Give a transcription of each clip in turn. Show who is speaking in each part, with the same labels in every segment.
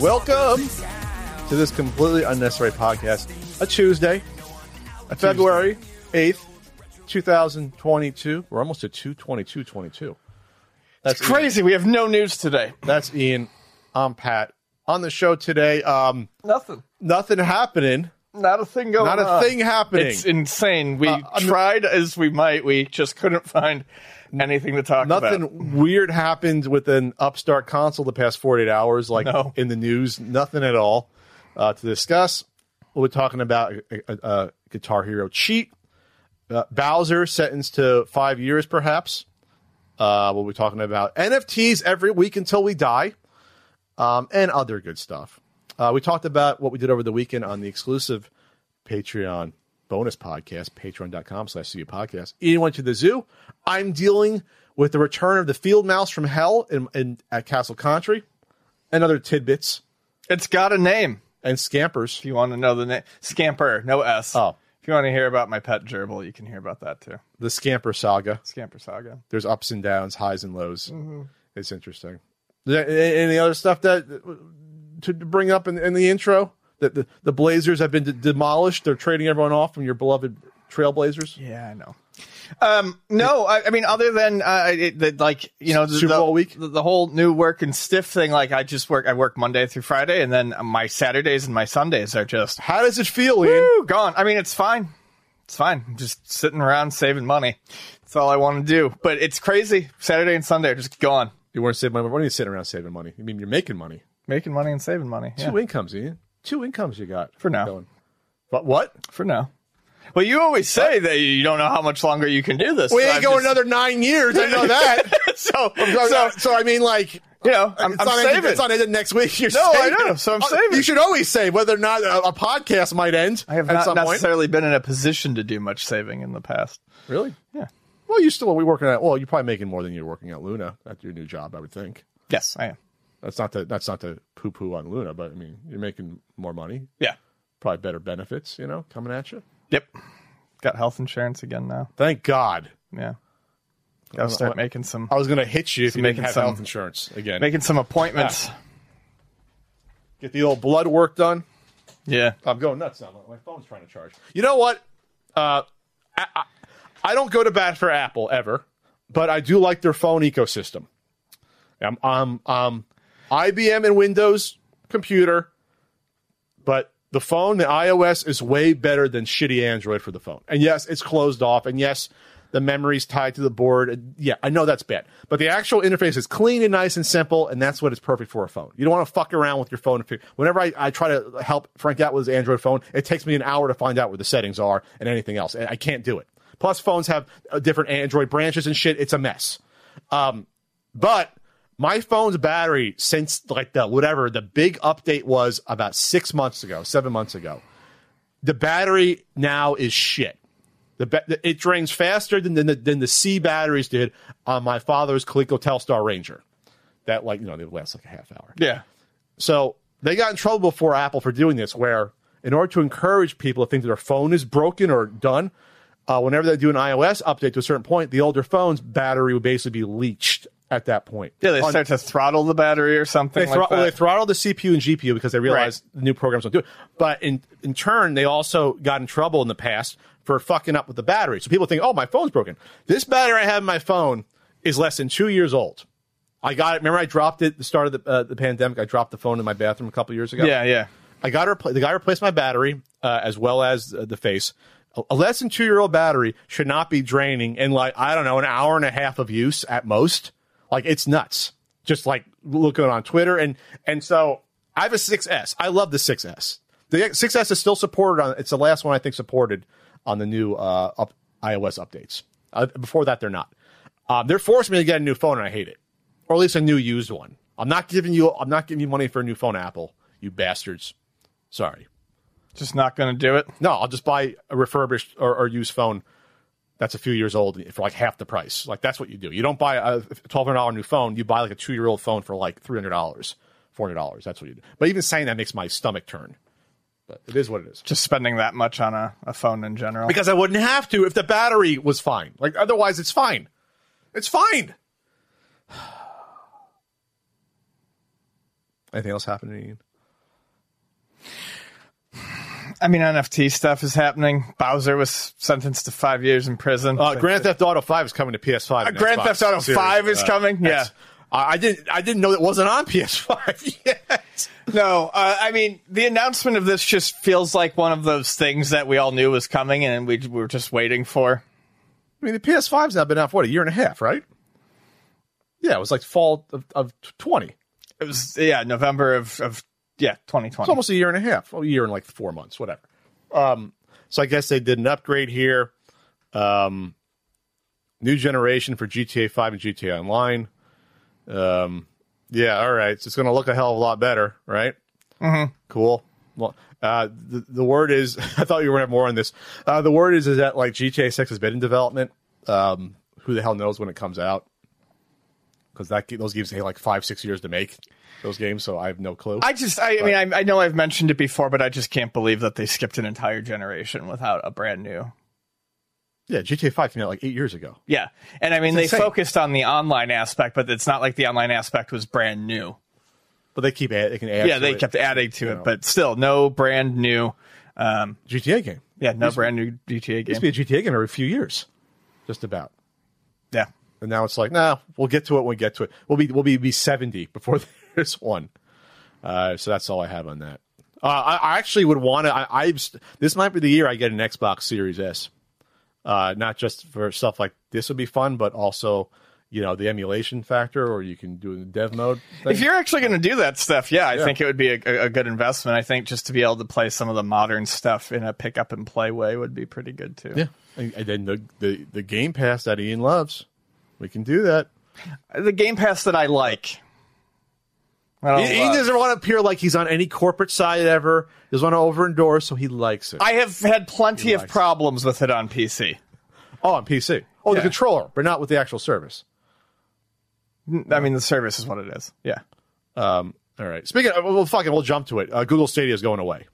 Speaker 1: Welcome to this completely unnecessary podcast. A Tuesday, a February 8th, 2022. We're almost at 22222. That's Ian.
Speaker 2: Crazy. We have no news today.
Speaker 1: That's Ian. I'm Pat. On the show today, um,
Speaker 2: Nothing.
Speaker 1: nothing happening.
Speaker 2: Not a thing going
Speaker 1: Not a
Speaker 2: on.
Speaker 1: thing happening.
Speaker 2: It's insane. We
Speaker 1: Uh, I'm-
Speaker 2: tried as we might. We just couldn't find anything to talk
Speaker 1: Nothing
Speaker 2: about.
Speaker 1: Nothing weird happened with an upstart console the past 48 hours, like
Speaker 2: No.
Speaker 1: in the news. Nothing at all uh, to discuss. We'll be talking about a, a, a Guitar Hero cheat. Uh, Bowser sentenced to five years, perhaps. Uh, we'll be talking about NFTs every week until we die, um, and other good stuff. Uh, we talked about what we did over the weekend on the exclusive Patreon bonus podcast, patreon.com slash podcast. Ian went to the zoo. I'm dealing with the return of the field mouse from hell in, in at Castle Contri and other tidbits
Speaker 2: It's got a name.
Speaker 1: and scampers.
Speaker 2: If you want to know the name, Scamper, no S.
Speaker 1: Oh.
Speaker 2: You want to hear about my pet gerbil, you can hear about that too.
Speaker 1: The scamper saga.
Speaker 2: Scamper Saga.
Speaker 1: There's ups and downs, highs and lows.
Speaker 2: Mm-hmm.
Speaker 1: It's interesting. Is there a- Any other stuff that to bring up in, in the intro? That the, the Blazers have been de- demolished. They're trading everyone off from your beloved Trailblazers.
Speaker 2: Yeah, I know. Um, no, I, I mean, other than uh, it, the, like you know, the,
Speaker 1: Super
Speaker 2: the-
Speaker 1: week?
Speaker 2: the, the whole new work and stiff thing. Like, I just work. I work Monday through Friday, and then my Saturdays and my Sundays are just
Speaker 1: How does it feel, Ian?
Speaker 2: Woo, gone. I mean, it's fine. It's fine. I'm just sitting around saving money. That's all I want to do. But it's crazy. Saturday and Sunday are just gone.
Speaker 1: You weren't saving money. What are you sitting around saving money? I mean, you're making money.
Speaker 2: Making money and saving money. Yeah.
Speaker 1: Two incomes, Ian. Two incomes you got
Speaker 2: For now.
Speaker 1: Going. But what?
Speaker 2: For now. Well, you always say that you don't know how much longer you can do this.
Speaker 1: We
Speaker 2: so
Speaker 1: ain't
Speaker 2: I'm
Speaker 1: going
Speaker 2: just-
Speaker 1: another nine years. I know that.
Speaker 2: So,
Speaker 1: so,
Speaker 2: so,
Speaker 1: so, I mean, like,
Speaker 2: you know, I'm,
Speaker 1: it's
Speaker 2: I'm
Speaker 1: not
Speaker 2: saving.
Speaker 1: Ended, it's not ended next week. You're
Speaker 2: No, I
Speaker 1: saving.
Speaker 2: know, so I'm
Speaker 1: Uh,
Speaker 2: saving.
Speaker 1: You should always save whether or not a, a podcast might end.
Speaker 2: I have not
Speaker 1: some point.
Speaker 2: necessarily been in a position to do much saving in the past.
Speaker 1: Really?
Speaker 2: Yeah.
Speaker 1: Well, you still be working at. Well, you're probably making more than you're working at Luna at your new job. I would think.
Speaker 2: Yes, I am.
Speaker 1: That's not the. That's not the poo poo on Luna, but I mean, you're making more money.
Speaker 2: Yeah.
Speaker 1: Probably better benefits. You know, coming at you.
Speaker 2: Yep. Got health insurance again now.
Speaker 1: Thank God.
Speaker 2: Yeah. Got to start making some
Speaker 1: I was going to hit you if you didn't
Speaker 2: making
Speaker 1: have
Speaker 2: some-
Speaker 1: health insurance again.
Speaker 2: making some appointments.
Speaker 1: Get the old blood work done.
Speaker 2: Yeah.
Speaker 1: I'm going nuts now. My phone's trying to charge. You know what? Uh, I, I, I don't go to bat for Apple ever, but I do like their phone ecosystem. I'm, I'm, um, IBM and Windows computer, but the phone, the iOS, is way better than shitty Android for the phone. And yes, it's closed off. And yes, the memory's tied to the board. Yeah, I know that's bad. But the actual interface is clean and nice and simple, and that's what is perfect for a phone. You don't want to fuck around with your phone. Whenever I, I try to help Frank out with his Android phone, it takes me an hour to find out where the settings are and anything else. And I can't do it. Plus, phones have uh, different Android branches and shit. It's a mess. Um, but my phone's battery since like the whatever the big update was about six months ago, seven months ago, the battery now is shit. The it drains faster than, than the than the C batteries did on my father's Coleco Telstar Ranger. That like you know they last like a half hour.
Speaker 2: Yeah.
Speaker 1: So they got in trouble before Apple for doing this, where in order to encourage people to think that their phone is broken or done, uh, whenever they do an iOS update to a certain point, the older phone's battery would basically be leached at that point.
Speaker 2: Yeah, they
Speaker 1: On-
Speaker 2: start to throttle the battery or something
Speaker 1: they,
Speaker 2: like
Speaker 1: throttle, they throttle the CPU and GPU because they realize the new programs don't do it. But in in turn, they also got in trouble in the past for fucking up with the battery. So people think, oh, my phone's broken. This battery I have in my phone is less than two years old. I got it. Remember, I dropped it at the start of the, uh, the pandemic. I dropped the phone in my bathroom a couple years ago.
Speaker 2: yeah, yeah.
Speaker 1: I got repl- the guy replaced my battery uh, as well as uh, the face. A, a less than two year old battery should not be draining in like I don't know an hour and a half of use at most. Like it's nuts. Just like looking on Twitter and and so I have a 6S. I love the 6S. The 6S is still supported on. It's the last one I think supported on the new uh, up, iOS updates. Uh, before that, they're not. Um, they're forcing me to get a new phone, and I hate it, or at least a new used one. I'm not giving you. I'm not giving you money for a new phone, Apple. You bastards. Sorry.
Speaker 2: Just not going to do it.
Speaker 1: No, I'll just buy a refurbished or, or used phone that's a few years old for like half the price. Like that's what you do. You don't buy a twelve hundred dollar new phone. You buy like a two year old phone for like three hundred dollars, four hundred dollars. That's what you do. But even saying that makes my stomach turn. But it is what it is.
Speaker 2: Just spending that much on a, a phone in general.
Speaker 1: Because I wouldn't have to if the battery was fine. Like otherwise, it's fine. It's fine. Anything else happening?
Speaker 2: I mean, NFT stuff is happening. Bowser was sentenced to five years in prison.
Speaker 1: Uh, Grand Theft Auto Five is coming to PS5. and
Speaker 2: Grand
Speaker 1: Xbox
Speaker 2: Theft Auto
Speaker 1: Series.
Speaker 2: 5 is
Speaker 1: Uh,
Speaker 2: coming? Yeah.
Speaker 1: I I didn't. I didn't know it wasn't on PS5 yet.
Speaker 2: No, uh, I mean the announcement of this just feels like one of those things that we all knew was coming and we were just waiting for.
Speaker 1: I mean, the PS5's now been out for what a year and a half, right? Yeah, it was like fall of, of twenty.
Speaker 2: It was yeah, November of, of yeah, 2020.
Speaker 1: It's almost a year and a half. A year and like four months, whatever. Um, so I guess they did an upgrade here. Um, new generation for GTA 5 and GTA Online. Um, yeah, all right. So it's going to look a hell of a lot better, right? Mm-hmm. Cool. Well, uh, the, the word is, I thought you were going to have more on this. Uh, the word is, is that like GTA 6 has been in development. Um, who the hell knows when it comes out? Because that those games take like five, six years to make those games, so I have no clue.
Speaker 2: I just, I, I mean, I, I know I've mentioned it before, but I just can't believe that they skipped an entire generation without a brand new.
Speaker 1: yeah, GTA 5 came out like eight years ago.
Speaker 2: Yeah, and I mean, they
Speaker 1: insane.
Speaker 2: focused on the online aspect, but it's not like the online aspect was brand new.
Speaker 1: But they keep add, they can add.
Speaker 2: Yeah, they
Speaker 1: it.
Speaker 2: kept adding to it,
Speaker 1: know.
Speaker 2: but still, no brand new. Um,
Speaker 1: GTA game.
Speaker 2: yeah, no brand new GTA game.
Speaker 1: Used to be a GTA game every few years, just about.
Speaker 2: Yeah,
Speaker 1: And now it's like, nah, we'll get to it when we get to it. We'll be we'll be, be seventy before there's one. Uh, so that's all I have on that. Uh, I, I actually would want to. I, I've this might be the year I get an Xbox Series S. Uh, not just for stuff like this would be fun, but also you know the emulation factor, or you can do it in the dev mode. thing.
Speaker 2: if you're actually going to do that stuff, yeah, I
Speaker 1: Yeah.
Speaker 2: think it would be a, a, a good investment. I think just to be able to play some of the modern stuff in a pick up and play way would be pretty good too.
Speaker 1: yeah, and, and then the, the the Game Pass that Ian loves, we can do that.
Speaker 2: The Game Pass that I like. I, don't
Speaker 1: He, he doesn't want to appear like he's on any corporate side ever. He doesn't want to over endorse, so he likes it.
Speaker 2: I have had plenty of
Speaker 1: likes it.
Speaker 2: problems with it on PC.
Speaker 1: oh, on PC. Oh, the
Speaker 2: Yeah.
Speaker 1: controller, but not with the actual service.
Speaker 2: I mean, the service is what it is. Yeah.
Speaker 1: Um, all right. Speaking of, well, fucking, we'll jump to it. Uh, Google Stadia is going away.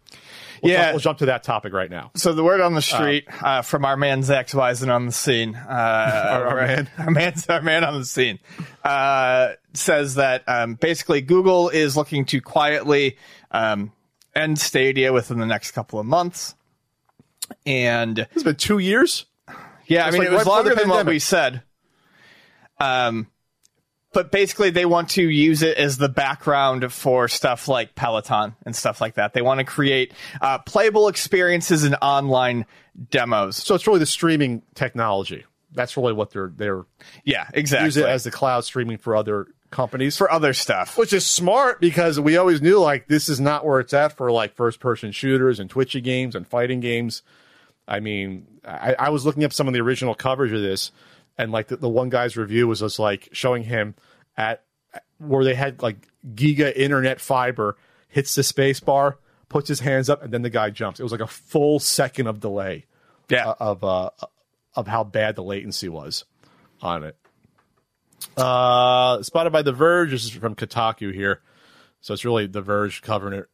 Speaker 1: We'll
Speaker 2: Yeah.
Speaker 1: jump, we'll jump to that topic right now.
Speaker 2: So the word on the street uh, from our man Zach Zwiezen on the scene, uh, our,
Speaker 1: man.
Speaker 2: our man, our man on the scene, uh, says that um, basically Google is looking to quietly um, end Stadia within the next couple of months, and
Speaker 1: It's been two years.
Speaker 2: yeah, I mean
Speaker 1: like
Speaker 2: it was
Speaker 1: right
Speaker 2: longer than what we said. Um, but basically, they want to use it as the background for stuff like Peloton and stuff like that. They want to create uh, playable experiences and online demos.
Speaker 1: So it's really the streaming technology. That's really what they're they're
Speaker 2: Yeah, exactly use
Speaker 1: it as the cloud streaming for other companies.
Speaker 2: for other stuff.
Speaker 1: which is smart because we always knew like this is not where it's at for like first person shooters and twitchy games and fighting games. I mean, I, I was looking up some of the original coverage of this, and like the, the one guy's review was just like showing him at where they had like giga internet fiber hits the space bar, puts his hands up, and then the guy jumps. It was like a full second of delay
Speaker 2: Yeah.
Speaker 1: of uh of how bad the latency was on it. Uh, spotted by The Verge. This is from Kotaku here, so it's really The Verge covering it.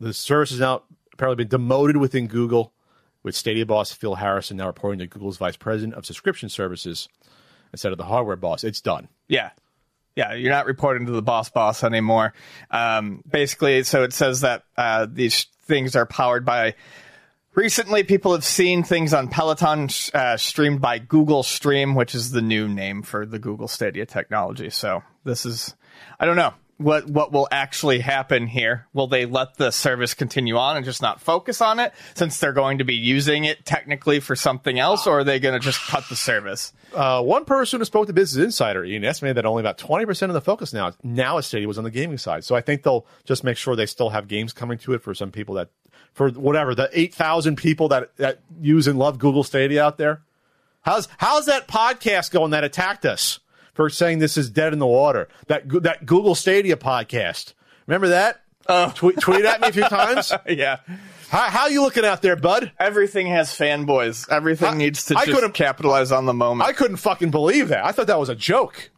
Speaker 1: The service has now apparently been demoted within Google, with Stadia boss Phil Harrison now reporting to Google's vice president of subscription services instead of the hardware boss. It's done.
Speaker 2: Yeah. Yeah, you're not reporting to the boss boss anymore. Um, basically, so it says that uh, these things are powered by. Recently, people have seen things on Peloton uh, streamed by Google Stream, which is the new name for the Google Stadia technology. So this is, I don't know what what will actually happen here. Will they let the service continue on and just not focus on it, since they're going to be using it technically for something else, or are they going to just cut the service?
Speaker 1: Uh, one person who spoke to Business Insider, Ian, estimated that only about 20% of the focus now now at Stadia was on the gaming side. So I think they'll just make sure they still have games coming to it for some people that, for whatever, the 8,000 people that, that use and love Google Stadia out there. How's, how's that podcast going that attacked us for saying this is dead in the water? That, that Google Stadia podcast. Remember that?
Speaker 2: Oh.
Speaker 1: Tweet, tweet at me a few times.
Speaker 2: yeah.
Speaker 1: How, how you looking out there, bud?
Speaker 2: Everything has fanboys. Everything
Speaker 1: I-
Speaker 2: needs to
Speaker 1: I
Speaker 2: just capitalize on the moment.
Speaker 1: I couldn't fucking believe that. I thought that was a joke.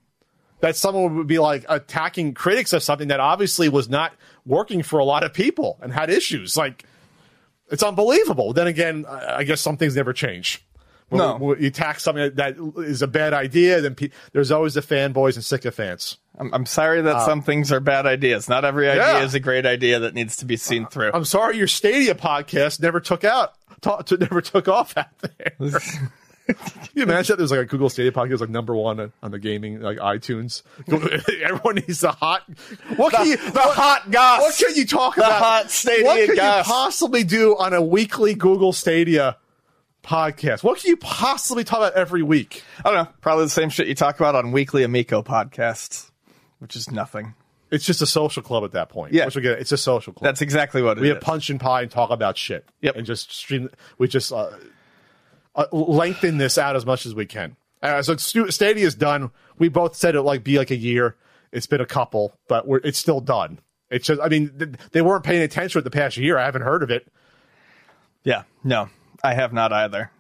Speaker 1: That someone would be like attacking critics of something that obviously was not working for a lot of people and had issues. Like, it's unbelievable. Then again, I guess some things never change.
Speaker 2: No.
Speaker 1: when you tax something that is a bad idea, then pe- there's always the fanboys and sycophants.
Speaker 2: I'm, I'm sorry that some things are bad ideas. Not every idea
Speaker 1: Uh, Yeah.
Speaker 2: is a great idea that needs to be seen through.
Speaker 1: I'm sorry, your Stadia podcast never took out, ta- to, never took off out there. Can you imagine that there's like a Google Stadia podcast like number one on, the gaming like iTunes? Everyone needs the hot. What can you?
Speaker 2: the hot goss.
Speaker 1: What can you talk
Speaker 2: The
Speaker 1: about?
Speaker 2: The hot Stadia
Speaker 1: What can
Speaker 2: goss.
Speaker 1: you possibly do on a weekly Google Stadia podcast? What can you possibly talk about every week?
Speaker 2: I don't know. Probably the same shit you talk about on weekly Amico podcasts, which is nothing.
Speaker 1: It's just a social club at that point.
Speaker 2: Yeah.
Speaker 1: Again, it's a social club.
Speaker 2: That's exactly what it
Speaker 1: we
Speaker 2: is.
Speaker 1: have punch and pie and talk about shit.
Speaker 2: Yep.
Speaker 1: And just stream. We just uh, uh, lengthen this out as much as we can. Uh, so Stadia is done. We both said it like be like a year. It's been a couple, but we're, it's still done. It's just. I mean, th- they weren't paying attention with the past year. I haven't heard of it.
Speaker 2: Yeah, no, I have not either.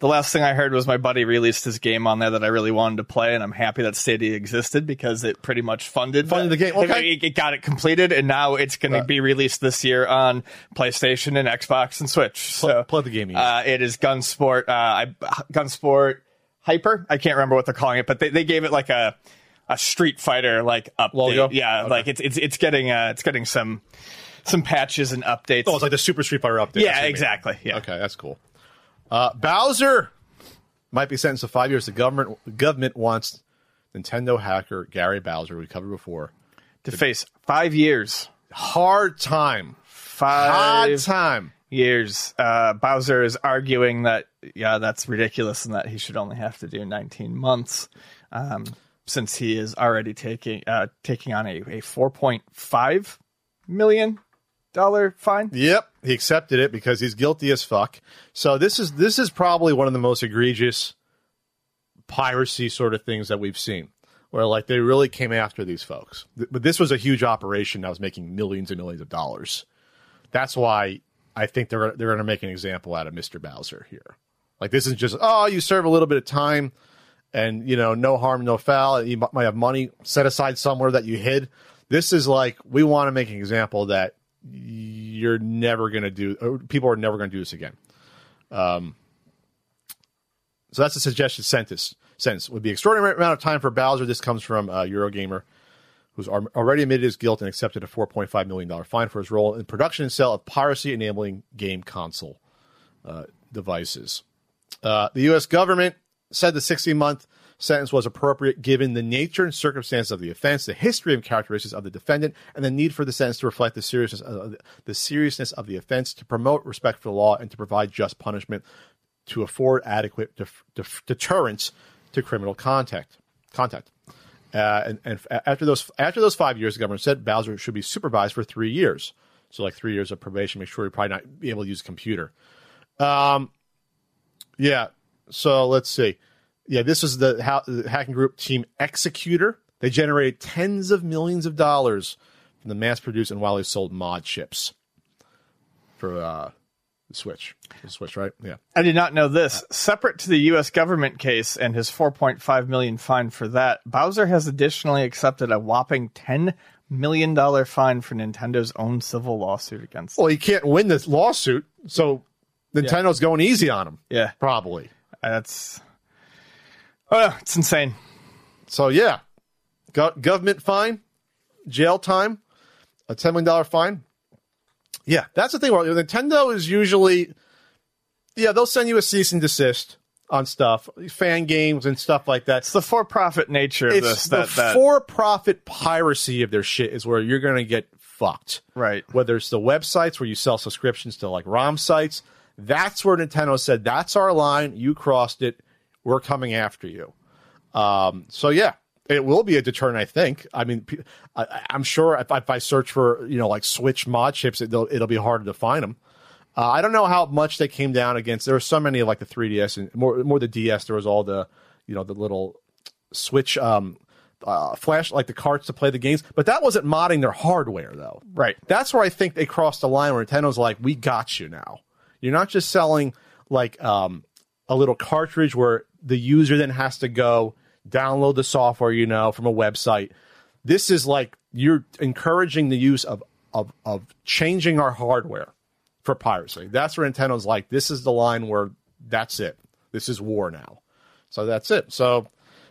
Speaker 2: The last thing I heard was my buddy released his game on there that I really wanted to play, and I'm happy that Stadia existed because it pretty much funded
Speaker 1: Funded the game,
Speaker 2: It-
Speaker 1: okay.
Speaker 2: It, it got it completed, and now it's going to be released this year on PlayStation and Xbox and Switch. So
Speaker 1: play the game,
Speaker 2: Uh, it is Gunsport. Uh, I, Gunsport Hyper. I can't remember what they're calling it, but they, they gave it like a a Street Fighter like update.
Speaker 1: Logo?
Speaker 2: Yeah, like it's it's it's getting uh, it's getting some some patches and updates.
Speaker 1: Oh, it's like the Super Street Fighter update.
Speaker 2: Yeah, exactly. Yeah.
Speaker 1: Okay, that's cool. Uh, Bowser might be sentenced to five years. The government government wants Nintendo hacker Gary Bowser, we covered before.
Speaker 2: to face five years.
Speaker 1: Hard time.
Speaker 2: Five
Speaker 1: Hard time.
Speaker 2: years. Uh, Bowser is arguing that yeah, that's ridiculous, and that he should only have to do 19 months, um, since he is already taking uh, taking on a, a 4.5 million dollar fine.
Speaker 1: Yep, he accepted it because he's guilty as fuck. So this is this is probably one of the most egregious piracy sort of things that we've seen, where like they really came after these folks. But this was a huge operation that was making millions and millions of dollars. That's why I think they're they're going to make an example out of Mr. Bowser here. Like this is just oh, you serve a little bit of time, and you know no harm, no foul. You might have money set aside somewhere that you hid. This is like we want to make an example that you're never going to do. People are never going to do this again. Um, so that's a suggested sentence. Sentence would be extraordinary amount of time for Bowser. This comes from uh, Eurogamer, who's al- already admitted his guilt and accepted a 4.5 million dollar fine for his role in production and sale of piracy enabling game console uh, devices. Uh, the U.S. government said the 60 month sentence was appropriate given the nature and circumstances of the offense, the history and characteristics of the defendant, and the need for the sentence to reflect the seriousness of the seriousness of the offense, to promote respect for the law, and to provide just punishment, to afford adequate def- def- deterrence to criminal contact. Contact. Uh, and, and after those after those five years, the government said Bowser should be supervised for three years. So like three years of probation. Make sure he probably not be able to use a computer. Yeah. So let's see. Yeah, this was the, ha- the hacking group Team Xecuter. They generated tens of millions of dollars from the mass-produced and widely sold mod chips for uh, the Switch. The Switch, right? Yeah.
Speaker 2: I did not know this. Separate to the U.S. government case and his 4.5 million fine for that, Bowser has additionally accepted a whopping 10 million dollar fine for Nintendo's own civil lawsuit against.
Speaker 1: Well, he can't win this lawsuit, so Nintendo's going easy on him.
Speaker 2: Yeah,
Speaker 1: Probably.
Speaker 2: that's oh, it's insane.
Speaker 1: So yeah, Go- government fine, jail time, a ten million dollar fine. Yeah, that's the thing. Well, Nintendo is usually, yeah, they'll send you a cease and desist on stuff, fan games and stuff like that.
Speaker 2: It's the for-profit nature of
Speaker 1: It's
Speaker 2: this.
Speaker 1: the
Speaker 2: That that
Speaker 1: for-profit piracy of their shit is where you're going to get fucked.
Speaker 2: right.
Speaker 1: Whether it's the websites where you sell subscriptions to like ROM sites, that's where Nintendo said, "That's our line. You crossed it. We're coming after you." Um, so yeah, it will be a deterrent. I think. I mean, I, I'm sure if, I- if I search for you know like Switch mod chips, it'll, it'll be harder to find them. Uh, I don't know how much they came down against. There were so many like the 3DS and more more the DS. There was all the you know the little Switch um uh, flash like the carts to play the games, but that wasn't modding their hardware though.
Speaker 2: Right.
Speaker 1: That's where I think they crossed the line where Nintendo's like, we got you now. You're not just selling like um, a little cartridge where the user then has to go download the software, you know, from a website. This is like you're encouraging the use of of of changing our hardware for piracy. That's where Nintendo's like, this is the line where that's it. This is war now. So that's it. So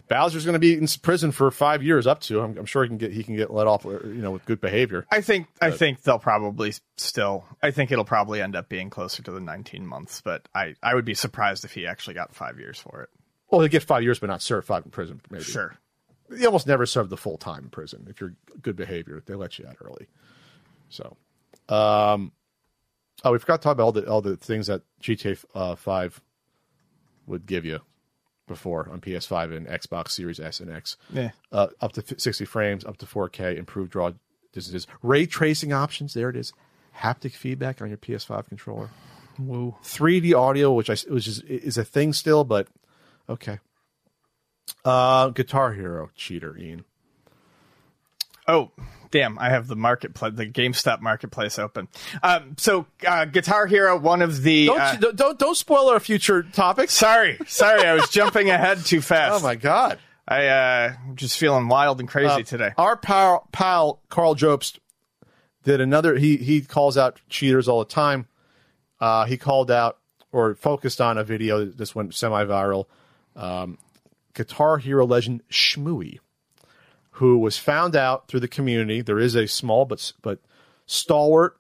Speaker 1: Bowser's going to be in prison for five years, up to. I'm, I'm, sure he can get he can get let off, uh, you know, with good behavior.
Speaker 2: I think but, I think they'll probably still. I think it'll probably end up being closer to the 19 months, but I I would be surprised if he actually got five years for it.
Speaker 1: Well, they get five years, but not serve five in prison. Maybe.
Speaker 2: Sure.
Speaker 1: You almost never serve the full time in prison if you're good behavior. They let you out early. So, um, oh, we forgot to talk about all the all the things that GTA uh, Five would give you before on PS5 and Xbox Series S and X.
Speaker 2: Yeah.
Speaker 1: Uh, up to 60 frames, up to 4K, improved draw distances, ray tracing options. There it is. Haptic feedback on your PS5 controller.
Speaker 2: Whoa.
Speaker 1: 3D audio, which I which is is a thing still, but okay. Uh, Guitar Hero cheater, Ian.
Speaker 2: Oh, damn! I have the marketplace, the GameStop marketplace open. Um, so, uh, Guitar Hero, one of the
Speaker 1: don't,
Speaker 2: uh,
Speaker 1: don't don't don't spoil our future topics.
Speaker 2: Sorry, sorry, I was jumping ahead too fast.
Speaker 1: Oh my god!
Speaker 2: I uh, just feeling wild and crazy uh, today.
Speaker 1: Our pal, pal Karl Jobst did another. He he calls out cheaters all the time. Uh, he called out or focused on a video that just went semi-viral. Um, Guitar Hero legend Shmooey who was found out through the community. There is a small but but stalwart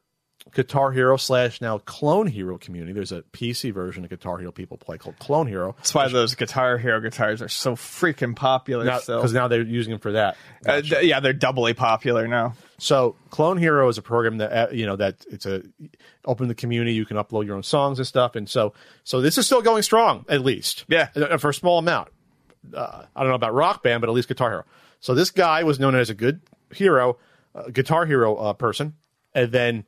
Speaker 1: Guitar Hero slash now Clone Hero community. There's a PC version of Guitar Hero people play called Clone Hero.
Speaker 2: That's why those Guitar Hero guitars are so freaking popular.
Speaker 1: Because now, now, they're using them for that.
Speaker 2: Uh, th- yeah, they're doubly popular now.
Speaker 1: So Clone Hero is a program that uh, you know that it's a open the community. You can upload your own songs and stuff, and so so this is still going strong at least.
Speaker 2: Yeah,
Speaker 1: uh, for a small amount. Uh, I don't know about Rock Band, but at least Guitar Hero. So this guy was known as a good hero, a guitar hero uh, person, and then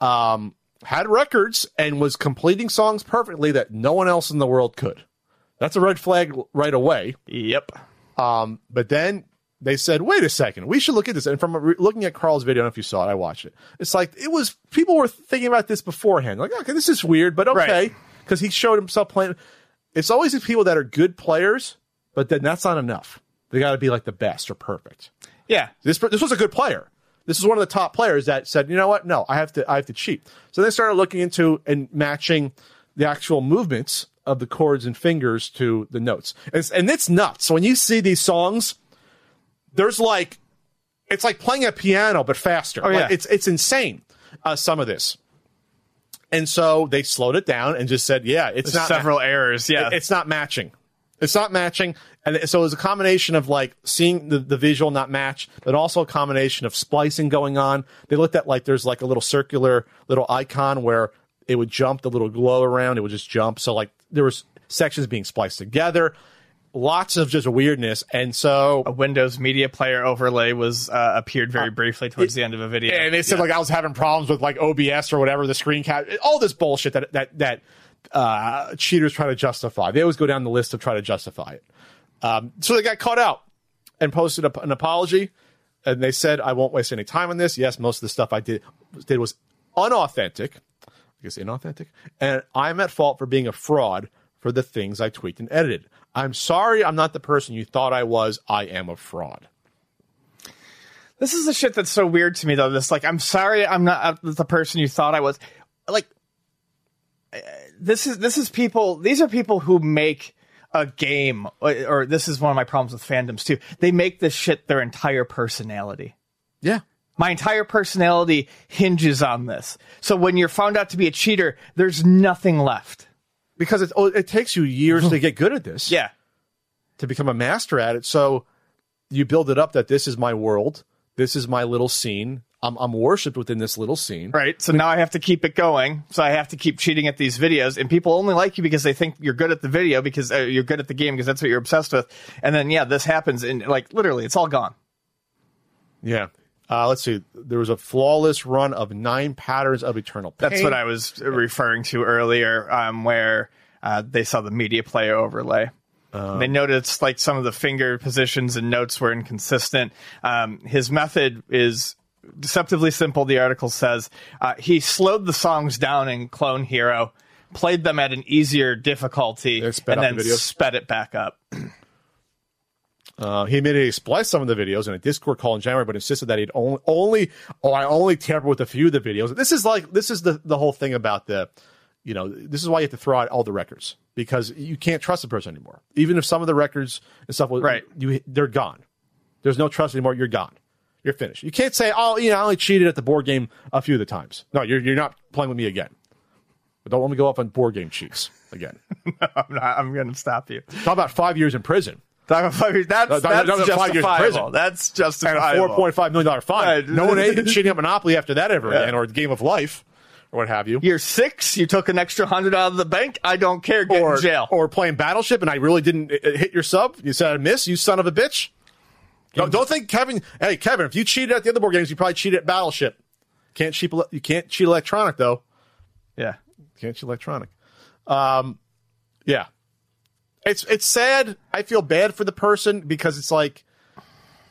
Speaker 1: um, had records and was completing songs perfectly that no one else in the world could. That's a red flag right away.
Speaker 2: Yep.
Speaker 1: Um, but then they said, wait a second, we should look at this. And from re- looking at Karl's video, I don't know if you saw it, I watched it. It's like, it was, people were thinking about this beforehand. Like, okay, this is weird, but okay. Because right. he showed himself playing. It's always these people that are good players, but then that's not enough. They got to be like the best or perfect.
Speaker 2: Yeah.
Speaker 1: This this was a good player. This is one of the top players that said, you know what? No, I have to I have to cheat. So they started looking into and matching the actual movements of the chords and fingers to the notes. And it's, and it's nuts. So when you see these songs, there's like it's like playing a piano but faster.
Speaker 2: Oh, yeah.
Speaker 1: Like it's it's insane. Uh, some of this. And so they slowed it down and just said, yeah, it's
Speaker 2: There's
Speaker 1: not
Speaker 2: several ma- errors. Yeah.
Speaker 1: It's not matching. It's not matching. And so it was a combination of like seeing the, the visual not match, but also a combination of splicing going on. They looked at like there's like a little circular little icon where it would jump the little glow around. It would just jump. So like there was sections being spliced together. Lots of just weirdness, and so
Speaker 2: a Windows Media Player overlay was uh, appeared very briefly towards it, the end of a video,
Speaker 1: and they said yeah. like I was having problems with like OBS or whatever the screen cap, all this bullshit that that that uh, cheaters try to justify. They always go down the list of try to justify it. Um, so they got caught out and posted a, an apology, and they said, "I won't waste any time on this." Yes, most of the stuff I did did was unauthentic. I guess inauthentic, and I'm at fault for being a fraud for the things I tweaked and edited. I'm sorry, I'm not the person you thought I was. I am a fraud.
Speaker 2: This is the shit that's so weird to me, though. This like, I'm sorry, I'm not uh, the person you thought I was. Like, uh, this is this is people. These are people who make a game, or, or this is one of my problems with fandoms too. They make this shit their entire personality.
Speaker 1: Yeah.
Speaker 2: My entire personality hinges on this. So when you're found out to be a cheater, there's nothing left.
Speaker 1: Because it, oh, it takes you years to get good at this.
Speaker 2: Yeah.
Speaker 1: To become a master at it. So you build it up that this is my world. This is my little scene. I'm, I'm worshipped within this little scene.
Speaker 2: Right. So now I have to keep it going. So I have to keep cheating at these videos, and people only like you because they think you're good at the video because uh, you're good at the game because that's what you're obsessed with. And then yeah, this happens, and like literally, it's all gone.
Speaker 1: Yeah. Uh, let's see. There was a flawless run of nine patterns of eternal
Speaker 2: pain. That's what I was referring to earlier, um, where uh, they saw the media player overlay. they noticed like some of the finger positions and notes were inconsistent. Um, his method is deceptively simple. The article says uh, he slowed the songs down in Clone Hero, played them at an easier difficulty, and then
Speaker 1: videos?
Speaker 2: sped it back up.
Speaker 1: Uh, he admitted he spliced some of the videos in a Discord call in January, but insisted that he'd only, only, oh, I only tampered with a few of the videos. This is like, this is the, the whole thing about the, you know, this is why you have to throw out all the records because you can't trust the person anymore. Even if some of the records and stuff, was-
Speaker 2: Right.
Speaker 1: you, they're gone. There's no trust anymore. You're gone. You're finished. You can't say, oh, you know, I only cheated at the board game a few of the times. No, you're, you're not playing with me again. But don't let me go up on board game cheats again.
Speaker 2: I'm, not, I'm going to stop you.
Speaker 1: Talk about five years in prison
Speaker 2: Talk about five years. That's,
Speaker 1: that-
Speaker 2: that's
Speaker 1: that was five years in
Speaker 2: justifiable.
Speaker 1: and a four point five million dollar fine.
Speaker 2: Right.
Speaker 1: No one ain't cheating at Monopoly after that ever
Speaker 2: Yeah.
Speaker 1: again, or Game of Life, or what have you.
Speaker 2: Year six, you took an extra hundred out of the bank. I don't care. Get
Speaker 1: or
Speaker 2: in jail.
Speaker 1: or playing Battleship, and I really didn't uh, hit your sub. You said I miss. You son of a bitch. Don't, don't think Kevin. Hey Kevin, if you cheated at the other board games, you probably cheated at Battleship. Can't cheat. You can't cheat electronic though.
Speaker 2: yeah.
Speaker 1: Can't cheat electronic. Um, yeah, it's it's sad. I feel bad for the person because it's like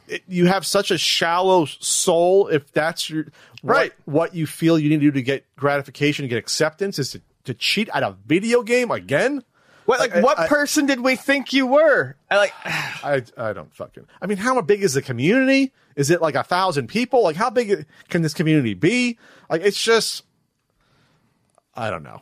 Speaker 1: it, you have such a shallow soul. If that's your
Speaker 2: Right.
Speaker 1: what, you feel you need to do to get gratification, get acceptance, is to, to cheat at a video game again.
Speaker 2: What like
Speaker 1: I-
Speaker 2: what
Speaker 1: I-
Speaker 2: person did we think you were? I like
Speaker 1: I I don't fucking. I mean, how big is the community? Is it like a thousand people? Like, how big can this community be? Like, it's just, I don't know.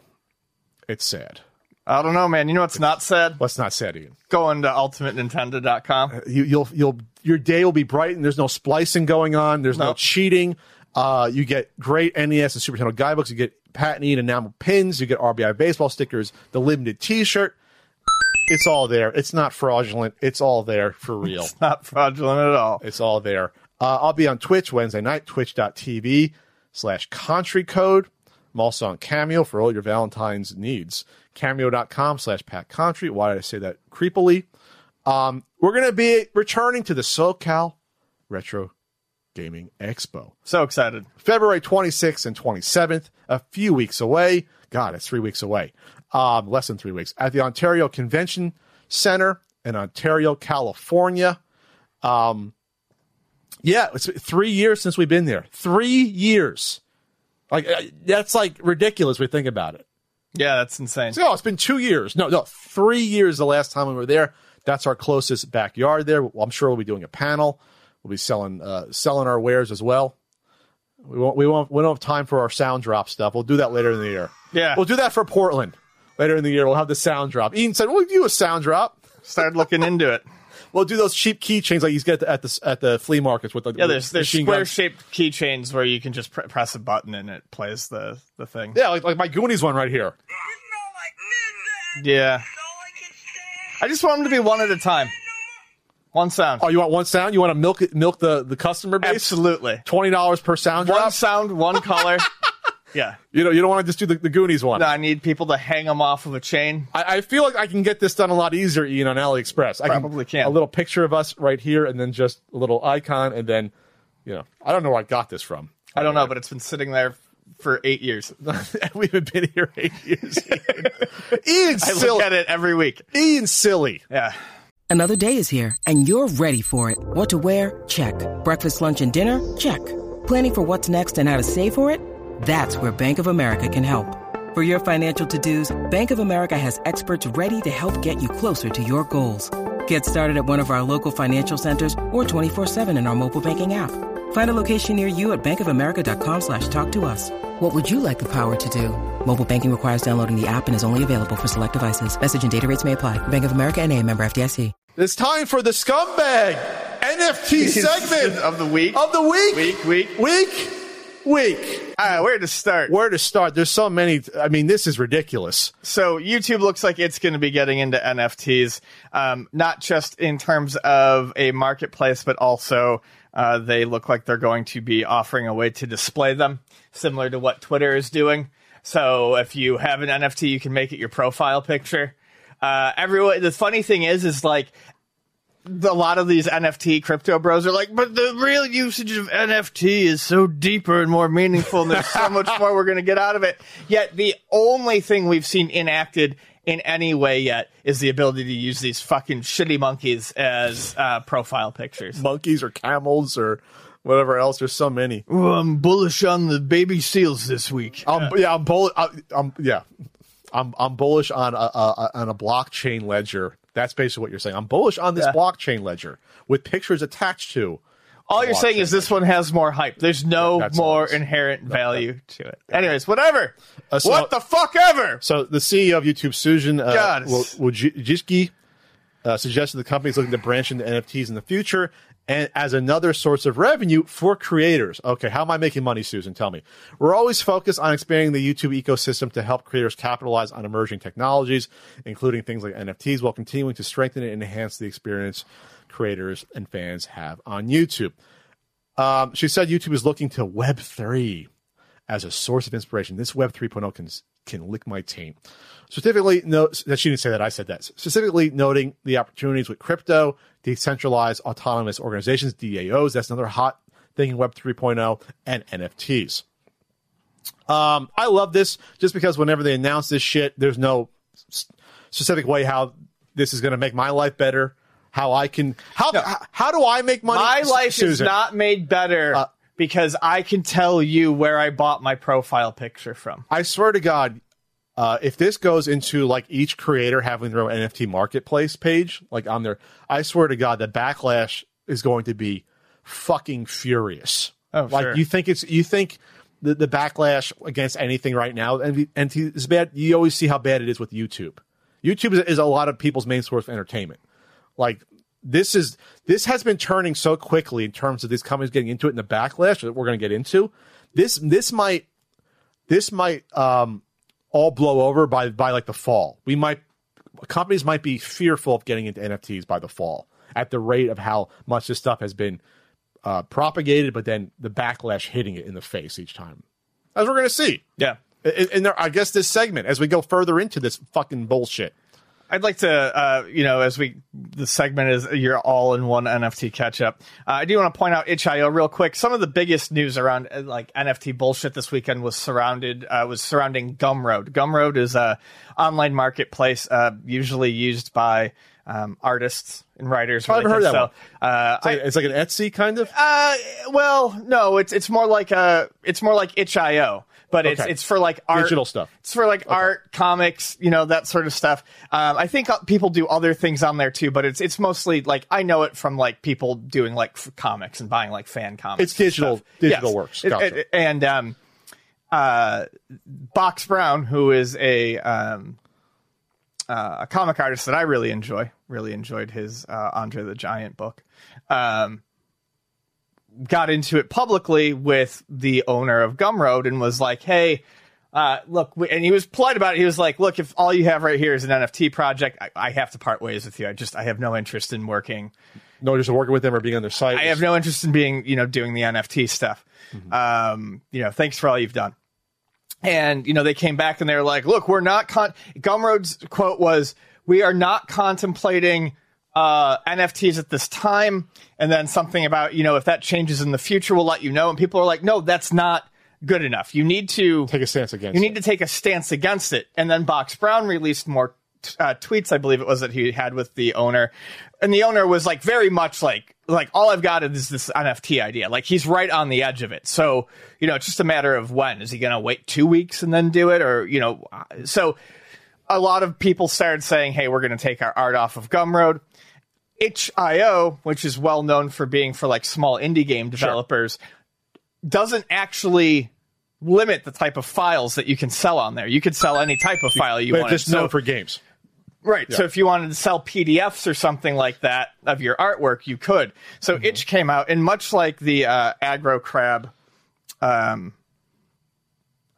Speaker 1: It's sad.
Speaker 2: I don't know, man. You know what's not said?
Speaker 1: What's not said, Ian?
Speaker 2: Going to ultimatenintendo.com.
Speaker 1: you, you'll you'll your day will be bright and there's no splicing going on. There's no cheating. Uh, you get great NES and Super Nintendo guidebooks. You get patented enamel pins. You get RBI baseball stickers. The limited T-shirt. It's all there. It's not fraudulent. It's all there for real.
Speaker 2: Not fraudulent at all.
Speaker 1: It's all there. Uh, I'll be on Twitch Wednesday night, twitch.tv slash country code. I'm also on Cameo for all your Valentine's needs. Cameo.com slash Pat Contri. Why did I say that creepily? Um, we're going to be returning to the SoCal Retro Gaming Expo.
Speaker 2: So excited.
Speaker 1: February 26th and 27th, a few weeks away. God, it's three weeks away. Um, less than three weeks at the Ontario Convention Center in Ontario, California. Um, yeah, it's three years since we've been there. Three years. Like uh, that's like ridiculous. We think about it.
Speaker 2: Yeah, that's insane.
Speaker 1: So, oh, it's been two years. No, no, three years. The last time we were there. That's our closest backyard. There, I'm sure we'll be doing a panel. We'll be selling uh, selling our wares as well. We won't. We won't. We don't have time for our sound drop stuff. We'll do that later in the year.
Speaker 2: Yeah.
Speaker 1: we'll do that for Portland later in the year. We'll have the sound drop. Ian said we'll do a sound drop.
Speaker 2: Started looking into it.
Speaker 1: We'll do those cheap keychains like you get at the at the flea markets with the
Speaker 2: Yeah, there's there's square
Speaker 1: guns.
Speaker 2: shaped keychains where you can just pr- press a button and it plays the the thing.
Speaker 1: Yeah, like like my Goonies one right here.
Speaker 2: Yeah. I just want them to be one at a time. One sound.
Speaker 1: Oh, you want one sound? You want to milk it, milk the the customer base?
Speaker 2: Absolutely.
Speaker 1: Twenty dollars per sound
Speaker 2: One
Speaker 1: drop.
Speaker 2: sound, one color. yeah.
Speaker 1: You know, you don't want to just do the, the Goonies one.
Speaker 2: No, I need people to hang them off of a chain.
Speaker 1: I, I feel like I can get this done a lot easier, Ian, on AliExpress. I
Speaker 2: Probably can.
Speaker 1: A little picture of us right here, and then just a little icon, and then, you know, I don't know where I got this from.
Speaker 2: I don't know, but it's been sitting there for eight years.
Speaker 1: we haven't been here eight years. Ian
Speaker 2: I
Speaker 1: silly.
Speaker 2: look at it every week.
Speaker 1: Ian silly.
Speaker 2: Yeah.
Speaker 3: Another day is here, and you're ready for it. What to wear? Check. Breakfast, lunch, and dinner? Check. Planning for what's next and how to save for it? That's where Bank of America can help. For your financial to-dos, Bank of America has experts ready to help get you closer to your goals. Get started at one of our local financial centers or 24-7 in our mobile banking app. Find a location near you at bankofamerica.com slash talk to us. What would you like the power to do? Mobile banking requires downloading the app and is only available for select devices. Message and data rates may apply. Bank of America and a member FDIC.
Speaker 1: It's time for the scumbag NFT segment
Speaker 2: of the week.
Speaker 1: of the week.
Speaker 2: Week, week.
Speaker 1: Week. Week.
Speaker 2: Right, where to start?
Speaker 1: Where to start? There's so many. I mean, this is ridiculous.
Speaker 2: So YouTube looks like it's going to be getting into NFTs, um, not just in terms of a marketplace, but also uh, they look like they're going to be offering a way to display them, similar to what Twitter is doing. So if you have an NFT, you can make it your profile picture. Uh, everyone. The funny thing is, is like a lot of these NFT crypto bros are like, but the real usage of NFT is so deeper and more meaningful, and there's so much more we're going to get out of it. Yet the only thing we've seen enacted in any way yet is the ability to use these fucking shitty monkeys as uh, profile pictures.
Speaker 1: Monkeys or camels or whatever else. There's so many.
Speaker 2: I'm bullish on the baby seals this week.
Speaker 1: I'm, yeah, I'm bullish. I'm yeah, I'm I'm bullish on a, a, on a blockchain ledger. That's basically what you're saying. I'm bullish on this
Speaker 2: Yeah.
Speaker 1: blockchain ledger with pictures attached to.
Speaker 2: All you're saying is this one has more hype. There's no
Speaker 1: all
Speaker 2: more
Speaker 1: is.
Speaker 2: inherent value to it. Anyways, whatever.
Speaker 1: Uh, so-
Speaker 2: what the fuck ever.
Speaker 1: So the CEO of YouTube, Susan uh. Wojcicki, uh, suggested the company is looking to branch into NFTs in the future and as another source of revenue for creators. Okay, how am I making money, Susan? Tell me. We're always focused on expanding the YouTube ecosystem to help creators capitalize on emerging technologies, including things like NFTs, while continuing to strengthen and enhance the experience creators and fans have on YouTube. Um, she said YouTube is looking to Web3 as a source of inspiration. This Web 3.0 can can lick my taint. Specifically, that she didn't say that. I said that. Specifically, noting the opportunities with crypto, decentralized autonomous organizations (DAOs). That's another hot thing in Web 3.0 and NFTs. Um, I love this just because whenever they announce this shit, there's no specific way how this is going to make my life better. How I can how how, how do I make money?
Speaker 2: My life is not made better
Speaker 1: Uh,
Speaker 2: because I can tell you where I bought my profile picture from.
Speaker 1: I swear to God, uh, if this goes into like each creator having their own NFT marketplace page, like on their, I swear to God, the backlash is going to be fucking furious.
Speaker 2: Oh,
Speaker 1: like
Speaker 2: sure.
Speaker 1: you think it's you think the, the backlash against anything right now and and is bad. You always see how bad it is with YouTube. YouTube is, is a lot of people's main source of entertainment. Like this is this has been turning so quickly in terms of these companies getting into it and the backlash that we're going to get into. This this might this might um, all blow over by by like the fall. We might companies might be fearful of getting into NFTs by the fall at the rate of how much this stuff has been uh, propagated, but then the backlash hitting it in the face each time, as we're going to see.
Speaker 2: Yeah.
Speaker 1: In there, I guess this segment as we go further into this fucking bullshit.
Speaker 2: I'd like to, uh, you know, as we the segment is your all-in-one NFT catch-up. Uh, I do want to point out itch.io real quick. Some of the biggest news around uh, like NFT bullshit this weekend was surrounded uh, was surrounding Gumroad. Gumroad is a online marketplace uh, usually used by um, artists and writers.
Speaker 1: I've heard that
Speaker 2: sell-
Speaker 1: one.
Speaker 2: Uh,
Speaker 1: It's like, it's like an Etsy kind of.
Speaker 2: uh, well, no, it's it's more like a it's more like itch.io, but it's
Speaker 1: Okay.
Speaker 2: it's for like art
Speaker 1: Digital stuff.
Speaker 2: It's for like art, comics, you know, that sort of stuff. Um, I think uh, people do other things on there too, but it's it's mostly like I know it from like people doing like f- comics and buying like fan comics.
Speaker 1: It's digital- digital
Speaker 2: Yes.
Speaker 1: works.
Speaker 2: It- it- and um, uh, Box Brown, who is a um, uh, a comic artist that I really enjoy, really enjoyed his uh, Andre the Giant book. Um, got into it publicly with the owner of Gumroad and was like, "Hey, uh, look," and he was polite about it. He was like, "Look, if all you have right here is an NFT project, I, I have to part ways with you. I just I have no interest in working.
Speaker 1: No, just working with them or being on their site.
Speaker 2: I have no interest in being you know doing the NFT stuff. Um, you know, thanks for all you've done." And you know, they came back and they were like, "Look, we're not." Con-, Gumroad's quote was, "We are not contemplating." Uh, NFTs at this time, and then something about you know if that changes in the future, we'll let you know. And people are like, no, that's not good enough. You need to
Speaker 1: take a stance against.
Speaker 2: you
Speaker 1: it.
Speaker 2: need to take a stance against it. And then Box Brown released more uh, tweets, I believe it was that he had with the owner, and the owner was like very much like like all I've got is this NFT idea. Like he's right on the edge of it. So you know, it's just a matter of when is he going to wait two weeks and then do it, or you know, so. A lot of people started saying, "Hey, we're going to take our art off of Gumroad." itch.io, which is well known for being for like small indie game developers, doesn't actually limit the type of files that you can sell on there. You could sell any type of file you want.
Speaker 1: just known for games.
Speaker 2: Right. So if you wanted to sell PDFs or something like that of your artwork, you could. So
Speaker 1: Mm-hmm.
Speaker 2: Itch came out, and much like the uh, Agro Crab um,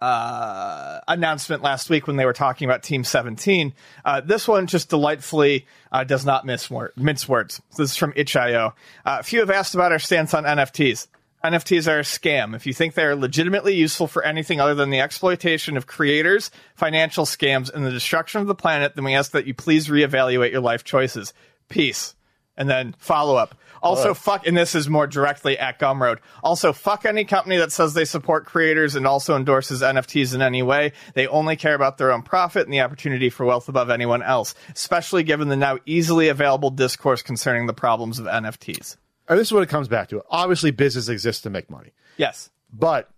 Speaker 2: uh, announcement last week when they were talking about Team 17, uh, this one just delightfully uh, does not miss wor- mince words. This is from Itch.io. Uh, a few have asked about our stance on NFTs. NFTs are a scam. If you think they are legitimately useful for anything other than the exploitation of creators, financial scams, and the destruction of the planet, then we ask that you please reevaluate your life choices. Peace. And then follow up. Also, fuck, and this is more directly at Gumroad. Also, fuck any company that says they support creators and also endorses NFTs in any way. They only care about their own profit and the opportunity for wealth above anyone else, especially given the now easily available discourse concerning the problems of NFTs.
Speaker 1: And this is what it comes back to. Obviously, business exists to make money,
Speaker 2: Yes.
Speaker 1: but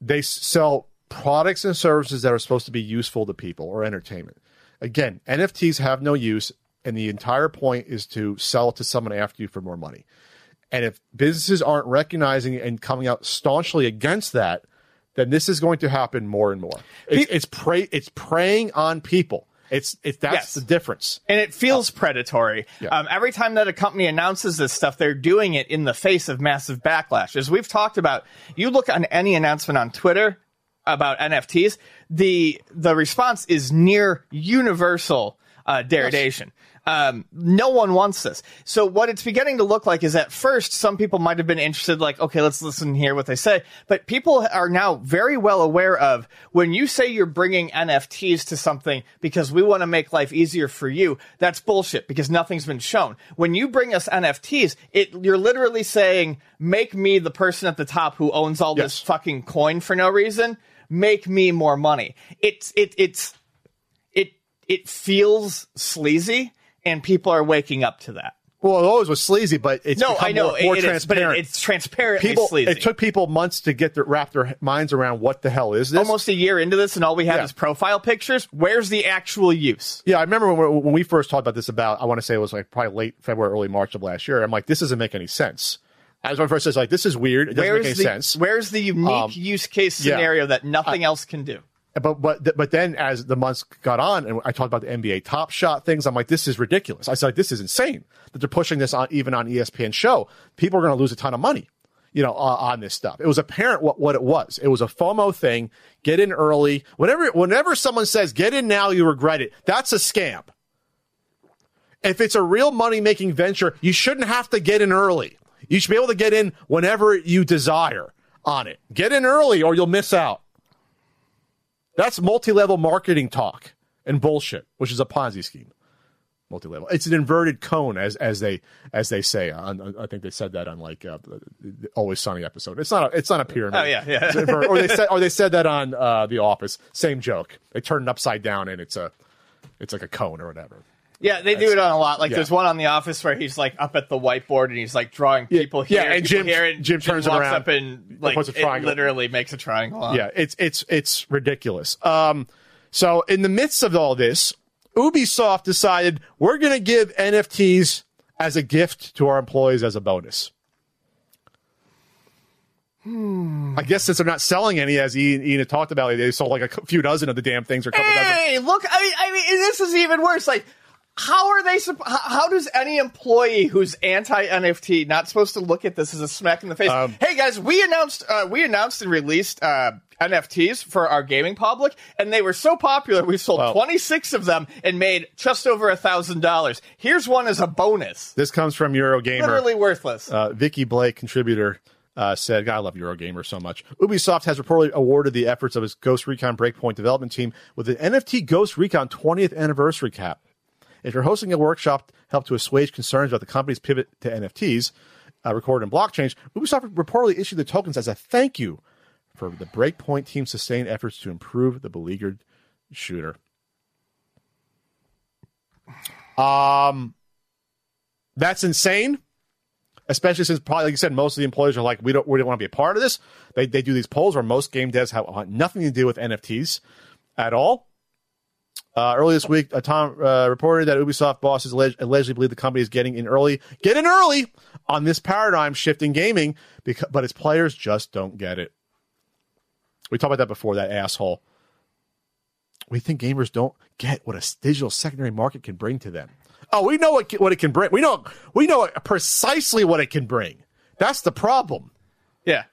Speaker 1: they sell products and services that are supposed to be useful to people or entertainment. Again, NFTs have no use, and the entire point is to sell it to someone after you for more money. And if businesses aren't recognizing and coming out staunchly against that, then this is going to happen more and more. It's it's, prey, it's preying on people. It's it's that's
Speaker 2: Yes.
Speaker 1: the difference.
Speaker 2: and it feels predatory.
Speaker 1: Yeah.
Speaker 2: Um, every time that a company announces this stuff, they're doing it in the face of massive backlash. As we've talked about, you look on any announcement on Twitter about NFTs, the the response is near universal uh, derogation. Um, no one wants this. So what it's beginning to look like is at first some people might have been interested, like, okay, let's listen and hear what they say. But people are now very well aware of when you say you're bringing NFTs to something because we want to make life easier for you, that's bullshit because nothing's been shown. When you bring us NFTs, it you're literally saying, make me the person at the top who owns all this fucking coin for no reason. Make me more money. It's it it's it it feels sleazy and people are waking up to that.
Speaker 1: Well, it always was sleazy, but it's
Speaker 2: No, I know
Speaker 1: more, more
Speaker 2: it is, but
Speaker 1: transparent.
Speaker 2: it, it's transparently
Speaker 1: people,
Speaker 2: sleazy.
Speaker 1: it took people months to get their wrap their minds around what the hell is this.
Speaker 2: almost a year into this, and all we have
Speaker 1: Yeah.
Speaker 2: is profile pictures. Where's the actual use?
Speaker 1: Yeah, I remember when, we- when we first talked about this. About I want to say it was like probably late February, early March of last year. I'm like, this doesn't make any sense. As my first says, like, this is weird. It doesn't
Speaker 2: Where's
Speaker 1: make any
Speaker 2: the
Speaker 1: sense. Um,
Speaker 2: where's the unique use case
Speaker 1: yeah.
Speaker 2: scenario that nothing else can do?
Speaker 1: But but but then as the months got on, and I talked about the NBA Top Shot things, I'm like, this is ridiculous. I said, this is insane that they're pushing this on even on ESPN show. People are going to lose a ton of money, you know, uh, on this stuff. It was apparent what what it was. It was a FOMO thing. Get in early. Whenever whenever someone says get in now, you regret it. That's a scam. If it's a real money making venture, you shouldn't have to get in early. You should be able to get in whenever you desire on it. Get in early or you'll miss out. That's multi-level marketing talk and bullshit, which is a Ponzi scheme. Multi-level. It's an inverted cone, as as they as they say. On, I think they said that on like uh, the Always Sunny episode. It's not a it's not a pyramid.
Speaker 2: Oh, yeah, yeah.
Speaker 1: Or they said or they said that on uh, The Office. Same joke. They turn it upside down and it's a it's like a cone or whatever.
Speaker 2: Yeah, they do it on a lot. Like
Speaker 1: yeah.
Speaker 2: there's one on The Office where he's like up at the whiteboard and he's like drawing people
Speaker 1: yeah,
Speaker 2: here,
Speaker 1: and
Speaker 2: people
Speaker 1: Jim-
Speaker 2: here, and
Speaker 1: Jim turns it
Speaker 2: walks
Speaker 1: around,
Speaker 2: up and like it literally makes a triangle. On.
Speaker 1: Yeah, it's it's it's ridiculous. Um, so in the midst of all this, Ubisoft decided we're going to give NFTs as a gift to our employees as a bonus. I guess since they're not selling any, as Ian, Ian talked about, it, they sold like a few dozen of the damn things or a couple dozen.
Speaker 2: Hey, look! I mean, I mean, this is even worse. Like, how are they? supp- How, how does any employee who's anti NFT not supposed to look at this as a smack in the face?
Speaker 1: Um,
Speaker 2: hey guys, we announced, uh, we announced and released uh, NFTs for our gaming public, and they were so popular, we sold
Speaker 1: Well-
Speaker 2: twenty six of them and made just over a thousand dollars. Here's one as a bonus.
Speaker 1: This comes from Eurogamer.
Speaker 2: Literally worthless.
Speaker 1: Uh, Vicky Blake, contributor, uh, said, God, I love Eurogamer so much. Ubisoft has reportedly awarded the efforts of its Ghost Recon Breakpoint development team with an NFT Ghost Recon 20th anniversary cap. If you're hosting a workshop to help to assuage concerns about the company's pivot to NFTs, uh, recorded in blockchain, Ubisoft reportedly issued the tokens as a thank you for the Breakpoint team's sustained efforts to improve the beleaguered shooter. Um, that's insane especially since probably like you said, most of the employees are like, we don't we don't want to be a part of this. They they do these polls where most game devs have nothing to do with NFTs at all. Uh, earlier this week, uh, Tom uh, reported that Ubisoft bosses alleg- allegedly believe the company is getting in early, get in early on this paradigm shift in gaming, because, but its players just don't get it. We talked about that before. That asshole. We think gamers don't get what a digital secondary market can bring to them. Oh, we know what what it can bring. We know we know precisely what it can bring. That's the problem.
Speaker 2: yeah.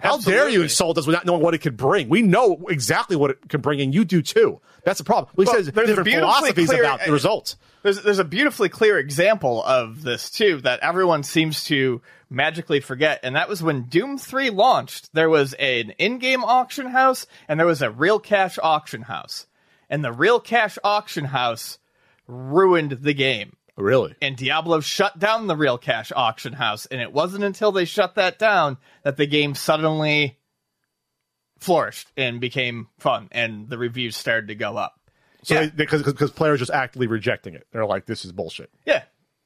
Speaker 1: How dare you insult us without knowing what it could bring? We know exactly what it can bring, and you do too. That's the problem. We
Speaker 2: Well,
Speaker 1: said
Speaker 2: there's
Speaker 1: different philosophies
Speaker 2: clear-
Speaker 1: about the results.
Speaker 2: There's there's a beautifully clear example of this too that everyone seems to magically forget, and that was when Doom 3 launched. There was an in-game auction house and there was a real cash auction house, and the real cash auction house ruined the game.
Speaker 1: Really?
Speaker 2: and Diablo shut down the real cash auction house. And it wasn't until they shut that down that the game suddenly flourished and became fun, and the reviews started to go up.
Speaker 1: So
Speaker 2: Yeah.
Speaker 1: because because players just actively rejecting it. They're like, this is bullshit.
Speaker 2: Yeah.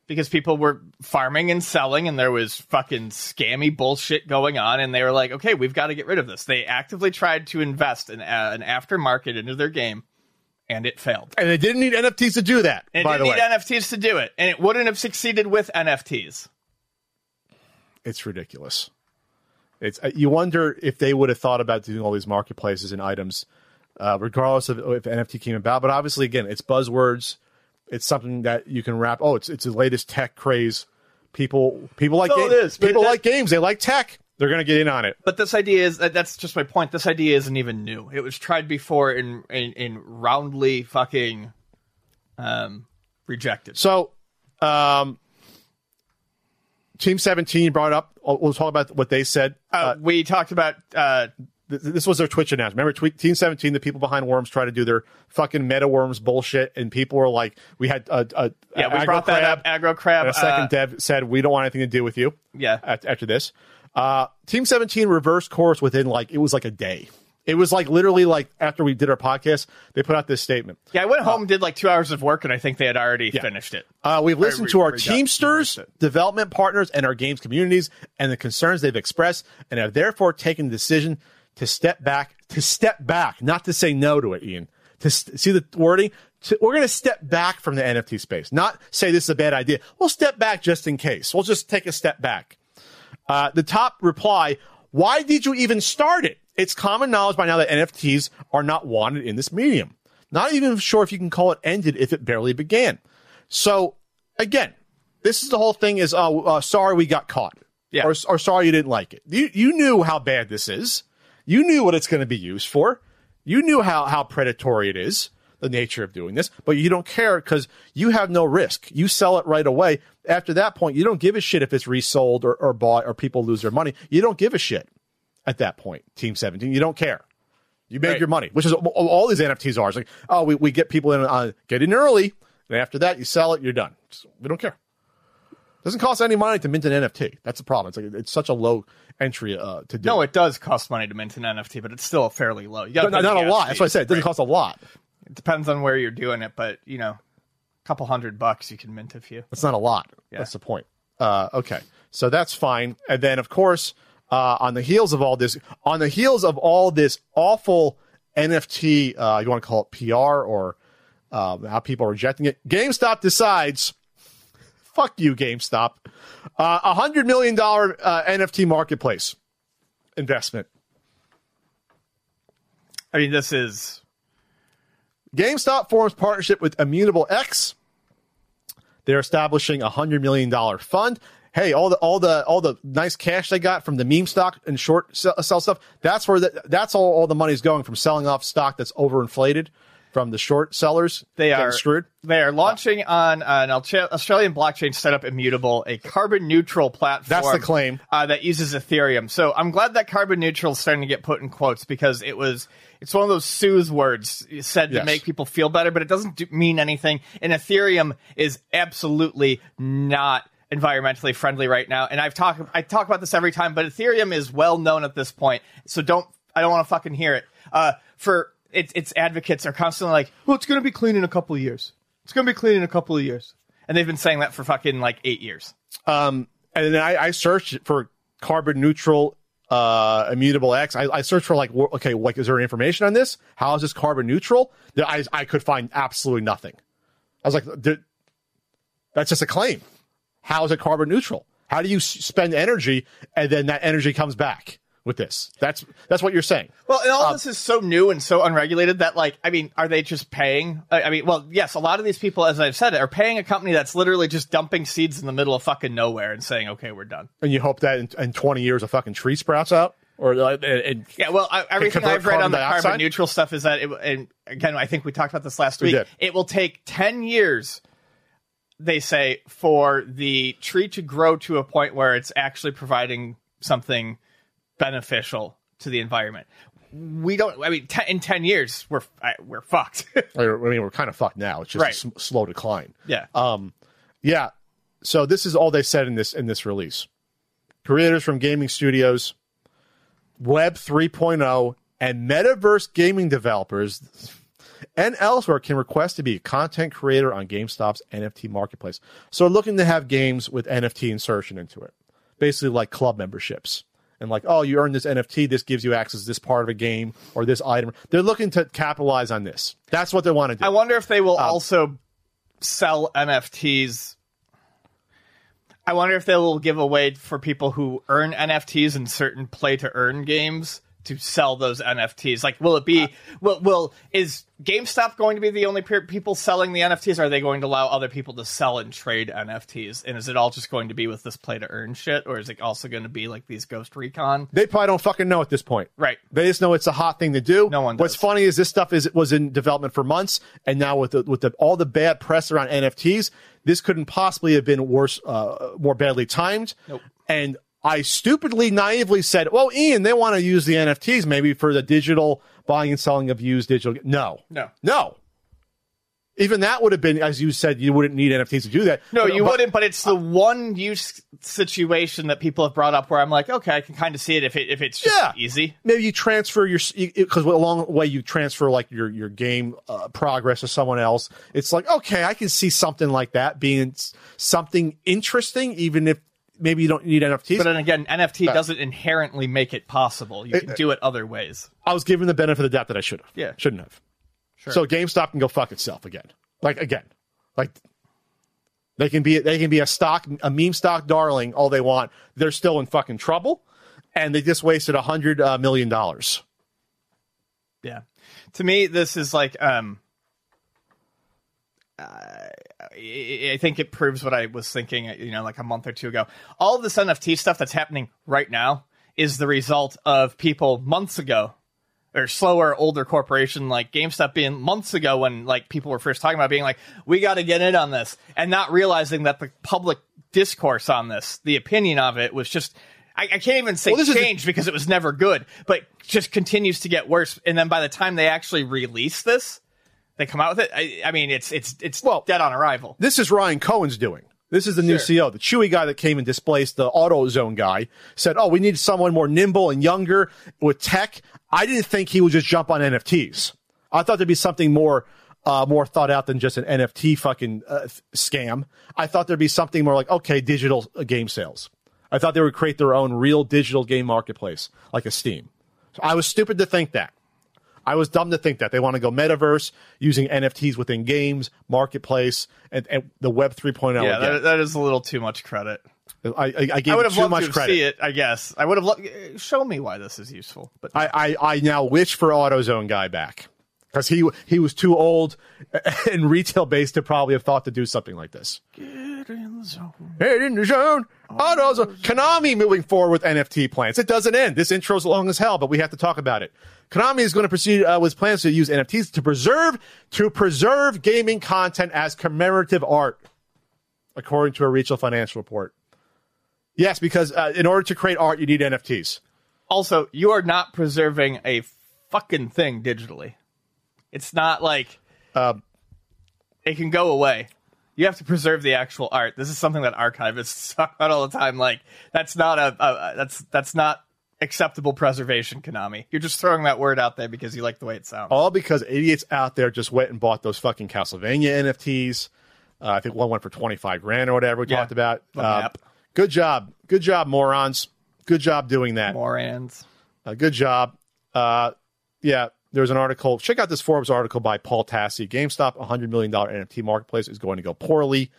Speaker 2: Because people were farming and selling, and there was fucking scammy bullshit going on, and they were like, "Okay, we've got to get rid of this." They actively tried to invest in uh, an aftermarket into their game, and it failed.
Speaker 1: And it didn't need NFTs to do that.
Speaker 2: And it
Speaker 1: by the
Speaker 2: didn't
Speaker 1: way,
Speaker 2: need NFTs to do it, and it wouldn't have succeeded with NFTs.
Speaker 1: it's ridiculous. It's uh, you wonder if they would have thought about doing all these marketplaces and items, uh, regardless of if NFT came about. But obviously, again, it's buzzwords. It's something that you can wrap. Oh, it's it's the latest tech craze. People people like
Speaker 2: So
Speaker 1: games.
Speaker 2: is,
Speaker 1: people like games. They like tech. They're gonna get in on it.
Speaker 2: But this idea is that's just my point. This idea isn't even new. It was tried before and in, in, roundly fucking um, rejected.
Speaker 1: So, um, Team Seventeen brought up. We'll talk about what they said.
Speaker 2: Uh, we talked about uh,
Speaker 1: this was their Twitch announcement. Remember, Team 17, the people behind Worms try to do their fucking meta Worms bullshit, and people were like, we had a, a
Speaker 2: yeah, we
Speaker 1: Aggro
Speaker 2: brought that up. Aggro crab.
Speaker 1: and a second
Speaker 2: uh,
Speaker 1: dev said, we don't want anything to do with you.
Speaker 2: Yeah.
Speaker 1: at- After this, uh, Team 17 reversed course within like it was like a day. It was like literally like after we did our podcast, they put out this statement.
Speaker 2: yeah, I went home, did like two hours of work, and I think they had already finished it.
Speaker 1: Uh, we've listened to our Teamsters, development partners, and our games communities and the concerns they've expressed, and have therefore taken the decision to step back, to step back, not to say no to it, Ian. To st- see the wording, to, we're going to step back from the NFT space, not say this is a bad idea. We'll step back just in case. We'll just take a step back. Uh, the top reply, why did you even start it? It's common knowledge by now that NFTs are not wanted in this medium. Not even sure if you can call it ended if it barely began. So again, this is the whole thing is, oh, uh, sorry we got caught.
Speaker 2: Yeah.
Speaker 1: Or, or sorry you didn't like it. You, you knew how bad this is. You knew what it's going to be used for. You knew how, how predatory it is, the nature of doing this, but you don't care because you have no risk. You sell it right away. After that point, you don't give a shit if it's resold or, or bought or people lose their money. You don't give a shit at that point, Team 17. You don't care. You make
Speaker 2: Right.
Speaker 1: your money, which is all- these NFTs are. It's like, oh, we, we get people in, uh, get in early, and after that, you sell it, you're done. Just- we don't care. It Doesn't cost any money to mint an NFT. That's the problem. It's like it's such a low entry uh, to do.
Speaker 2: No, it does cost money to mint an NFT, but it's still fairly low. You gotta
Speaker 1: not,
Speaker 2: pay
Speaker 1: not
Speaker 2: the
Speaker 1: a lot. That's what I said. It doesn't
Speaker 2: right?
Speaker 1: cost a lot.
Speaker 2: It depends on where you're doing it, but you know, a couple hundred bucks you can mint a few.
Speaker 1: That's not a lot. That's the point. Uh, okay, so that's fine. And then, of course, uh, on the heels of all this, on the heels of all this awful NFT, uh, you want to call it PR or um, how people are rejecting it, GameStop decides, fuck you, GameStop, uh, a hundred million dollar uh, NFT marketplace investment.
Speaker 2: I mean, this is
Speaker 1: GameStop forms partnership with Immutable X. They're establishing a hundred million dollar fund. Hey, all the all the all the nice cash they got from the meme stock and short sell, sell stuff. That's where the, that's all all the money's going from selling off stock that's overinflated from the short sellers.
Speaker 2: they are
Speaker 1: screwed.
Speaker 2: They are launching on an Australian blockchain setup Immutable, a carbon neutral platform.
Speaker 1: That's the claim.
Speaker 2: uh, that uses Ethereum. So I'm glad that carbon neutral is starting to get put in quotes because it was it's one of those soothe words said
Speaker 1: Yes.
Speaker 2: to make people feel better, but it doesn't do, mean anything. And Ethereum is absolutely not environmentally friendly right now. And I've talked I talk about this every time, but Ethereum is well known at this point. So don't I don't want to fucking hear it. Uh, for its its advocates are constantly like, well, it's going to be clean in a couple of years. It's going to be clean in a couple of years. And they've been saying that for fucking like eight years.
Speaker 1: Um, and then I, I searched for carbon neutral uh, immutable X. I, I searched for like, okay, like, is there information on this? How is this carbon neutral? I, I could find absolutely nothing. I was like, that's just a claim. How is it carbon neutral? How do you spend energy and then that energy comes back with this? That's that's what you're saying.
Speaker 2: Well, and all
Speaker 1: Um,
Speaker 2: this is so new and so unregulated that, like, I mean, are they just paying? I I mean, well, yes, a lot of these people, as I've said, are paying a company that's literally just dumping seeds in the middle of fucking nowhere and saying, "Okay, we're done."
Speaker 1: And you hope that in, in 20 years a fucking tree sprouts out, or uh,
Speaker 2: Yeah, well, I, everything I've read on the
Speaker 1: dioxide?
Speaker 2: carbon neutral stuff is that, it, and again, I think we talked about this last
Speaker 1: We
Speaker 2: week.
Speaker 1: did.
Speaker 2: It will take ten years, they say, for the tree to grow to a point where it's actually providing something beneficial to the environment. We don't. I mean, te- in ten years, we're we're fucked.
Speaker 1: I mean, we're kind of fucked now. It's just
Speaker 2: Right.
Speaker 1: slow decline.
Speaker 2: yeah.
Speaker 1: Um, Yeah. So this is all they said in this in this release. Creators from gaming studios, Web 3.0, and metaverse gaming developers and elsewhere can request to be a content creator on GameStop's NFT marketplace. So looking to have games with NFT insertion into it. Basically like club memberships. And like, oh, you earn this NFT, this gives you access to this part of a game or this item. They're looking to capitalize on this. That's what they want to do.
Speaker 2: I wonder if they will um, also sell NFTs. I wonder if they will give away for people who earn NFTs in certain play to earn games to sell those NFTs. Like, will it be? Will, will is GameStop going to be the only pe- people selling the NFTs? Or are they going to allow other people to sell and trade NFTs? And is it all just going to be with this play to earn shit, or is it also going to be like these Ghost Recon?
Speaker 1: They probably don't fucking know at this point.
Speaker 2: Right.
Speaker 1: They just know it's a hot thing to do.
Speaker 2: No one
Speaker 1: What's
Speaker 2: does.
Speaker 1: funny is this stuff is was in development for months, and now with the, with the, all the bad press around NFTs, this couldn't possibly have been worse, uh, more badly timed.
Speaker 2: Nope.
Speaker 1: And I stupidly, naively said, "Well, Ian, they want to use the NFTs maybe for the digital buying and selling of used digital." No,
Speaker 2: No.
Speaker 1: no. Even that would have been, as you said, you wouldn't need NFTs to do that.
Speaker 2: No,
Speaker 1: But-
Speaker 2: you
Speaker 1: but-
Speaker 2: wouldn't. But it's the one use situation that people have brought up where I'm like, okay, I can kind of see it if it if it's just
Speaker 1: Yeah.
Speaker 2: easy.
Speaker 1: maybe you transfer your because along the way you transfer like your your game uh, progress to someone else. It's like okay, I can see something like that being something interesting, even if maybe you don't need NFTs.
Speaker 2: But then again, NFT doesn't inherently make it possible. You can do it other ways.
Speaker 1: I was given the benefit of the doubt that I should have.
Speaker 2: Yeah.
Speaker 1: shouldn't have. So GameStop can go fuck itself again. Like again, like they can be they can be a stock a meme stock darling all they want. They're still in fucking trouble, and they just wasted a hundred uh, million dollars.
Speaker 2: Yeah. To me, this is like um I I think it proves what I was thinking, you know, like a month or two ago. All of this NFT stuff that's happening right now is the result of people months ago or slower, older corporation like GameStop being months ago when like people were first talking about being like, we got to get in on this, and not realizing that the public discourse on this, the opinion of it, was just. I, I can't even say
Speaker 1: Well, this is the-
Speaker 2: changed because it was never good, but just continues to get worse. And then by the time they actually release this, they come out with it. I, I mean, it's it's it's
Speaker 1: Well-
Speaker 2: dead on arrival.
Speaker 1: This is Ryan Cohen's doing. This is the new CEO, the Chewy guy that came and displaced the AutoZone guy. Said, "Oh, we need someone more nimble and younger with tech." I didn't think he would just jump on NFTs. I thought there'd be something more, uh, more thought out than just an NFT fucking uh, th- scam. I thought there'd be something more like, okay, digital uh, game sales. I thought they would create their own real digital game marketplace, like a Steam. So I was stupid to think that. I was dumb to think that they want to go metaverse using NFTs within games, marketplace, and, and the Web 3.0.
Speaker 2: yeah,
Speaker 1: again.
Speaker 2: that, that is a little too much credit.
Speaker 1: I, I, I gave
Speaker 2: I would have
Speaker 1: too
Speaker 2: loved
Speaker 1: much
Speaker 2: to
Speaker 1: credit.
Speaker 2: see it. I guess I would have loved. Show me why this is useful. But
Speaker 1: I, I, I now wish for AutoZone guy back because he he was too old and retail based to probably have thought to do something like this.
Speaker 2: get in the zone.
Speaker 1: Hey, in the zone. AutoZone. Konami moving forward with NFT plans. It doesn't end. This intro intro's long as hell, but we have to talk about it. Konami is going to proceed uh, with plans to use NFTs to preserve to preserve gaming content as commemorative art, according to a Rachel financial report. Yes, because uh, in order to create art, you need NFTs.
Speaker 2: Also, you are not preserving a fucking thing digitally. It's not like
Speaker 1: Um,
Speaker 2: it can go away. You have to preserve the actual art. This is something that archivists talk about all the time. Like that's not a, a, a that's that's not acceptable preservation, Konami. You're just throwing that word out there because you like the way it sounds.
Speaker 1: all because idiots out there just went and bought those fucking Castlevania NFTs. Uh, I think one went for twenty five grand or whatever we
Speaker 2: Yeah,
Speaker 1: talked about. Uh, good job, good job, morons. Good job doing that.
Speaker 2: Morons.
Speaker 1: Uh, good job. Uh, yeah, there's an article. Check out this Forbes article by Paul Tassi. GameStop, $100 million NFT marketplace is going to go poorly.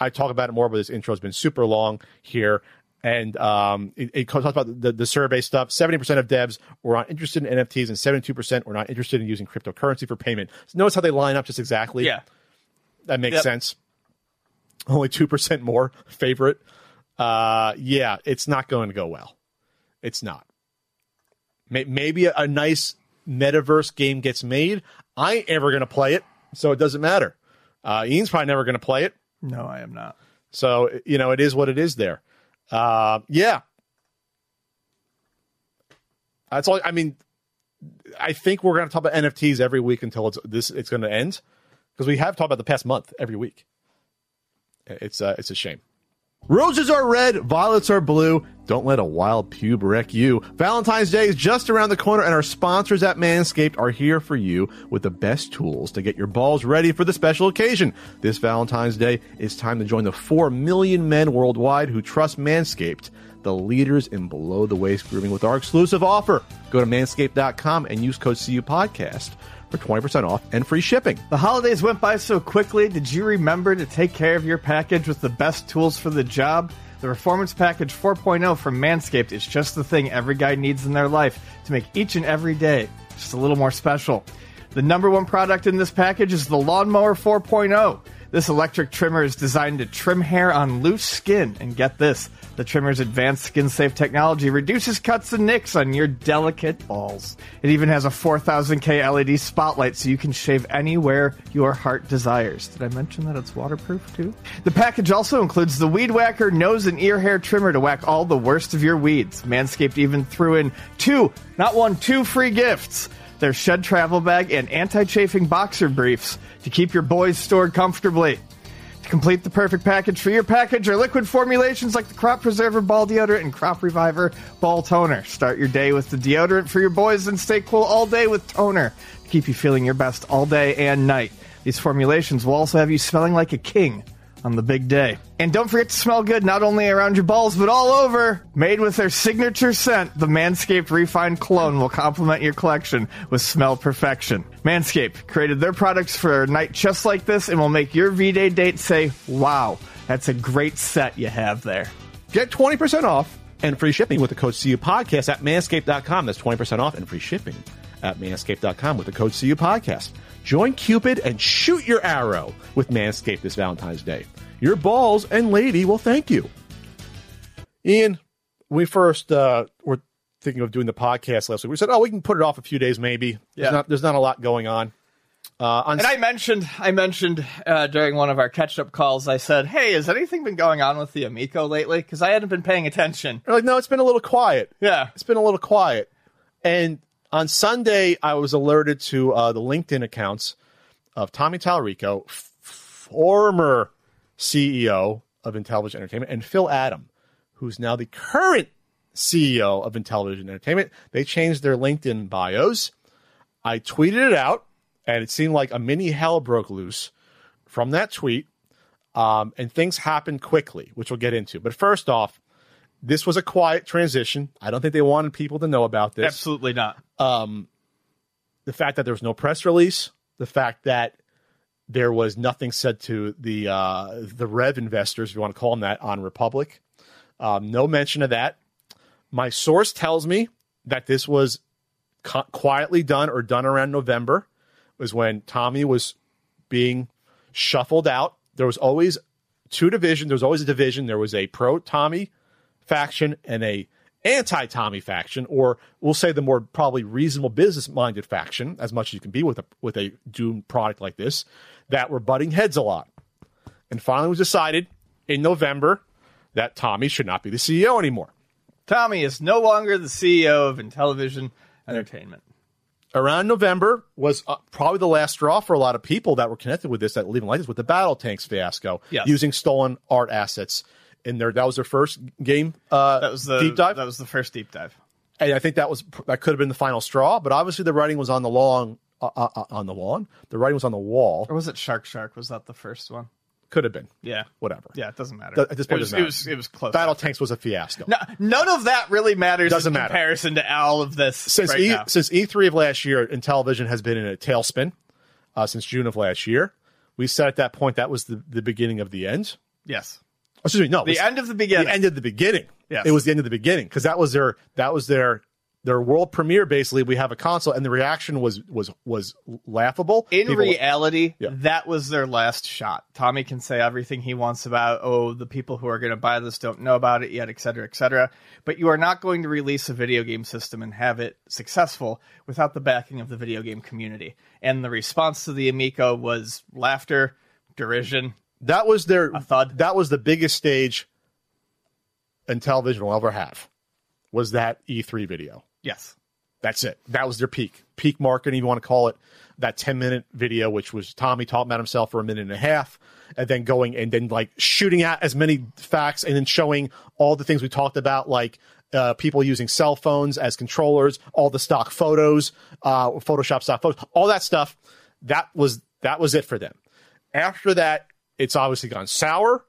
Speaker 1: I talk about it more, but this intro has been super long here. And um, it, it talks about the, the survey stuff. 70% of devs were not interested in NFTs, and 72% were not interested in using cryptocurrency for payment. So notice how they line up just exactly.
Speaker 2: Yeah.
Speaker 1: That makes
Speaker 2: Yep.
Speaker 1: sense. Only 2% more favorite. Uh, yeah, it's not going to go well. It's not. May- Maybe a, a nice metaverse game gets made. I ain't ever going to play it, so it doesn't matter. Uh, Ian's probably never going to play it.
Speaker 2: No, I am not.
Speaker 1: So, you know, it is what it is there. Uh, yeah. That's all. I mean, I think we're going to talk about NFTs every week until it's this. It's going to end because we have talked about the past month every week. It's uh, it's a shame. Roses are red, violets are blue. Don't let a wild pube wreck you. Valentine's Day is just around the corner, and our sponsors at Manscaped are here for you with the best tools to get your balls ready for the special occasion. This Valentine's Day, it's time to join the 4 million men worldwide who trust Manscaped, the leaders in below the waist grooming, with our exclusive offer. Go to manscaped.com and use code CU Podcast for 20% off and free shipping.
Speaker 2: The holidays went by so quickly. Did you remember to take care of your package with the best tools for the job? The Performance Package 4.0 from Manscaped is just the thing every guy needs in their life to make each and every day just a little more special. The number one product in this package is the Lawnmower 4.0. This electric trimmer is designed to trim hair on loose skin. And get this the trimmer's advanced skin safe technology reduces cuts and nicks on your delicate balls. It even has a 4000K LED spotlight so you can shave anywhere your heart desires. Did I mention that it's waterproof too? The package also includes the Weed Whacker nose and ear hair trimmer to whack all the worst of your weeds. Manscaped even threw in two, not one, two free gifts their shed travel bag and anti chafing boxer briefs to keep your boys stored comfortably. To complete the perfect package for your package are liquid formulations like the Crop Preserver Ball Deodorant and Crop Reviver Ball Toner. Start your day with the deodorant for your boys and stay cool all day with toner to keep you feeling your best all day and night. These formulations will also have you smelling like a king on the big day. And don't forget to smell good not only around your balls, but all over. Made with their signature scent, the Manscaped Refined Cologne will complement your collection with smell perfection. Manscaped created their products for a night just like this and will make your V Day date say, wow, that's a great set you have there.
Speaker 1: Get 20% off and free shipping with the code CU Podcast at manscaped.com. That's 20% off and free shipping at manscaped.com with the code CU Podcast. Join Cupid and shoot your arrow with Manscaped this Valentine's Day. Your balls and lady will thank you. Ian, we first uh, were thinking of doing the podcast last week. We said, oh, we can put it off a few days maybe. There's,
Speaker 2: Yeah.
Speaker 1: not, there's not a lot going on. Uh, on
Speaker 2: And I mentioned, I mentioned uh, during one of our catch-up calls, I said, "Hey, has anything been going on with the Amico lately? Because I hadn't been paying attention."
Speaker 1: They're like, no, it's been a little quiet.
Speaker 2: Yeah,
Speaker 1: It's been a little quiet. And on Sunday, I was alerted to uh, the LinkedIn accounts of Tommy Tallarico, f- former CEO of Intellivision Entertainment, and Phil Adam, who's now the current CEO of Intellivision Entertainment. They changed their LinkedIn bios. I tweeted it out, and it seemed like a mini hell broke loose from that tweet. Um, and things happened quickly, which we'll get into. But first off, this was a quiet transition. I don't think they wanted people to know about this.
Speaker 2: absolutely not.
Speaker 1: The fact that there was no press release, the fact that there was nothing said to the uh, the Rev investors, if you want to call them that, on Republic. Um, no mention of that. My source tells me that this was co- quietly done or done around November. Was when Tommy was being shuffled out. There was always two divisions. There was always a division. There was a pro Tommy faction and a anti Tommy faction, or we'll say the more probably reasonable business minded faction, as much as you can be with a with a doomed product like this, that were butting heads a lot. And finally, it was decided in November that Tommy should not be the CEO anymore.
Speaker 2: Tommy is no longer the CEO of Intellivision Entertainment.
Speaker 1: around November was uh, probably the last straw for a lot of people that were connected with this that leaving like this with the battle tanks fiasco
Speaker 2: Yes.
Speaker 1: using stolen art assets in their that was their first game uh
Speaker 2: That was the
Speaker 1: deep dive
Speaker 2: That was the first deep dive.
Speaker 1: and I think that was that could have been the final straw but obviously the writing was on the lawn uh, uh, uh, on the lawn the writing was on the wall
Speaker 2: Or was it Shark Shark? Was that the first one?
Speaker 1: could have been
Speaker 2: Yeah.
Speaker 1: whatever
Speaker 2: Yeah, it doesn't matter.
Speaker 1: At this point
Speaker 2: it was,
Speaker 1: it
Speaker 2: it was it was close.
Speaker 1: battle tanks was a fiasco
Speaker 2: No, none of that really matters
Speaker 1: Doesn't
Speaker 2: in
Speaker 1: matter.
Speaker 2: comparison to all of this
Speaker 1: since
Speaker 2: right
Speaker 1: e,
Speaker 2: now.
Speaker 1: since E3 of last year, Intellivision has been in a tailspin uh, since June of last year. We said at that point that was the, the beginning of the end.
Speaker 2: Yes.
Speaker 1: Oh, Excuse me, no,
Speaker 2: The end of the beginning.
Speaker 1: The end of the beginning.
Speaker 2: Yes.
Speaker 1: it was the end of the beginning because that was their that was their their world premiere. Basically, we have a console, and the reaction was was was laughable.
Speaker 2: in
Speaker 1: People-
Speaker 2: reality,
Speaker 1: Yeah.
Speaker 2: that was their last shot. Tommy can say everything he wants about, oh, the people who are going to buy this don't know about it yet, et cetera, et cetera. But you are not going to release a video game system and have it successful without the backing of the video game community. And the response to the Amico was laughter, derision.
Speaker 1: That was their
Speaker 2: A thud.
Speaker 1: That was the biggest stage Intellivision will ever have. Was that E3 video?
Speaker 2: Yes.
Speaker 1: That's it. That was their peak. Peak marketing, you want to call it. That 10 minute video, which was Tommy talking about himself for a minute and a half, and then going and then like shooting out as many facts and then showing all the things we talked about, like uh, people using cell phones as controllers, all the stock photos, uh, Photoshop stock photos, all that stuff. That was that was it for them. After that, it's obviously gone sour.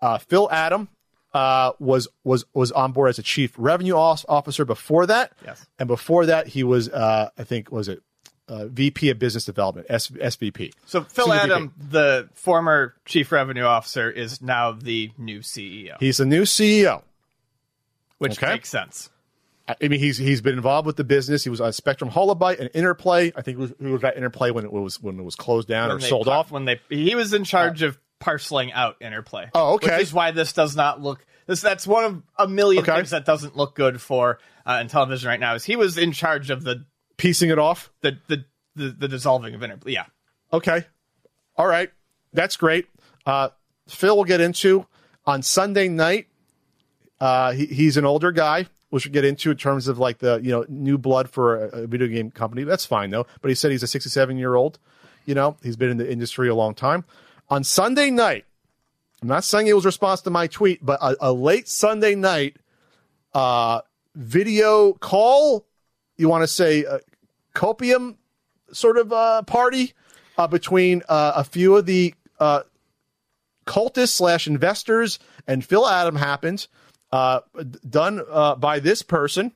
Speaker 1: Uh, Phil Adam uh, was was was on board as a chief revenue officer before that.
Speaker 2: Yes.
Speaker 1: and before that, he was uh, I think was it uh, VP of Business Development, S- SVP.
Speaker 2: So Phil
Speaker 1: Senior VP.
Speaker 2: Adam, the former chief revenue officer, is now the new CEO,
Speaker 1: He's the new CEO.
Speaker 2: which
Speaker 1: okay.
Speaker 2: makes sense.
Speaker 1: I mean, he's he's been involved with the business. He was on Spectrum Holobyte and Interplay. I think he was, he was at Interplay when it was when it was closed down or
Speaker 2: When they
Speaker 1: sold off.
Speaker 2: when they he was in charge of parceling out Interplay.
Speaker 1: Oh, okay.
Speaker 2: Which is why this does not look this. That's one of a million
Speaker 1: Okay.
Speaker 2: things that doesn't look good for uh, Intellivision right now. Is he was in charge of the
Speaker 1: Piecing it off.
Speaker 2: the the the, the dissolving of Interplay? Yeah.
Speaker 1: Okay. All right. That's great. Uh, Phil will get into on Sunday night. Uh, he, he's an older guy, which we'll get into in terms of like the, you know, new blood for a, a video game company. That's fine though. But he said he's a 67 year old. You know, he's been in the industry a long time. On Sunday night, I'm not saying it was response to my tweet, but a, a late Sunday night, uh, video call, you want to say uh, copium sort of uh, party uh, between uh, a few of the uh, cultists slash investors and Phil Adam happened, uh, done uh, by this person.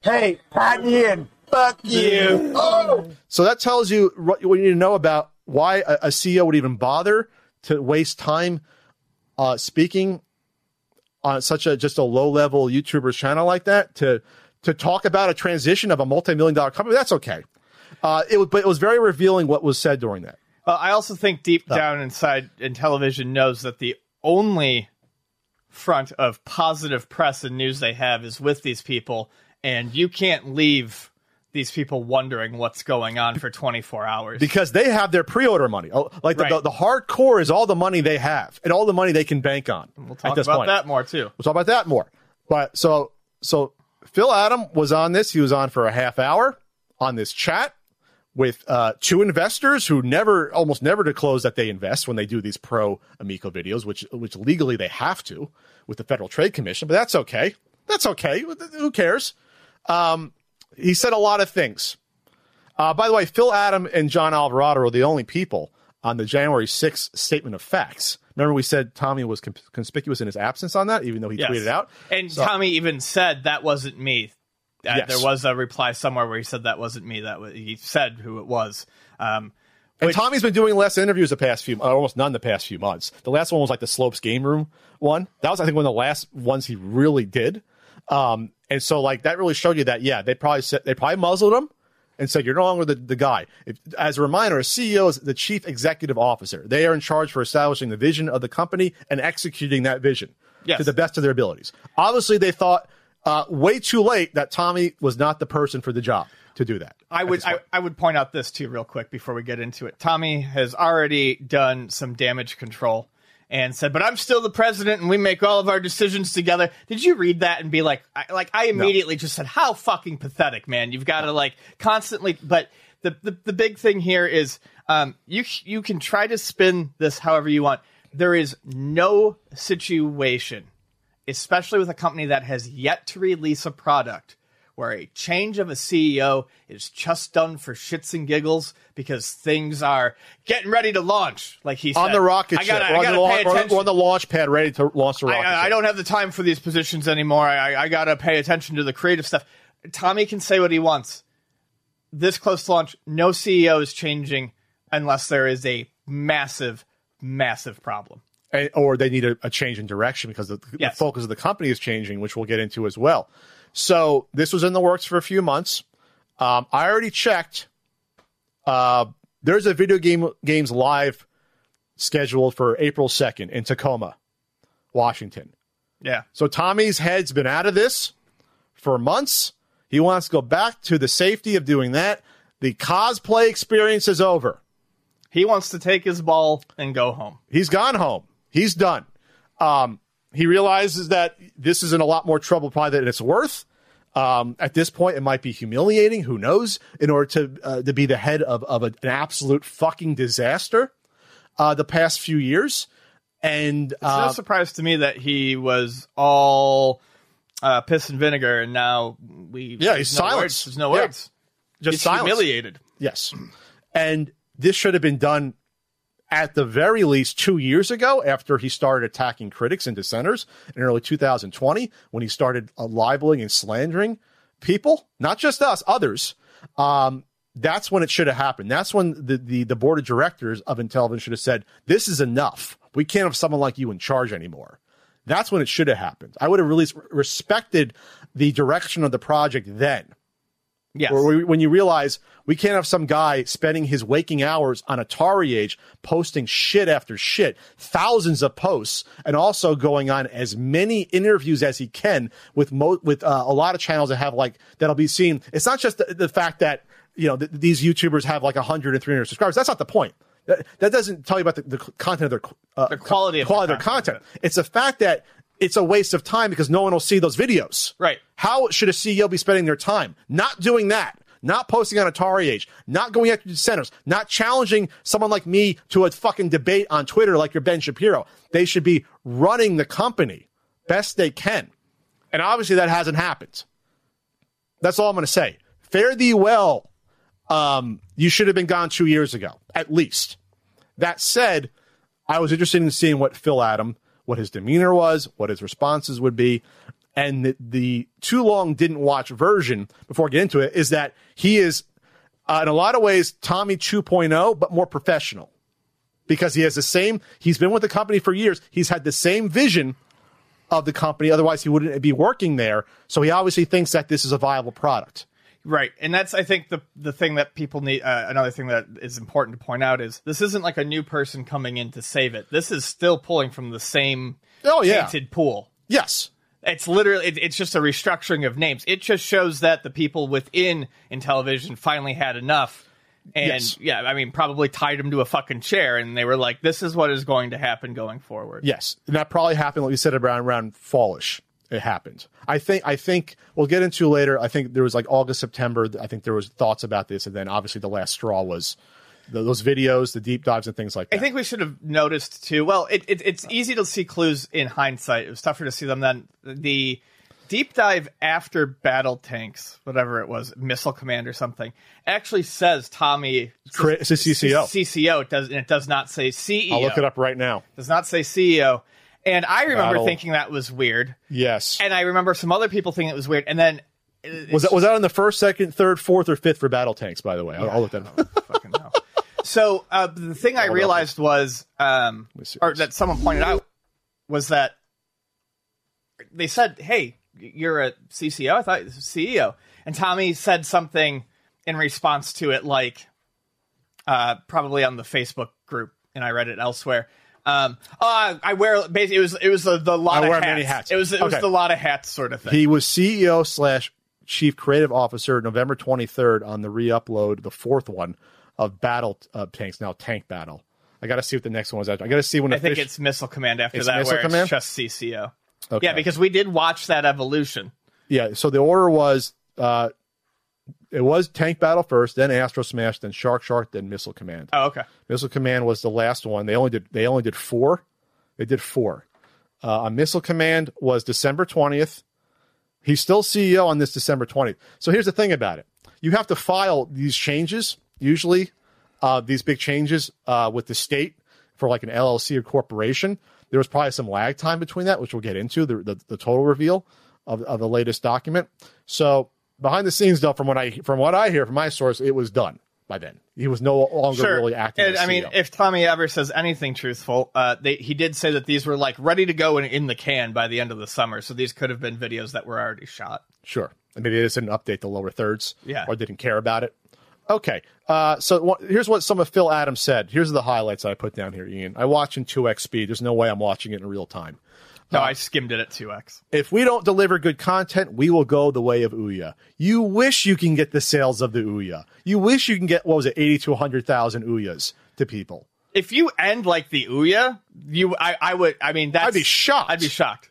Speaker 4: Hey, Pat Ian, fuck you.
Speaker 1: So that tells you what you need to know about why a, a CEO would even bother to waste time uh, speaking on such a just a low level YouTuber's channel like that to to talk about a transition of a multi million dollar company. That's okay. Uh, it was, but it was very revealing what was said during that.
Speaker 2: Well, I also think deep down inside Intellivision knows that the only front of positive press and news they have is with these people, and you can't leave these people wondering what's going on for 24 hours.
Speaker 1: because they have their pre-order money. Oh, Like the,
Speaker 2: Right.
Speaker 1: the, the hardcore is all the money they have and all the money they can bank on.
Speaker 2: we'll talk about
Speaker 1: point.
Speaker 2: that more too.
Speaker 1: We'll talk about that more. But so so Phil Adam was on this. He was on for a half hour on this chat with uh, two investors who never, almost never disclose that they invest when they do these pro Amico videos, which which legally they have to with the Federal Trade Commission. But that's okay. That's okay. Who cares? Um, he said a lot of things. Uh, by the way, Phil Adam and John Alvarado are the only people on the January 6th statement of facts. Remember, we said Tommy was con- conspicuous in his absence on that, even though he
Speaker 2: Yes.
Speaker 1: tweeted out.
Speaker 2: And
Speaker 1: So-
Speaker 2: Tommy even said that wasn't me. Uh,
Speaker 1: Yes.
Speaker 2: There was a reply somewhere where he said that wasn't me. That was, he said who it was. Um,
Speaker 1: And Tommy's been doing less interviews the past few, uh, almost none the past few months. The last one was like the Slopes game room one. That was, I think, one of the last ones he really did. Um, and so like that really showed you that, yeah, they probably said, they probably muzzled him and said, you're no longer the, the guy. If, as a reminder, a CEO is the chief executive officer. They are in charge for establishing the vision of the company and executing that vision
Speaker 2: Yes.
Speaker 1: to the best of their abilities. Obviously, they thought uh, way too late that Tommy was not the person for the job to do that.
Speaker 2: I would I, I would point out this too real quick before we get into it. Tommy has already done some damage control and said, "But I'm still the president, and we make all of our decisions together." Did you read that and be like, I, like I immediately just said, "How fucking pathetic, man! You've got to like constantly." But the, the the big thing here is, um, you you can try to spin this however you want. There is no situation especially with a company that has yet to release a product where a change of a CEO is just done for shits and giggles because things are getting ready to launch. Like he's
Speaker 1: on the rocket
Speaker 2: I
Speaker 1: ship.
Speaker 2: gotta,
Speaker 1: We're on, the launch, on-
Speaker 2: attention.
Speaker 1: we're on the launch pad ready to launch the rocket
Speaker 2: I, I don't have the time for these positions anymore. I, I got to pay attention to the creative stuff. Tommy can say what he wants. This close to launch, no CEO is changing unless there is a massive, massive problem.
Speaker 1: And- or they need a, a change in direction because the,
Speaker 2: Yes.
Speaker 1: the focus of the company is changing, which we'll get into as well. So this was in the works for a few months. Um, I already checked. Uh, there's a video game games live scheduled for April 2nd in Tacoma, Washington.
Speaker 2: Yeah.
Speaker 1: So Tommy's head's been out of this for months. He wants to go back to the safety of doing that. The cosplay experience is over.
Speaker 2: He wants to take his ball and go home.
Speaker 1: He's gone home. He's done. Um, he realizes that this is in a lot more trouble probably than it's worth. Um, at this point, it might be humiliating. Who knows? In order to uh, to be the head of of an absolute fucking disaster, uh, the past few years, and
Speaker 2: It's
Speaker 1: uh,
Speaker 2: no surprise to me that he was all uh, piss and vinegar, and now we
Speaker 1: Yeah, he's
Speaker 2: no
Speaker 1: silenced.
Speaker 2: Words. There's no
Speaker 1: Yeah.
Speaker 2: words.
Speaker 1: just
Speaker 2: He's humiliated.
Speaker 1: Yes. And this should have been done at the very least two years ago after he started attacking critics and dissenters in early 2020 when he started uh, libeling and slandering people, not just us, others. Um, that's when it should have happened. That's when the, the, the board of directors of Intellivision should have said, this is enough. We can't have someone like you in charge anymore. That's when it should have happened. I would have really respected the direction of the project then
Speaker 2: Yes.
Speaker 1: or when you realize we can't have some guy spending his waking hours on Atari Age posting shit after shit, thousands of posts, and also going on as many interviews as he can with mo- with uh, a lot of channels that have like that'll be seen. It's not just the, the fact that you know th- these YouTubers have like 100 and 300 subscribers. That's not the point. That, that doesn't tell you about the, the content of their uh,
Speaker 2: The quality of
Speaker 1: quality
Speaker 2: the
Speaker 1: of their content. It's the fact that it's a waste of time because no one will see those videos.
Speaker 2: Right.
Speaker 1: How should a CEO be spending their time? Not doing that. Not posting on Atari Age. Not going after dissenters. Not challenging someone like me to a fucking debate on Twitter like your Ben Shapiro. They should be running the company best they can. And obviously that hasn't happened. That's all I'm going to say. Fare thee well. Um, you should have been gone two years ago, at least. That said, I was interested in seeing what Phil Adam, what his demeanor was, what his responses would be. And the, the too long didn't watch version before I get into it is that he is, uh, in a lot of ways, Tommy 2.0, but more professional because he has the same, he's been with the company for years. He's had the same vision of the company. Otherwise, he wouldn't be working there. So he obviously thinks that this is a viable product.
Speaker 2: Right, and that's I think the the thing that people need. Uh, another thing that is important to point out is this isn't like a new person coming in to save it. This is still pulling from the same
Speaker 1: Oh, yeah.
Speaker 2: tainted pool.
Speaker 1: Yes.
Speaker 2: It's literally it, it's just a restructuring of names. It just shows that the people within Intellivision finally had enough, and
Speaker 1: Yes.
Speaker 2: yeah, I mean probably tied him to a fucking chair, and they were like, "This is what is going to happen going forward."
Speaker 1: Yes, and that probably happened, like you said, around around fallish. It happened. I think. I think we'll get into later. I think there was like August, September. I think there was thoughts about this, and then obviously the last straw was the, those videos, the deep dives, and things like that.
Speaker 2: I think we should have noticed too. Well, it, it, it's easy to see clues in hindsight. It was tougher to see them then. The deep dive after battle tanks, whatever it was, missile command or something, actually says Tommy.
Speaker 1: Cra- it's a CCO.
Speaker 2: CCO. It does. And it does not say CEO.
Speaker 1: I'll look it up right now.
Speaker 2: Does not say CEO. And I remember
Speaker 1: Battle.
Speaker 2: thinking that was weird.
Speaker 1: Yes.
Speaker 2: And I remember some other people thinking it was weird. And then
Speaker 1: was that was that on the first, second, third, fourth, or fifth for battle tanks? By the way, I'll, I'll look that up.
Speaker 2: So uh, the thing I realized was, um, or that someone pointed out, was that they said, "Hey, you're a CCO." I thought CEO, and Tommy said something in response to it, like uh, probably on the Facebook group, and I read it elsewhere. Um, oh, I wear basically it was it was the, the lot
Speaker 1: I
Speaker 2: of
Speaker 1: wear
Speaker 2: hats.
Speaker 1: many hats.
Speaker 2: It was it was
Speaker 1: Okay.
Speaker 2: the lot of hats sort of thing.
Speaker 1: He was CEO slash chief creative officer November 23rd on the re-upload, the fourth one of Battle uh, Tanks, now Tank Battle. I got to see what the next one was. After. I got to see when
Speaker 2: I think it's Missile Command after
Speaker 1: It's
Speaker 2: that,
Speaker 1: Missile
Speaker 2: where
Speaker 1: Command?
Speaker 2: it's just CCO.
Speaker 1: Okay.
Speaker 2: Yeah, because we did watch that evolution.
Speaker 1: yeah. So the order was uh, it was Tank Battle first, then Astro Smash, then Shark Shark, then Missile Command.
Speaker 2: Oh, okay.
Speaker 1: Missile Command was the last one. They only did they only did four. They did four. Uh, on Missile Command was December twentieth. He's still CEO on this December twentieth. So here's the thing about it: you have to file these changes usually, uh, these big changes uh, with the state for like an LLC or corporation. There was probably some lag time between that, which we'll get into the the, the total reveal of, of the latest document. So behind the scenes, though, from what I from what I hear from my source, it was done by then. He was no longer
Speaker 2: Sure.
Speaker 1: really acting.
Speaker 2: And, I mean, if Tommy ever says anything truthful, uh, they, he did say that these were like ready to go in, in the can by the end of the summer. So these could have been videos that were already shot.
Speaker 1: Sure. I mean, they just didn't update the lower thirds.
Speaker 2: Yeah.
Speaker 1: Or didn't care about it. Okay. Uh, so here's what some of Phil Adams said. Here's the highlights I put down here, Ian. I watch in 2x speed. There's no way I'm watching it in real time.
Speaker 2: No, I skimmed it at 2x.
Speaker 1: If we don't deliver good content, we will go the way of Ouya. You wish you can get the sales of the Ouya. You wish you can get, what was it, 80 to 100,000 Ouyas to people.
Speaker 2: If you end like the Ouya, you, I, I would, I mean, that's,
Speaker 1: I'd be shocked.
Speaker 2: I'd be shocked.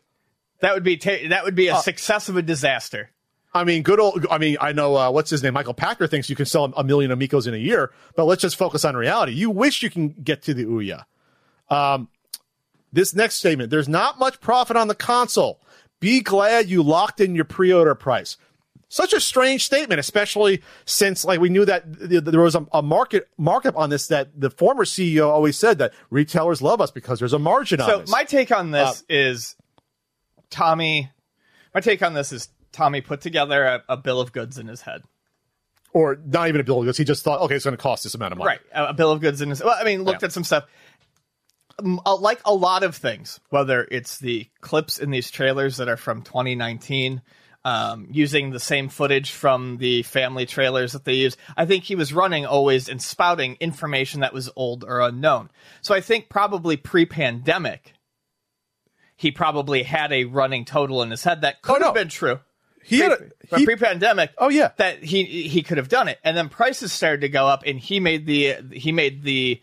Speaker 2: That would be, ta- that would be a success of a disaster.
Speaker 1: I mean, good old. I mean, I know uh, what's his name. Michael Pachter thinks you can sell a million Amicos in a year, but let's just focus on reality. You wish you can get to the Ouya. Um, this next statement: There's not much profit on the console. Be glad you locked in your pre-order price. Such a strange statement, especially since like we knew that th- there was a, a market markup on this. That the former CEO always said that retailers love us because there's a margin on
Speaker 2: So my take on this uh, is Tommy. My take on this is Tommy put together a, a bill of goods in his head.
Speaker 1: or not even a bill of goods. he just thought, okay, it's going to cost this amount of money.
Speaker 2: Right, a, a bill of goods in his. Well, I mean, looked
Speaker 1: Yeah.
Speaker 2: at some stuff. Uh, Like a lot of things, whether it's the clips in these trailers that are from 2019, um, using the same footage from the family trailers that they use, I think he was running always and spouting information that was old or unknown. So I think probably pre-pandemic, he probably had a running total in his head that could
Speaker 1: Oh, no.
Speaker 2: have been true.
Speaker 1: He had a,
Speaker 2: but
Speaker 1: he-
Speaker 2: pre-pandemic.
Speaker 1: Oh, yeah.
Speaker 2: that he he could have done it, and then prices started to go up, and he made the he made the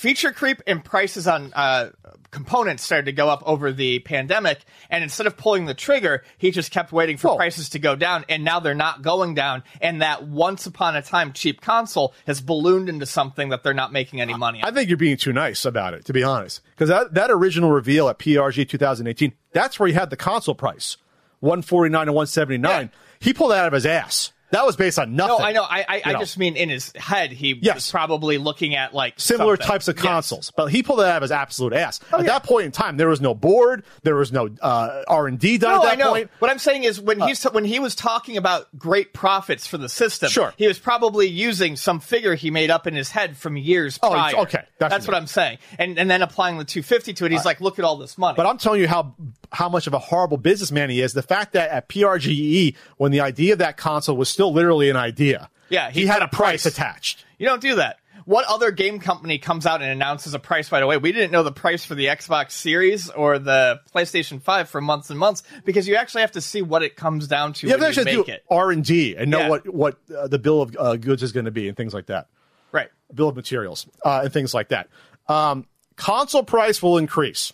Speaker 2: feature creep and prices on uh, components started to go up over the pandemic. And instead of pulling the trigger, he just kept waiting for prices to go down, and now they're not going down. And that once upon a time cheap console has ballooned into something that they're not making any money.
Speaker 1: I
Speaker 2: on.
Speaker 1: think you're being too nice about it, to be honest. Because that, that original reveal at PRG 2018, that's where he had the console price, 149 and 179.
Speaker 2: Yeah.
Speaker 1: He pulled that out of his ass. That was based on nothing.
Speaker 2: No, I know. I I, I
Speaker 1: know.
Speaker 2: just mean in his head, he
Speaker 1: Yes.
Speaker 2: was probably looking at like
Speaker 1: Similar
Speaker 2: something.
Speaker 1: types of
Speaker 2: Yes. Oh,
Speaker 1: consoles, but he pulled that out of his absolute ass. At
Speaker 2: yeah.
Speaker 1: that point in time, there was no board, there was no uh, R and D done
Speaker 2: No,
Speaker 1: at that
Speaker 2: I know.
Speaker 1: point. Uh,
Speaker 2: What I'm saying is when he's when he was talking about great profits for the system,
Speaker 1: Sure.
Speaker 2: he was probably using some figure he made up in his head from years
Speaker 1: Oh,
Speaker 2: prior.
Speaker 1: okay.
Speaker 2: That's what I'm saying. And and then applying the 250 to it, he's like, look at all this money.
Speaker 1: But I'm telling you how how much of a horrible businessman he is. The fact that at PRGE, when the idea of that console was still literally an idea,
Speaker 2: Yeah,
Speaker 1: he,
Speaker 2: he
Speaker 1: had a price,
Speaker 2: price.
Speaker 1: attached.
Speaker 2: you don't do that. What other game company comes out and announces a price right away? We didn't know the price for the Xbox Series or the PlayStation 5 for months and months because you actually have to see what it comes down to
Speaker 1: You have to actually do. R and D and know
Speaker 2: Yeah.
Speaker 1: what what uh, the bill of uh, goods is going to be and things like that.
Speaker 2: Right.
Speaker 1: bill of materials uh, and things like that. Um, console price will increase.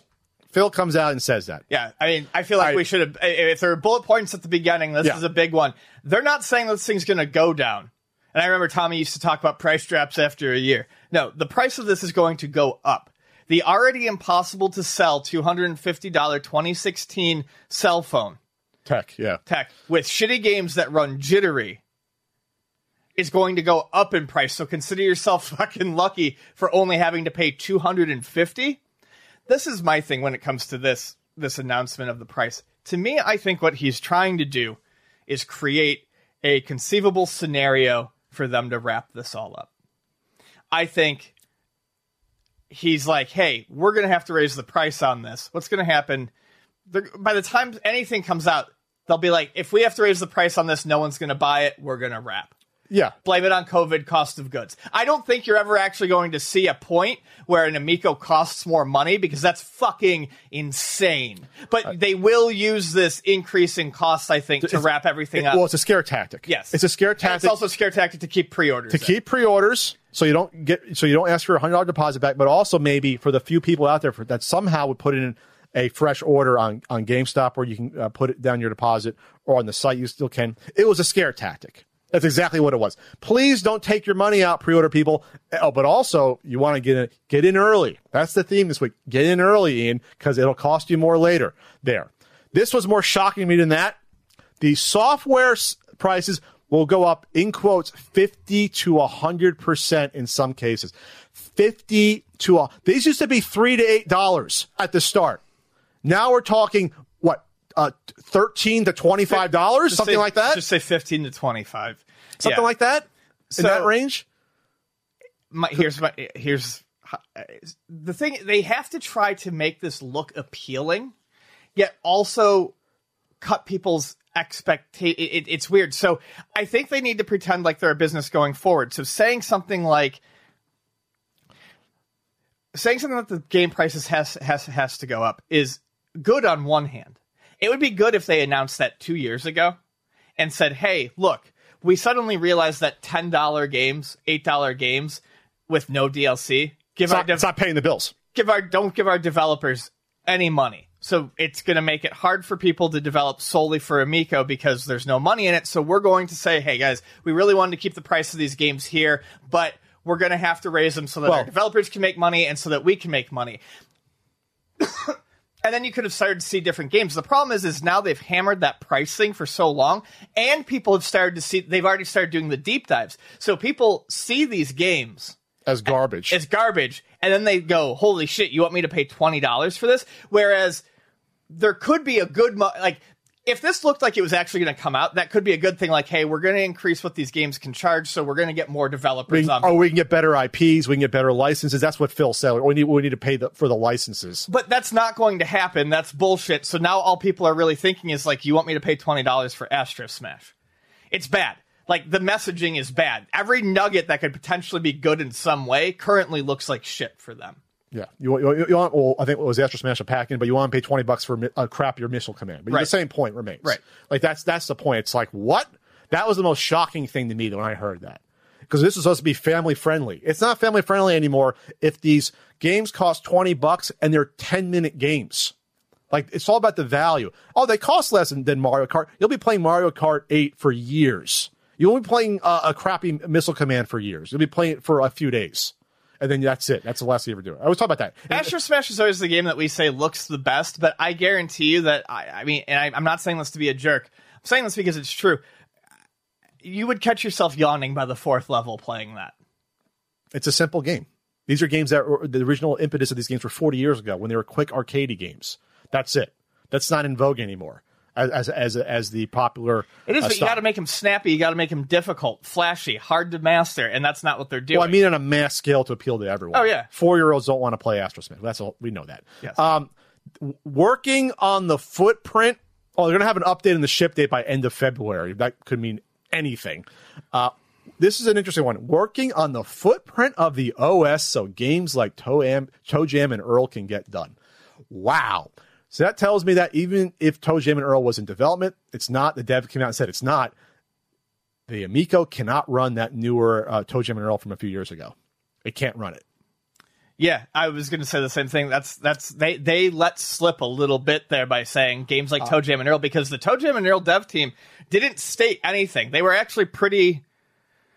Speaker 1: Phil comes out and says that.
Speaker 2: Yeah, I mean, I feel like
Speaker 1: I-
Speaker 2: we should have. If there are bullet points at the beginning, this
Speaker 1: Yeah.
Speaker 2: is a big one. They're not saying this thing's going to go down. And I remember Tommy used to talk about price drops after a year. No, the price of this is going to go up. The already impossible to sell $250 2016 cell phone
Speaker 1: Tech, yeah.
Speaker 2: tech with shitty games that run jittery is going to go up in price. So consider yourself fucking lucky for only having to pay 250. This is my thing when it comes to this this announcement of the price. To me, I think what he's trying to do is create a conceivable scenario for them to wrap this all up. I think he's like, "Hey, we're going to have to raise the price on this. What's going to happen? They're, by the time anything comes out, they'll be like, if we have to raise the price on this, no one's going to buy it. We're going to wrap.
Speaker 1: Yeah.
Speaker 2: Blame it on COVID cost of goods. I don't think you're ever actually going to see a point where an Amico costs more money because that's fucking insane. But they will use this increase in costs, I think, to wrap everything
Speaker 1: it-
Speaker 2: up.
Speaker 1: Well, it's a scare tactic.
Speaker 2: yes,
Speaker 1: It's a scare
Speaker 2: And
Speaker 1: tactic
Speaker 2: It's also a scare tactic to keep pre-orders.
Speaker 1: to keep pre-orders so you don't get so you don't ask for a hundred dollar deposit back, but also maybe for the few people out there for, that somehow would put in a fresh order on on GameStop where you can uh, put it down your deposit or on the site you still can. It was a scare tactic. That's exactly what it was. Please don't take your money out, pre-order people. Oh, but also you want to get in, get in early. That's the theme this week. Get in early, Ian, because it'll cost you more later. There. This was more shocking to me than that. The software s- prices will go up in quotes 50 to 100% in some cases. 50 to a, these used to be 3 to 8 dollars at the start. Now we're talking uh 13 to 25 dollars, something
Speaker 2: say-
Speaker 1: like that?
Speaker 2: Just say 15 to 25.
Speaker 1: something
Speaker 2: Yeah.
Speaker 1: like that? In that range?
Speaker 2: my, here's my here's the thing they have to try to make this look appealing yet also cut people's expectation it, it's weird so i think they need to pretend like they're a business going forward so saying something like saying something that the game prices has has has to go up is good on one hand it would be good if they announced that two years ago and said, "Hey, look, we suddenly realized that ten dollar games, eight dollar games with no DLC give
Speaker 1: It's
Speaker 2: our
Speaker 1: not,
Speaker 2: dev-
Speaker 1: it's not paying the bills.
Speaker 2: give our don't give our developers any money. So it's going to make it hard for people to develop solely for Amico because there's no money in it. So we're going to say, hey guys, we really wanted to keep the price of these games here, but we're going to have to raise them so that
Speaker 1: Well-
Speaker 2: our developers can make money and so that we can make money. And then you could have started to see different games. The problem is, is now they've hammered that pricing for so long, and people have started to see. They've already started doing the deep dives, so people see these games
Speaker 1: as garbage.
Speaker 2: it's garbage, and then they go, "Holy shit! You want me to pay twenty dollars for this?" Whereas there could be a good mo- like if this looked like it was actually going to come out, that could be a good thing. Like, hey, we're going to increase what these games can charge, so we're going to get more developers
Speaker 1: can,
Speaker 2: on.
Speaker 1: or we can get better IPs, we can get better licenses. That's what Phil said. We need we need to pay the, for the licenses.
Speaker 2: But that's not going to happen. That's bullshit. So now all people are really thinking is like, you want me to pay twenty dollars for Astro Smash? It's bad. Like the messaging is bad. Every nugget that could potentially be good in some way currently looks like shit for them.
Speaker 1: Yeah, you, you, you want? Well, I think it was Astro Smash a pack in, but you want to pay twenty bucks for a mi- a crappier missile command. But
Speaker 2: Right.
Speaker 1: the same point remains.
Speaker 2: Right.
Speaker 1: Like that's that's the point. It's like what? That was the most shocking thing to me when I heard that because this is supposed to be family friendly. It's not family friendly anymore. If these games cost twenty bucks and they're ten minute games. Like it's all about the value. Oh, they cost less than, Mario Kart. You'll be playing Mario Kart 8 for years. You won't be playing uh, a crappy missile command for years. You'll be playing it for a few days. And then that's it. That's the last you ever do it. I was talking about that.
Speaker 2: Astro Smash is always the game that we say looks the best, but I guarantee you that I, I mean, and I, I'm not saying this to be a jerk. I'm saying this because it's true. You would catch yourself yawning by the fourth level playing that.
Speaker 1: It's a simple game. These are games that were, the original impetus of these games were 40 years ago when they were quick arcadey games. That's it. That's not in vogue anymore as as as, as the popular.
Speaker 2: It is,
Speaker 1: uh,
Speaker 2: but you got to make them snappy. You got to make them difficult, flashy, hard to master, and that's not what they're doing.
Speaker 1: Well, I mean, on a mass scale to appeal to everyone.
Speaker 2: Oh, yeah.
Speaker 1: four year olds don't want to play Astro Smash. That's all we know that.
Speaker 2: Yes.
Speaker 1: Um, working on the footprint. Oh, they're going to have an update in the ship date by end of February. That could mean anything. Uh, this is an interesting one. Working on the footprint of the OS so games like Toe, Am- ToeJam and Earl can get done. Wow. So that tells me that even if ToeJam and Earl was in development, it's not. The dev came out and said it's not. The Amico cannot run that newer uh, ToeJam and Earl from a few years ago. It can't run it.
Speaker 2: Yeah, I was going to say the same thing. That's that's they they let slip a little bit there by saying games
Speaker 1: Uh.
Speaker 2: like ToeJam and Earl because the Toe Jam and Earl dev team didn't state anything. They were actually pretty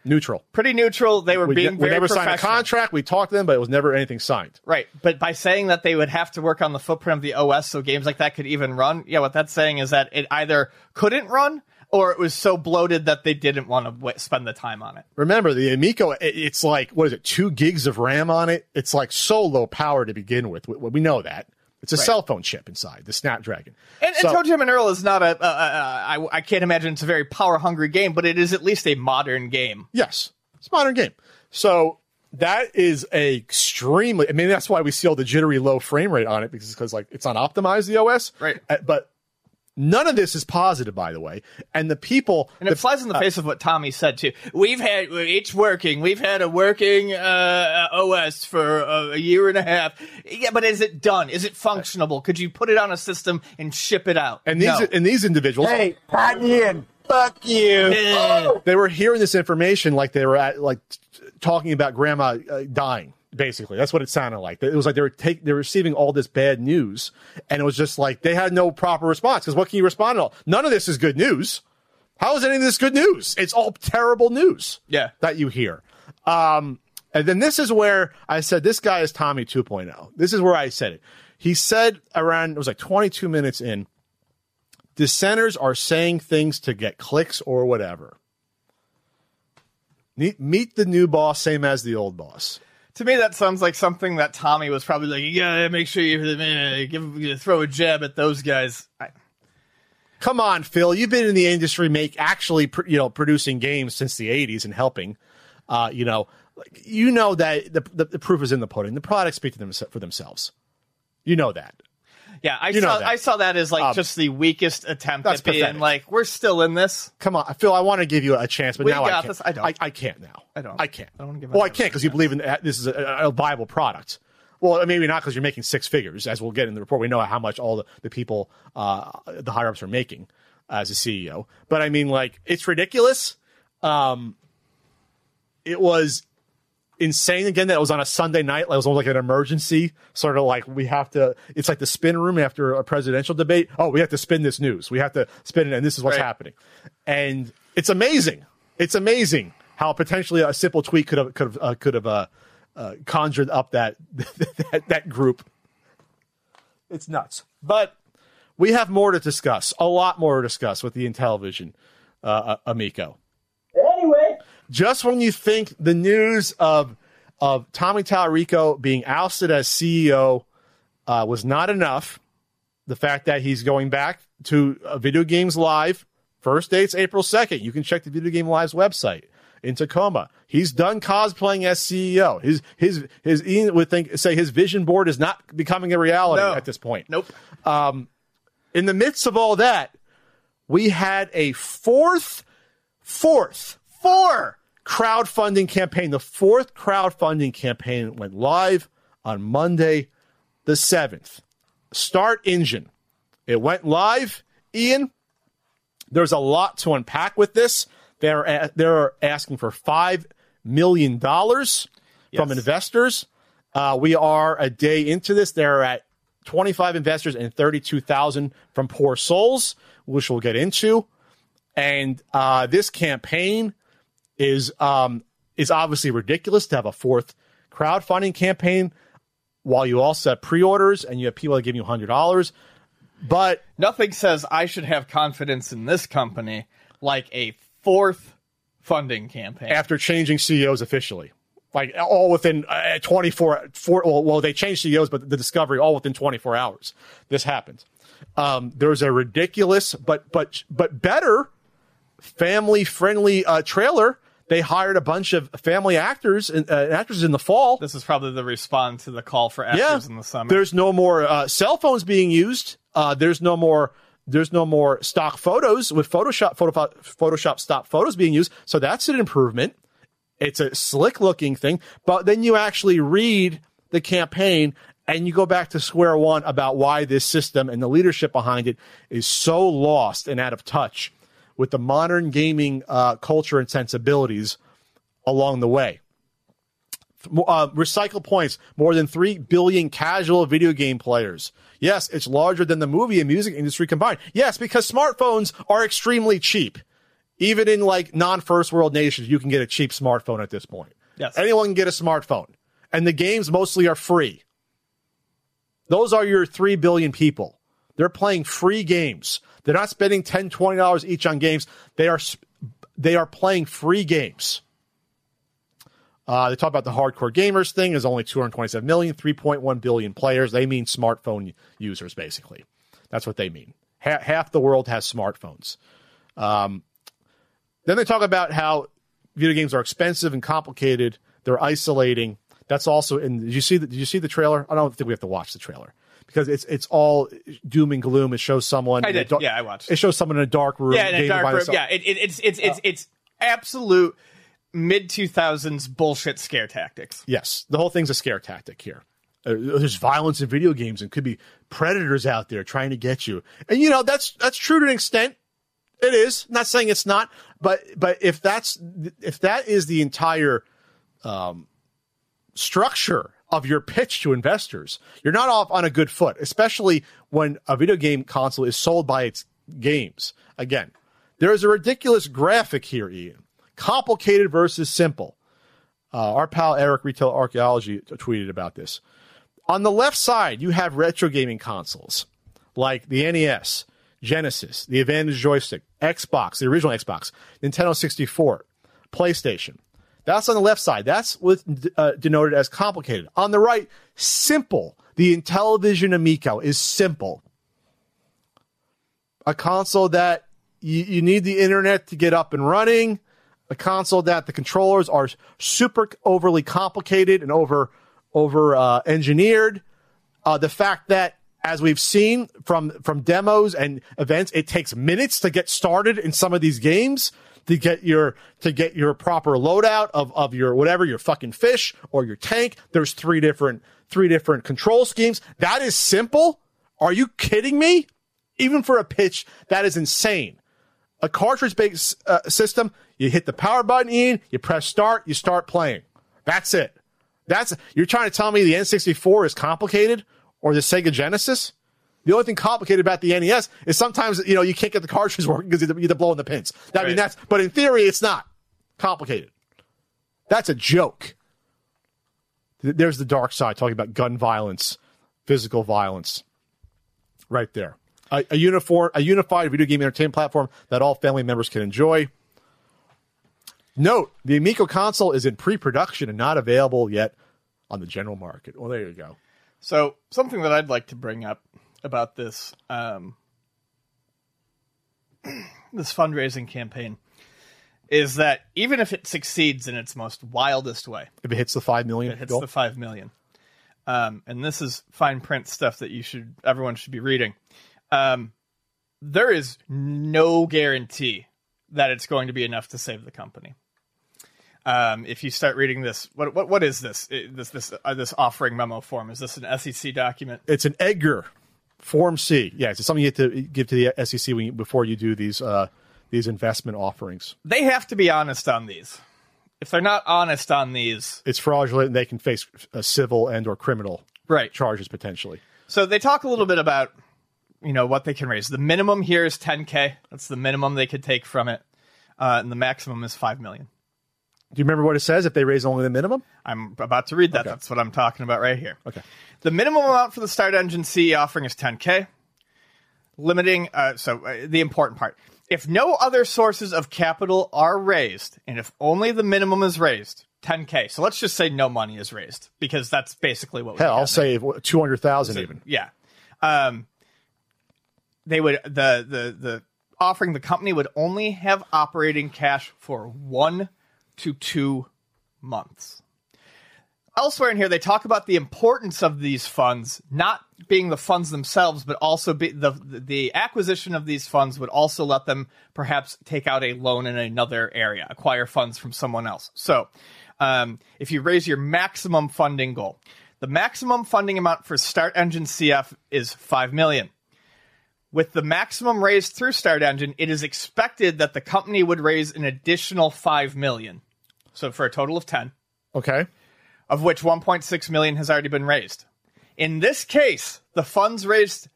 Speaker 1: Neutral.
Speaker 2: pretty neutral. They were
Speaker 1: We,
Speaker 2: being
Speaker 1: we
Speaker 2: very
Speaker 1: never signed a contract. We talked to them, but it was never anything signed.
Speaker 2: Right, but by saying that they would have to work on the footprint of the OS so games like that could even run, yeah, what that's saying is that it either couldn't run or it was so bloated that they didn't want to w- spend the time on it.
Speaker 1: Remember, the Amico, it- it's like, what is it, two gigs of RAM on it? It's like so low power to begin with. We, we know that. It's a cell phone chip inside, the Snapdragon.
Speaker 2: And,
Speaker 1: So-
Speaker 2: and ToeJam and Earl is not a, a, a I, I can't imagine it's a very power hungry game, but it is at least a modern game.
Speaker 1: Yes, it's a modern game. So that is a extremely. I mean, that's why we see all the jittery low frame rate on it because because like it's not optimized the OS.
Speaker 2: Right.
Speaker 1: Uh, but none of this is positive, by the way. And the people.
Speaker 2: And it
Speaker 1: the-
Speaker 2: flies in the face of what Tommy said too. We've had it's working. We've had a working uh, OS for a, a year and a half. Yeah, but is it done? Is it functionable? Could you put it on a system and ship it out?
Speaker 1: and these
Speaker 2: No.
Speaker 1: and these individuals.
Speaker 4: Hey, Pat Ian, fuck you.
Speaker 1: They were hearing this information like they were at like t- talking about grandma uh, dying basically. That's what it sounded like. It was like they were take they were receiving all this bad news and it was just like they had no proper response because what can you respond to all? None of this is good news. How is any of this good news? It's all terrible news
Speaker 2: Yeah.
Speaker 1: that you hear. Um and then this is where i said this guy is tommy 2.0 this is where i said it. He said around it was like 22 minutes in dissenters are saying things to get clicks or whatever. Meet the new boss, same as the old boss.
Speaker 2: To me, that sounds like something that Tommy was probably like, "You gotta make sure you give throw a jab at those guys." I,
Speaker 1: Come on, Phil. You've been in the industry, make actually, you know, producing games since the '80s and helping. Uh, you know, you know that the, the the proof is in the pudding. The products speak to them for themselves. You know that.
Speaker 2: Yeah, I
Speaker 1: You
Speaker 2: saw
Speaker 1: that.
Speaker 2: I saw that as like
Speaker 1: Um,
Speaker 2: just the weakest attempt at being
Speaker 1: pathetic.
Speaker 2: like, "We're still in this."
Speaker 1: Come on, Phil. I want to give you a chance, but
Speaker 2: We
Speaker 1: now I can't.
Speaker 2: this. I don't.
Speaker 1: I, I can't now.
Speaker 2: I don't.
Speaker 1: I can't.
Speaker 2: I don't wanna give
Speaker 1: Well, I can't because you believe in that this is a, a viable product. Well, maybe not because you're making six figures, as we'll get in the report. We know how much all the, the people, uh, the higher ups are making as a CEO. But I mean, like, it's ridiculous. Um, it was insane again that it was on a Sunday night. Like it was almost like an emergency, sort of like we have to. It's like the spin room after a presidential debate. Oh, we have to spin this news. We have to spin it, and this is what's
Speaker 2: Right.
Speaker 1: happening. And it's amazing. It's amazing how potentially a simple tweet could have could have uh, could have uh, uh, conjured up that, that that group. It's nuts, but we have more to discuss. A lot more to discuss with the Intellivision uh, uh, Amico just when you think the news of of Tommy Tallarico being ousted as CEO uh, was not enough, the fact that he's going back to uh, Video Games Live, first date's April second. You can check the Video Game Live's website in Tacoma. He's done cosplaying as CEO. His his his Ian would think say his vision board is not becoming a reality
Speaker 2: No.
Speaker 1: at this point
Speaker 2: Nope.
Speaker 1: in the midst of all that, we had a fourth, fourth, four crowdfunding campaign. The fourth crowdfunding campaign went live on Monday, the 7th. StartEngine. It went live. Ian, there's a lot to unpack with this. They're, they're asking for $5 million from investors. Uh, we are a day into this. They're at 25 investors and 32,000 from Poor Souls, which we'll get into. And uh, this campaign is um, is obviously ridiculous to have a fourth crowdfunding campaign while you also have pre-orders and you have people that give you $100. But
Speaker 2: Nothing says I should have confidence in this company like a fourth funding campaign.
Speaker 1: after changing CEOs officially. Like all within uh, 24, four, well, well, they changed CEOs, but the discovery all within 24 hours. This happened. Um, there's a ridiculous, but but but better, family friendly uh, trailer. They hired a bunch of family actors and uh, actors in the fall.
Speaker 2: this is probably the response to the call for
Speaker 1: yeah,
Speaker 2: actors in the summer.
Speaker 1: there's no more uh, cell phones being used. Uh, there's no more. There's no more stock photos with Photoshop, Photoshop, Photoshop stock photos being used. So that's an improvement. It's a slick looking thing, but then you actually read the campaign and you go back to square one about why this system and the leadership behind it is so lost and out of touch with the modern gaming uh, culture and sensibilities along the way. Uh, recycle points more than 3 billion casual video game players. Yes, it's larger than the movie and music industry combined. Yes, because smartphones are extremely cheap. Even in like non first world nations, you can get a cheap smartphone at this point.
Speaker 2: Yes.
Speaker 1: Anyone can get a smartphone. And the games mostly are free. Those are your 3 billion people. They're playing free games. They're not spending $10, $20 each on games. They are, they are playing free games. Uh, they talk about the hardcore gamers thing is only 227 million, 3.1 billion players. They mean smartphone users, basically. That's what they mean. Ha- half the world has smartphones. Um, then they talk about how video games are expensive and complicated. They're isolating. That's also in. Did you see the, Did you see the trailer? I don't think we have to watch the trailer because it's it's all doom and gloom. It shows someone.
Speaker 2: I did.
Speaker 1: dar-
Speaker 2: Yeah, I watched.
Speaker 1: It shows someone in a dark room.
Speaker 2: yeah, in a dark room.
Speaker 1: themselves.
Speaker 2: Yeah, it, it, it's it's it's it's absolute mid two thousands bullshit scare tactics.
Speaker 1: Yes, the whole thing's a scare tactic here. Uh, there's violence in video games and could be predators out there trying to get you. And you know that's that's true to an extent. It is. not saying it's not, but but if that's if that is the entire um, structure of your pitch to investors, you're not off on a good foot, especially when a video game console is sold by its games. Again, there is a ridiculous graphic here, Ian. Complicated versus simple. Uh, our pal Eric Retail Archaeology tweeted about this. On the left side, you have retro gaming consoles like the NES, Genesis, the Advantage joystick, Xbox, the original Xbox, Nintendo 64, PlayStation. That's on the left side. That's with, uh, denoted as complicated. On the right, simple. The Intellivision Amico is simple. A console that you, you need the internet to get up and running. A console that the controllers are super overly complicated and over over uh, engineered. Uh, the fact that, as we've seen from from demos and events, it takes minutes to get started in some of these games to get your to get your proper loadout of of your whatever your fucking fish or your tank. There's three different three different control schemes. That is simple. Are you kidding me? Even for a pitch, that is insane. A cartridge based uh, system, you hit the power button in, you press start, you start playing. That's it. That's you're trying to tell me the N64 is complicated or the Sega Genesis? The only thing complicated about the NES is sometimes you know you can't get the cartridges working because you're you're blowing the pins. I mean that's but in theory it's not complicated. That's a joke. There's the dark side talking about gun violence, physical violence, right there. A, a uniform, a unified video game entertainment platform that all family members can enjoy. Note: the Amico console is in pre-production and not available yet on the general market. Well, there you go.
Speaker 2: So something that I'd like to bring up about this um, this fundraising campaign is that even if it succeeds in its most wildest way,
Speaker 1: If it hits the five million
Speaker 2: it hits
Speaker 1: goal,
Speaker 2: the five million. Um, and this is fine print stuff that you should everyone should be reading. Um, there is no guarantee that it's going to be enough to save the company. Um, if you start reading this, what what what is this? This this uh, this offering memo form? Is this an SEC document?
Speaker 1: it's an Edgar Form C. Yeah, it's something you have to give to the SEC when you, before you do these uh, these investment offerings.
Speaker 2: They have to be honest on these. If they're not honest on these,
Speaker 1: It's fraudulent, and they can face a civil and or criminal
Speaker 2: right?
Speaker 1: charges potentially.
Speaker 2: So they talk a little bit about, you know, what they can raise. The minimum here is 10k. That's the minimum they could take from it, uh, and the maximum is five million.
Speaker 1: Do you remember what it says if they raise only the minimum?
Speaker 2: I'm about to read that. That's what I'm talking about right here.
Speaker 1: Okay.
Speaker 2: The minimum amount for the Start Engine CF offering is 10k, limiting. Uh, so uh, the important part: if no other sources of capital are raised, and if only the minimum is raised, 10k. So let's just say no money is raised because that's basically what. we
Speaker 1: Hell, I'll say two hundred thousand even.
Speaker 2: yeah. Um, they would the the the offering the company would only have operating cash for one to two months. Elsewhere in here, they talk about the importance of these funds not being the funds themselves, but also the the acquisition of these funds would also let them perhaps take out a loan in another area, acquire funds from someone else. So, um, if you raise your maximum funding goal, the maximum funding amount for StartEngine CF is five million. With the maximum raised through StartEngine, it is expected that the company would raise an additional five million. So for a total of ten
Speaker 1: Okay.
Speaker 2: of which 1.6 million has already been raised. In this case, the funds raised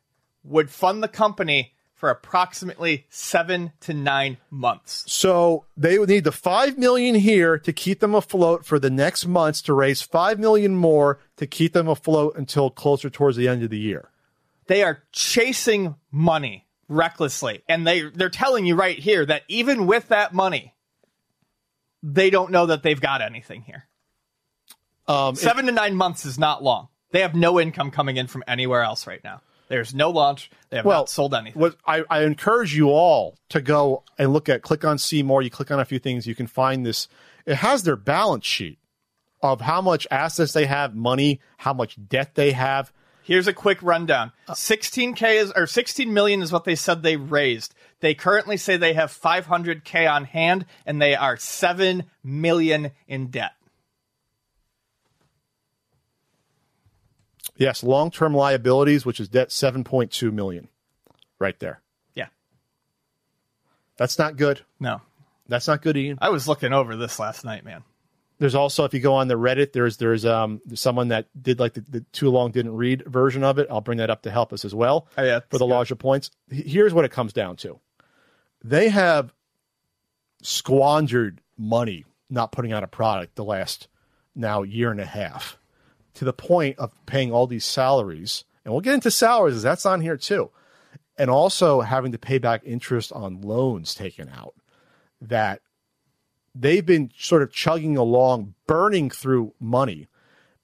Speaker 2: would fund the company for approximately 7 to 9 months.
Speaker 1: So they would need the five million here to keep them afloat for the next months to raise five million more to keep them afloat until closer towards the end of the year.
Speaker 2: They are chasing money recklessly and they they're telling you right here that even with that money they don't know that they've got anything here.
Speaker 1: Um,
Speaker 2: 7 to 9 months is not long. They have no income coming in from anywhere else right now. There's no launch. They have
Speaker 1: well,
Speaker 2: not sold anything.
Speaker 1: What I, I encourage you all to go and look at click on see more. You click on a few things, you can find this. It has their balance sheet of how much assets they have, money, how much debt they have.
Speaker 2: Here's a quick rundown. 16k is or 16 million is what they said they raised. They currently say they have 500k on hand and they are 7 million in debt.
Speaker 1: Yes, long term liabilities, which is debt seven point two million, right there.
Speaker 2: Yeah.
Speaker 1: That's not good.
Speaker 2: No.
Speaker 1: That's not good, Ian.
Speaker 2: I was looking over this last night, man.
Speaker 1: There's also if you go on the Reddit, there's there's um someone that did like the, the too long didn't read version of it. I'll bring that up to help us as well
Speaker 2: Oh, yeah,
Speaker 1: for the
Speaker 2: good.
Speaker 1: larger points. Here's what it comes down to: they have squandered money not putting out a product the last now year and a half to the point of paying all these salaries, and we'll get into salaries. That's on here too, and also having to pay back interest on loans taken out. That they've been sort of chugging along, burning through money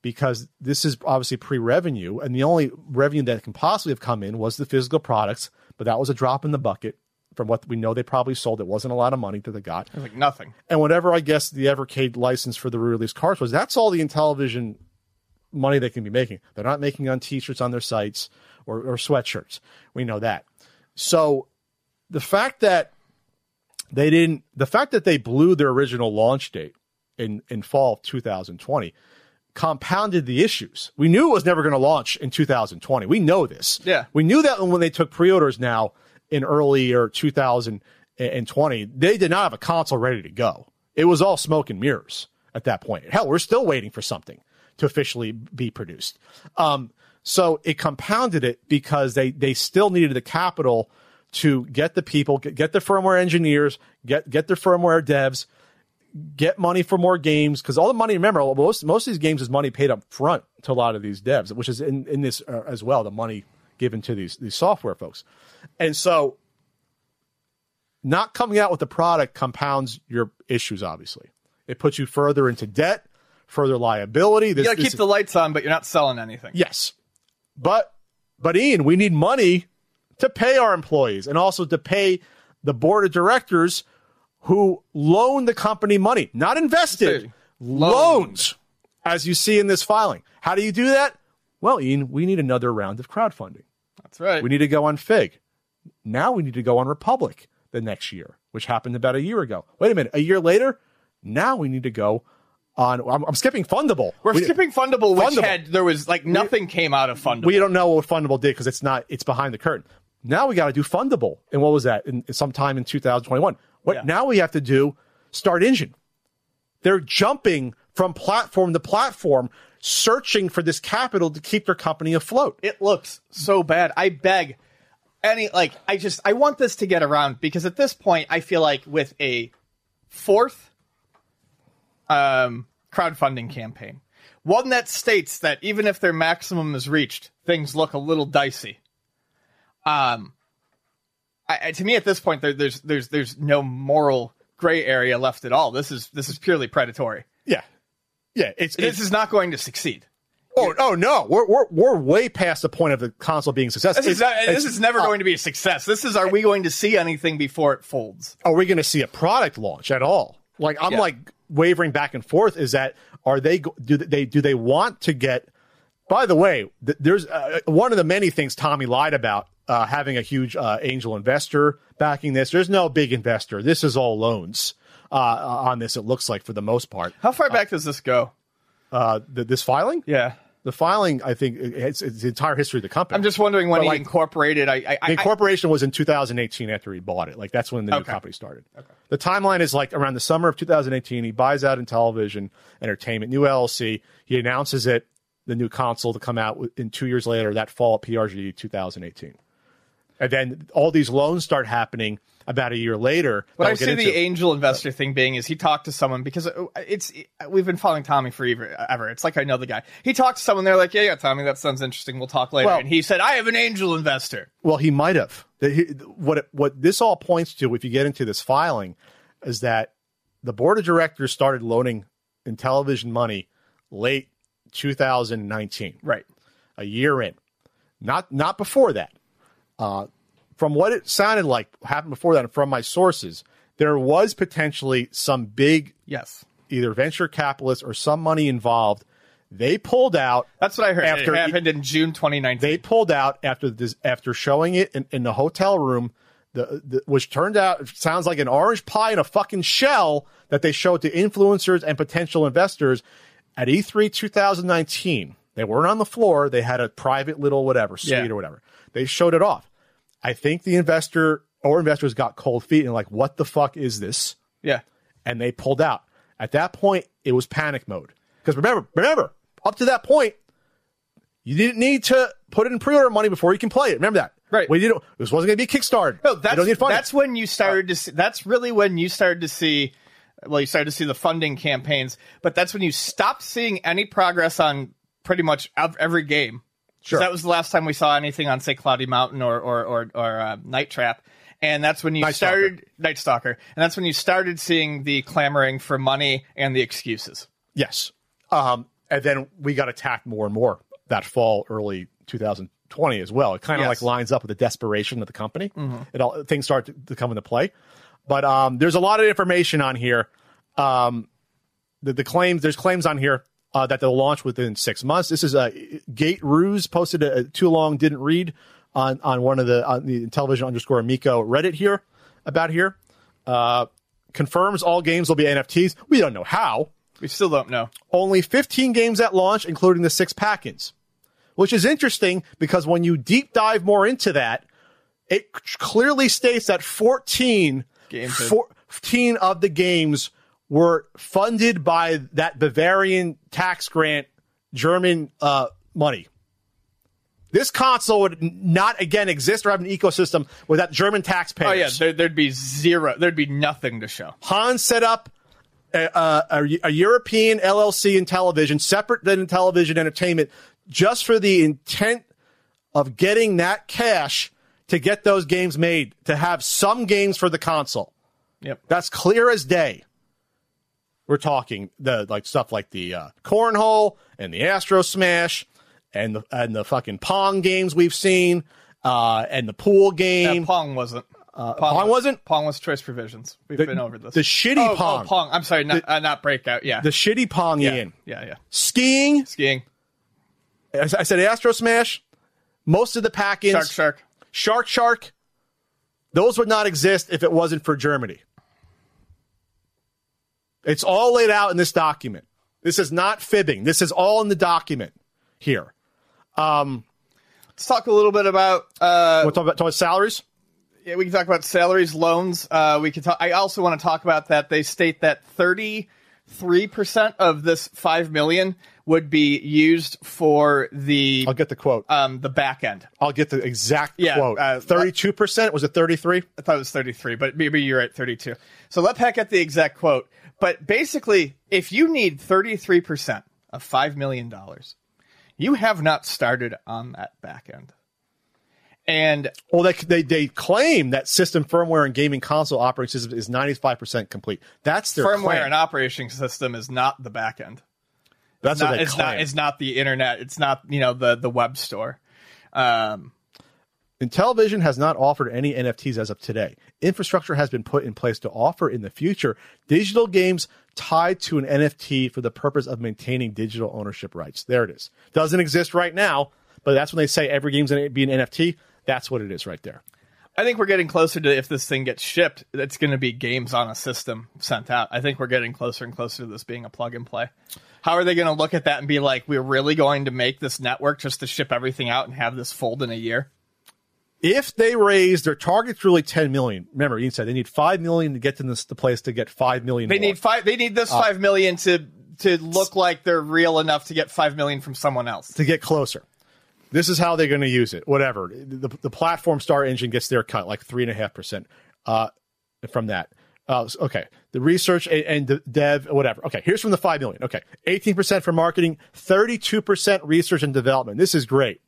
Speaker 1: because this is obviously pre-revenue, and the only revenue that can possibly have come in was the physical products, but that was a drop in the bucket from what we know they probably sold. It wasn't a lot of money that they got,
Speaker 2: It was like nothing.
Speaker 1: and whatever I guess the Evercade license for the re-release cars was, that's all the Intellivision money they can be making. They're not making on T-shirts on their sites or, or sweatshirts. We know that. So the fact that they didn't, the fact that they blew their original launch date in in fall of 2020 compounded the issues. We knew it was never going to launch in 2020. We know this.
Speaker 2: Yeah.
Speaker 1: We knew that when they took pre-orders now in early or 2020, they did not have a console ready to go. It was all smoke and mirrors. at that point. Hell, we're still waiting for something to officially be produced. Um, so it compounded it because they they still needed the capital to get the people, get, get the firmware engineers, get get the firmware devs, get money for more games because all the money. Remember, most most of these games is money paid up front to a lot of these devs, which is in in this uh, as well. The money given to these these software folks, and so not coming out with the product compounds your issues. Obviously, it puts you further into debt, further liability. This,
Speaker 2: You gotta
Speaker 1: this-
Speaker 2: keep the lights on, but you're not selling anything.
Speaker 1: Yes. But but Ian, we need money to pay our employees and also to pay the board of directors who loan the company money, not invested,
Speaker 2: Invested.
Speaker 1: loans, as you see in this filing. How do you do that? Well, Ian, we need another round of crowdfunding.
Speaker 2: That's right.
Speaker 1: We need to go on Fig. Now we need to go on Republic the next year, which happened about a year ago. Wait a minute, a year later, now we need to go on. I'm, I'm skipping Fundable.
Speaker 2: We're
Speaker 1: We-
Speaker 2: skipping Fundable, which
Speaker 1: Fundable.
Speaker 2: had there was like nothing came out of Fundable.
Speaker 1: we don't know what Fundable did because it's not it's behind the curtain. Now we got to do Fundable, and what was that? In sometime in 2021. What
Speaker 2: Yeah.
Speaker 1: now we have to do? StartEngine. They're jumping from platform to platform, searching for this capital to keep their company afloat.
Speaker 2: it looks so bad. I beg any like I just I want this to get around because at this point I feel like with a fourth um crowdfunding campaign, one that states that even if their maximum is reached, things look a little dicey. Um I, I, to me at this point there, there's there's there's no moral gray area left at all. This is this is purely predatory.
Speaker 1: Yeah. It's,
Speaker 2: This is not going to succeed.
Speaker 1: oh oh no, we're we're we're way past the point of the console being successful.
Speaker 2: This is, not, this is never going to be a success. This is, are we going to see anything before it folds?
Speaker 1: are we going to see a product launch at all? Like I'm
Speaker 2: Yeah.
Speaker 1: like wavering back and forth. Is that are they do they do they want to get? By the way, th- there's uh, one of the many things Tommy lied about uh, having a huge uh, angel investor backing this. There's no big investor. This is all loans uh, on this. It looks like for the most part.
Speaker 2: How far back does this go?
Speaker 1: Uh, th- this filing,
Speaker 2: Yeah.
Speaker 1: the filing, I think it's, it's the entire history of the company.
Speaker 2: I'm just wondering when
Speaker 1: But,
Speaker 2: he
Speaker 1: like,
Speaker 2: incorporated. I, I,
Speaker 1: the
Speaker 2: I,
Speaker 1: incorporation was in 2018 after he bought it. Like that's when the new
Speaker 2: Okay.
Speaker 1: company started. The timeline is like around the summer of 2018. He buys out Intellivision entertainment, new LLC. He announces it, the new console to come out in two years later, that fall at PRG 2018. And then all these loans start happening about a year later.
Speaker 2: what I see the
Speaker 1: into.
Speaker 2: angel investor thing being is he talked to someone because uh, it's we've been following Tommy for ever. ever. It's like I know the guy. He talked to someone. They're like, yeah, yeah, Tommy, that sounds interesting. We'll talk later.
Speaker 1: Well-
Speaker 2: and he said, I have an angel investor.
Speaker 1: Well, he might have. What what this all points to, if you get into this filing, is that the board of directors started loaning Intellivision money late 2019,
Speaker 2: Right.
Speaker 1: a year in, not not before that. Uh, from what it sounded like happened before that, and from my sources, there was potentially some big
Speaker 2: Yes.
Speaker 1: either venture capitalists or some money involved. They pulled out
Speaker 2: That's what I heard.
Speaker 1: After-
Speaker 2: it happened in June 2019.
Speaker 1: they pulled out after this after showing it in, in the hotel room the, the which turned out sounds like an Orange Pi in a fucking shell that they showed to influencers and potential investors at E E3 2019 they weren't on the floor they had a private little whatever suite
Speaker 2: Yeah.
Speaker 1: or whatever they showed it off i think the investor or investors got cold feet and like what the fuck is this
Speaker 2: yeah.
Speaker 1: and they pulled out. At that point, it was panic mode. Because remember, remember, up to that point, you didn't need to put in pre-order money before you can play it. Remember that,
Speaker 2: Right.
Speaker 1: We didn't. This wasn't going to be Kickstarter.
Speaker 2: No, that's that's when you started to see. That's really when you started to see. Well, you started to see the funding campaigns, but that's when you stopped seeing any progress on pretty much every game.
Speaker 1: Sure.
Speaker 2: that was the last time we saw anything on, say, Cloudy Mountain or or or, or uh, Night Trap, and that's when you
Speaker 1: Night Stalker.
Speaker 2: started Night Stalker, and that's when you started seeing the clamoring for money and the excuses.
Speaker 1: yes. Um, and then we got attacked more and more that fall, early 2020 as well. It kind of
Speaker 2: Yes.
Speaker 1: like lines up with the desperation of the company. It all things start to, to come into play. But um, there's a lot of information on here. Um, the, the claims there's claims on here uh, that they'll launch within six months. This is a Gate Ruse posted a, a too long didn't read on on one of the on the Intellivision underscore Amico Reddit here about here. Uh, confirms all games will be NFTs. We don't know how.
Speaker 2: We still don't know.
Speaker 1: Only 15 games at launch, including the six pack-ins, which is interesting because when you deep dive more into that, it clearly states that 14,
Speaker 2: Games
Speaker 1: 14 of the games were funded by that Bavarian tax grant German uh, money. This console would not again exist or have an ecosystem without German taxpayers.
Speaker 2: Oh yeah, there, there'd be zero. There'd be nothing to show.
Speaker 1: Hans set up a, a, a European LLC Intellivision, separate than Intellivision entertainment, just for the intent of getting that cash to get those games made, to have some games for the console.
Speaker 2: Yep.
Speaker 1: That's clear as day. We're talking the like stuff like the uh, cornhole and the Astro Smash and the and the fucking Pong games we've seen uh, and the pool game.
Speaker 2: Yeah, Pong wasn't. Uh,
Speaker 1: Pong wasn't?
Speaker 2: Pong was choice provisions. We've
Speaker 1: The-
Speaker 2: been over this.
Speaker 1: the shitty
Speaker 2: oh, oh,
Speaker 1: Pong.
Speaker 2: Pong. I'm sorry, not, uh, not breakout. Yeah.
Speaker 1: the shitty Pong
Speaker 2: yeah. yeah, yeah.
Speaker 1: skiing.
Speaker 2: Skiing.
Speaker 1: I I said Astro Smash. Most of the pack-ins,
Speaker 2: Shark, shark.
Speaker 1: Shark Shark, those would not exist if it wasn't for Germany. It's all laid out in this document. This is not fibbing. This is all in the document here.
Speaker 2: Let's talk a little bit about. Uh,
Speaker 1: We'll talk about, talk about salaries.
Speaker 2: yeah, we can talk about salaries, loans. Uh, we can talk. I also want to talk about that. They state that 33 percent of this five million would be used for the
Speaker 1: I'll get the quote.
Speaker 2: um the back end.
Speaker 1: I'll get the exact
Speaker 2: Yeah,
Speaker 1: quote.
Speaker 2: uh,
Speaker 1: Thirty-two percent was it? Thirty-three.
Speaker 2: I thought it was 33, but maybe you're right, 32. So let Pat get the exact quote. But basically, if you need 33% of $5 million, you have not started on that back end. And
Speaker 1: Well, they, they they claim that system firmware and gaming console operating system is ninety-five percent complete. That's their
Speaker 2: firmware
Speaker 1: claim.
Speaker 2: and operating system is not the back end.
Speaker 1: That's
Speaker 2: Not-
Speaker 1: what they
Speaker 2: it's
Speaker 1: claim.
Speaker 2: not it's not the internet. It's not, you know, the the web store. Um
Speaker 1: Intellivision has not offered any NFTs as of today. Infrastructure has been put in place to offer in the future digital games tied to an NFT for the purpose of maintaining digital ownership rights. There it is. Doesn't exist right now, but that's when they say every game's going to be an NFT. That's what it is right there.
Speaker 2: I think we're getting closer to if this thing gets shipped, it's going to be games on a system sent out. I think we're getting closer and closer to this being a plug and play. How are they going to look at that and be like, we're really going to make this network just to ship everything out and have this fold in a year?
Speaker 1: If they raise their target's really 10 million. Remember, Ian said they need 5 million to get to this the place to get 5 million.
Speaker 2: They
Speaker 1: more.
Speaker 2: need five. They need this five million to to look like they're real enough to get five million from someone else.
Speaker 1: to get closer. This is how they're going to use it. Whatever the, the platform StartEngine gets their cut, like three and a half percent uh, from that. Uh, okay, the research and, and the dev, whatever. Okay, here's from the five million. Okay, eighteen percent for marketing, thirty-two percent research and development. This is great.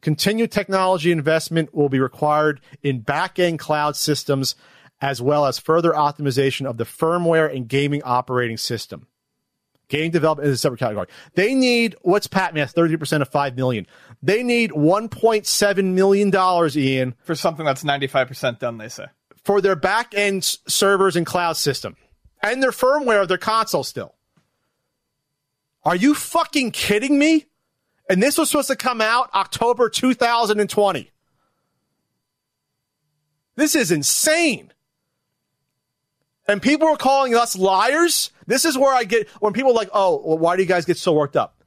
Speaker 1: Continued technology investment will be required in back-end cloud systems, as well as further optimization of the firmware and gaming operating system. Game development is a separate category. They need what's Pat math? Thirty percent of five million. They need one point seven million dollars, Ian,
Speaker 2: For something that's ninety five percent done, they say.
Speaker 1: for their back end servers and cloud system, and their firmware of their console. Still, are you fucking kidding me? And this was supposed to come out October two thousand and twenty. This is insane. And people are calling us liars. This is where I get when people are like, "Oh, well, why do you guys get so worked up?"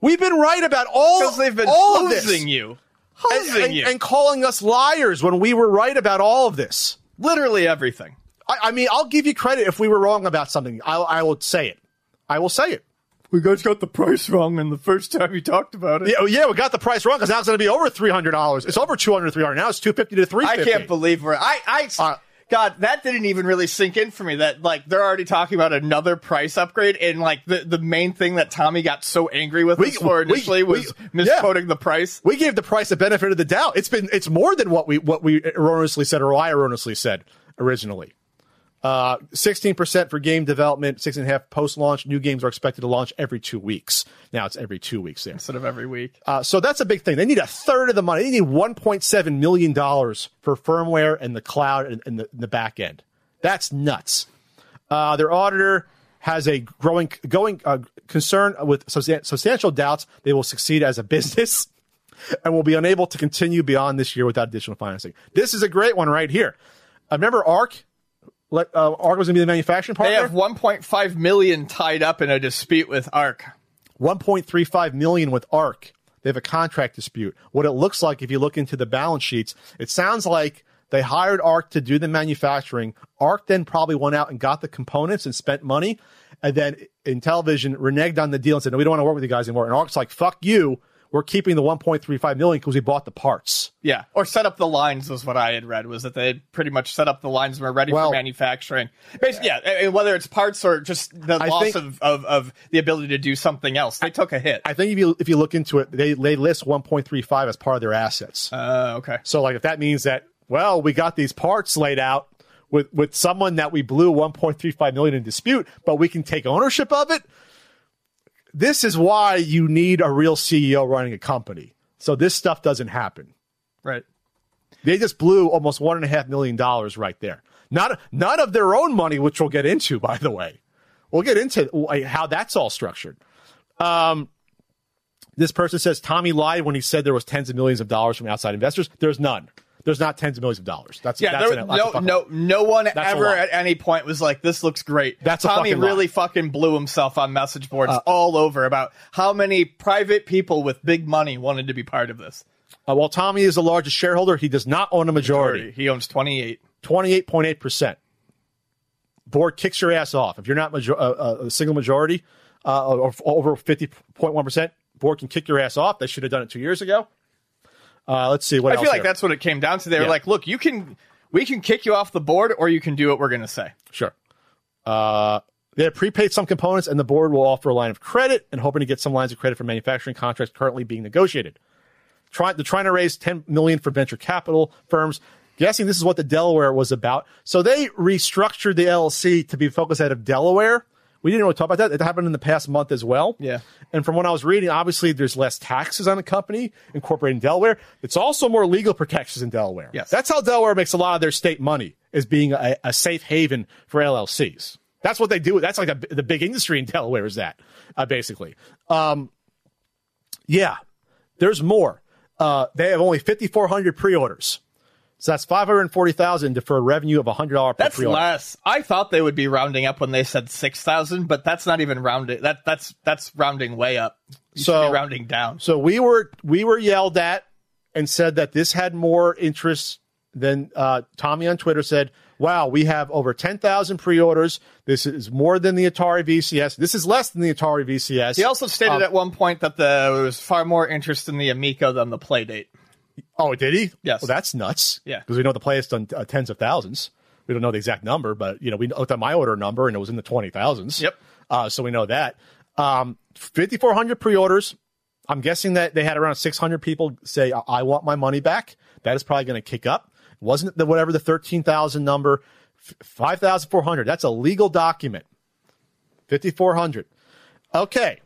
Speaker 1: We've been right about all
Speaker 2: Because they've been
Speaker 1: all of this
Speaker 2: hosing you,
Speaker 1: and,
Speaker 2: hosing
Speaker 1: and-
Speaker 2: you,
Speaker 1: and calling us liars when we were right about all of this.
Speaker 2: literally everything.
Speaker 1: I, I mean, I'll give you credit if we were wrong about something. I, I will say it. I will say it.
Speaker 2: We guys got the price wrong in the first time you talked about it.
Speaker 1: Yeah, oh, yeah, we got the price wrong because now it's going to be over three hundred dollars. It's over 200 300 Now it's two fifty to three
Speaker 2: I can't believe we're. I. I.
Speaker 1: Uh,
Speaker 2: God, that didn't even really sink in for me. That like they're already talking about another price upgrade, and like the the main thing that Tommy got so angry with
Speaker 1: We-
Speaker 2: us for initially
Speaker 1: we-
Speaker 2: was misquoting the price.
Speaker 1: We gave the price the benefit of the doubt. It's been it's more than what we what we erroneously said or I erroneously said originally. Uh, 16% for game development, six and a half post launch. New games are expected to launch every two weeks. Now it's every two weeks there.
Speaker 2: Instead of every week.
Speaker 1: Uh, so that's a big thing. They need a third of the money. They need 1.7 million dollars for firmware and the cloud and, and the, the back end. That's nuts. Uh, their auditor has a growing going uh, concern with substantial doubts they will succeed as a business and will be unable to continue beyond this year without additional financing. This is a great one right here. I remember Arc. Let, uh, Arc was going to be the manufacturing partner.
Speaker 2: They have 1.5 million tied up in a dispute with Arc.
Speaker 1: 1.35 million with ARC. They have a contract dispute. What it looks like if you look into the balance sheets, it sounds like They hired ARC to do the manufacturing. ARC then probably went out and got the components and spent money. And then Intellivision, reneged on the deal and said, no, we don't want to work with you guys anymore. And ARC's like, fuck you. We're keeping the 1.35 million because we bought the parts.
Speaker 2: Yeah, or set up the lines was what I had read was that they pretty much set up the lines and were ready
Speaker 1: Well-
Speaker 2: for manufacturing. Basically, yeah, and whether it's parts or just the
Speaker 1: I
Speaker 2: loss
Speaker 1: think-
Speaker 2: of, of, of the ability to do something else, they took a hit.
Speaker 1: I think if you if you look into it, they they list 1.35 as part of their assets.
Speaker 2: Uh, okay.
Speaker 1: So like if that means that well, we got these parts laid out with with someone that we blew 1.35 million in dispute, but we can take ownership of it. This is why you need a real CEO running a company. So this stuff doesn't happen.
Speaker 2: Right.
Speaker 1: They just blew almost one and a half million dollars right there. Not not of their own money, which we'll get into, by the way. We'll get into how that's all structured. Um, this person says Tommy lied when he said there was tens of millions of dollars from outside investors. There's none. There's not tens of millions of dollars. That's
Speaker 2: Yeah,
Speaker 1: that's
Speaker 2: there,
Speaker 1: an- that's a
Speaker 2: no, no,
Speaker 1: lie.
Speaker 2: no one
Speaker 1: a
Speaker 2: ever at any point was like, "This looks great."
Speaker 1: That's a
Speaker 2: Tommy
Speaker 1: fucking lie.
Speaker 2: really fucking blew himself on message boards
Speaker 1: Uh,
Speaker 2: all over about how many private people with big money wanted to be part of this.
Speaker 1: Uh, while Tommy is the largest shareholder, he does not own a majority.
Speaker 2: He owns twenty eight.
Speaker 1: 28.8%. Board kicks your ass off. If you're not major- uh, uh, a single majority uh, or over 50.1%, board can kick your ass off. They should have done it two years ago. Uh, let's see what
Speaker 2: I feel like that's what it came down to. They were
Speaker 1: Yeah.
Speaker 2: like, "Look, you can, we can kick you off the board, or you can do what we're going to say."
Speaker 1: Sure. Uh, they have prepaid some components, and the board will offer a line of credit and hoping to get some lines of credit for manufacturing contracts currently being negotiated. Try, they're trying to raise 10 million for venture capital firms. Guessing this is what the Delaware was about. So they restructured the LLC to be focused out of Delaware. We didn't really talk about that. It happened in the past month as well.
Speaker 2: Yeah.
Speaker 1: And from what I was reading, obviously there's less taxes on the company incorporated in Delaware. It's also more legal protections in Delaware.
Speaker 2: Yes.
Speaker 1: That's how Delaware makes a lot of their state money is being a, a safe haven for LLCs. That's what they do. That's like a, the big industry in Delaware is that, uh, basically. Um, yeah, there's more. Uh, they have only 5,400 pre-orders. So that's 540,000 deferred revenue of $100 per
Speaker 2: That's
Speaker 1: pre-order.
Speaker 2: less. I thought they would be rounding up when they said six thousand, but that's not even rounding. That that's that's rounding way up. You
Speaker 1: So-
Speaker 2: rounding down.
Speaker 1: So we were we were yelled at and said that this had more interest than uh, Tommy on Twitter said. Wow, we have over ten thousand pre-orders. This is more than the Atari VCS. This is less than the Atari VCS.
Speaker 2: He also stated
Speaker 1: Um,
Speaker 2: at one point that the, there was far more interest in the Amico than the Playdate.
Speaker 1: Oh, did he?
Speaker 2: Yes.
Speaker 1: Well, that's nuts.
Speaker 2: Yeah.
Speaker 1: because we know the play has done uh, tens of thousands. We don't know the exact number, but you know we looked at my order number and it was in the twenty thousands.
Speaker 2: Yep.
Speaker 1: Uh, so we know that. Um, fifty four hundred pre-orders. I'm guessing that they had around 600 people say, I, I want my money back. That is probably going to kick up. Wasn't the whatever the 13,000 number, F- 5,400. That's a legal document. 5,400. Okay.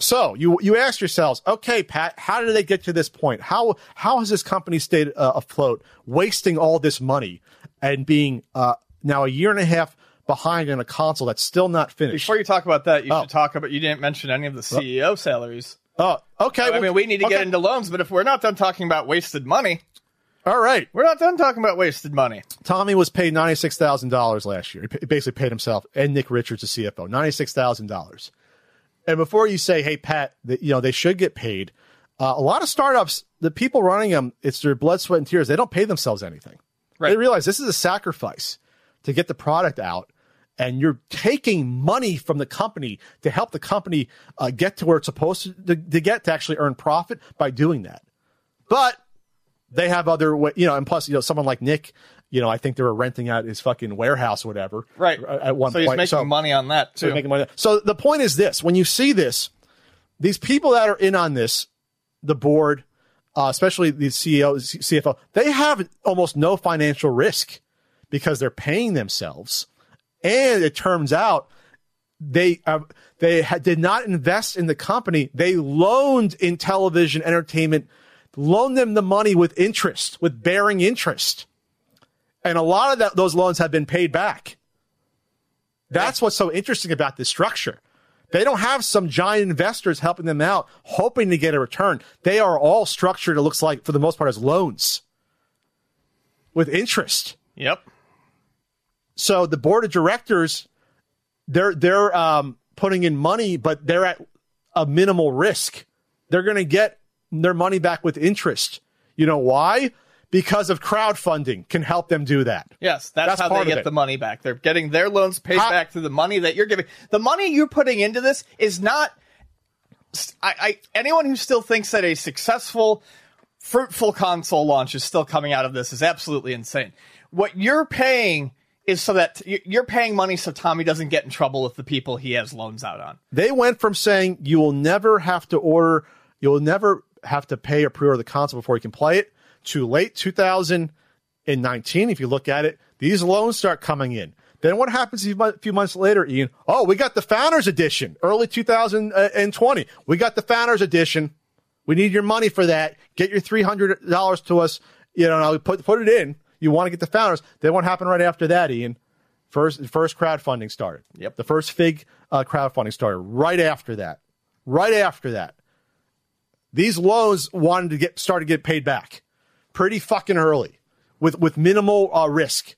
Speaker 1: So you you ask yourselves, okay, Pat, how did they get to this point? How how has this company stayed uh, afloat, wasting all this money and being uh, now a year and a half behind on a console that's still not finished?
Speaker 2: Before you talk about that, you
Speaker 1: Oh.
Speaker 2: should talk about. You didn't mention any of the CEO salaries.
Speaker 1: Oh, okay.
Speaker 2: I
Speaker 1: well,
Speaker 2: mean, we need to get into loans, but if we're not done talking about wasted money,
Speaker 1: All right.
Speaker 2: we're not done talking about wasted money.
Speaker 1: Tommy was paid ninety six thousand dollars last year. He basically paid himself and Nick Richards, the CFO, ninety six thousand dollars. And before you say, "Hey, Pat," that you know they should get paid. Uh, a lot of startups, the people running them, it's their blood, sweat, and tears. They don't pay themselves anything.
Speaker 2: Right.
Speaker 1: They realize this is a sacrifice to get the product out, and you're taking money from the company to help the company uh, get to where it's supposed to, to, to get to actually earn profit by doing that. But they have other, you know, and plus, you know, someone like Nick, you know, I think they were renting out his fucking warehouse or whatever,
Speaker 2: Right.
Speaker 1: uh, At one
Speaker 2: so he's
Speaker 1: point,
Speaker 2: making
Speaker 1: so,
Speaker 2: money on that too.
Speaker 1: he's making money. So the point is this: when you see this, these people that are in on this, the board, uh, especially the CEO, CFO, they have almost no financial risk because they're paying themselves, and it turns out they uh, they ha- did not invest in the company. They loaned Intellivision entertainment, loaned them the money with interest, with bearing interest, and a lot of that, those loans have been paid back. That's what's so interesting about this structure. They don't have some giant investors helping them out, hoping to get a return. They are all structured, it looks like, for the most part, as loans with interest.
Speaker 2: Yep.
Speaker 1: So the board of directors, they're they're um, putting in money, but they're at a minimal risk. They're going to get their money back with interest. You know why? Because of crowdfunding can help them do that.
Speaker 2: Yes, that's,
Speaker 1: That's
Speaker 2: how they get the money back. They're getting their loans paid
Speaker 1: How-
Speaker 2: back through the money that you're giving. The money you're putting into this is not. I, I anyone who still thinks that a successful, fruitful console launch is still coming out of this is absolutely insane. What you're paying is so that you- you're paying money so Tommy doesn't get in trouble with the people he has loans out on.
Speaker 1: They went from saying you will never have to order, you'll never have to pay or pre-order the console before you can play it, to late 2019. If you look at it, these loans start coming in. Then what happens a few months later, Ian? Oh, we got the Founders Edition, early 2020. We got the Founders Edition. We need your money for that. Get your three hundred dollars to us. You know, put put it in. You want to get the Founders. Then what happened right after that, Ian? First, first crowdfunding started.
Speaker 2: Yep.
Speaker 1: The first Fig uh, crowdfunding started right after that. Right after that, these loans wanted to get started to get paid back pretty fucking early with with minimal uh, risk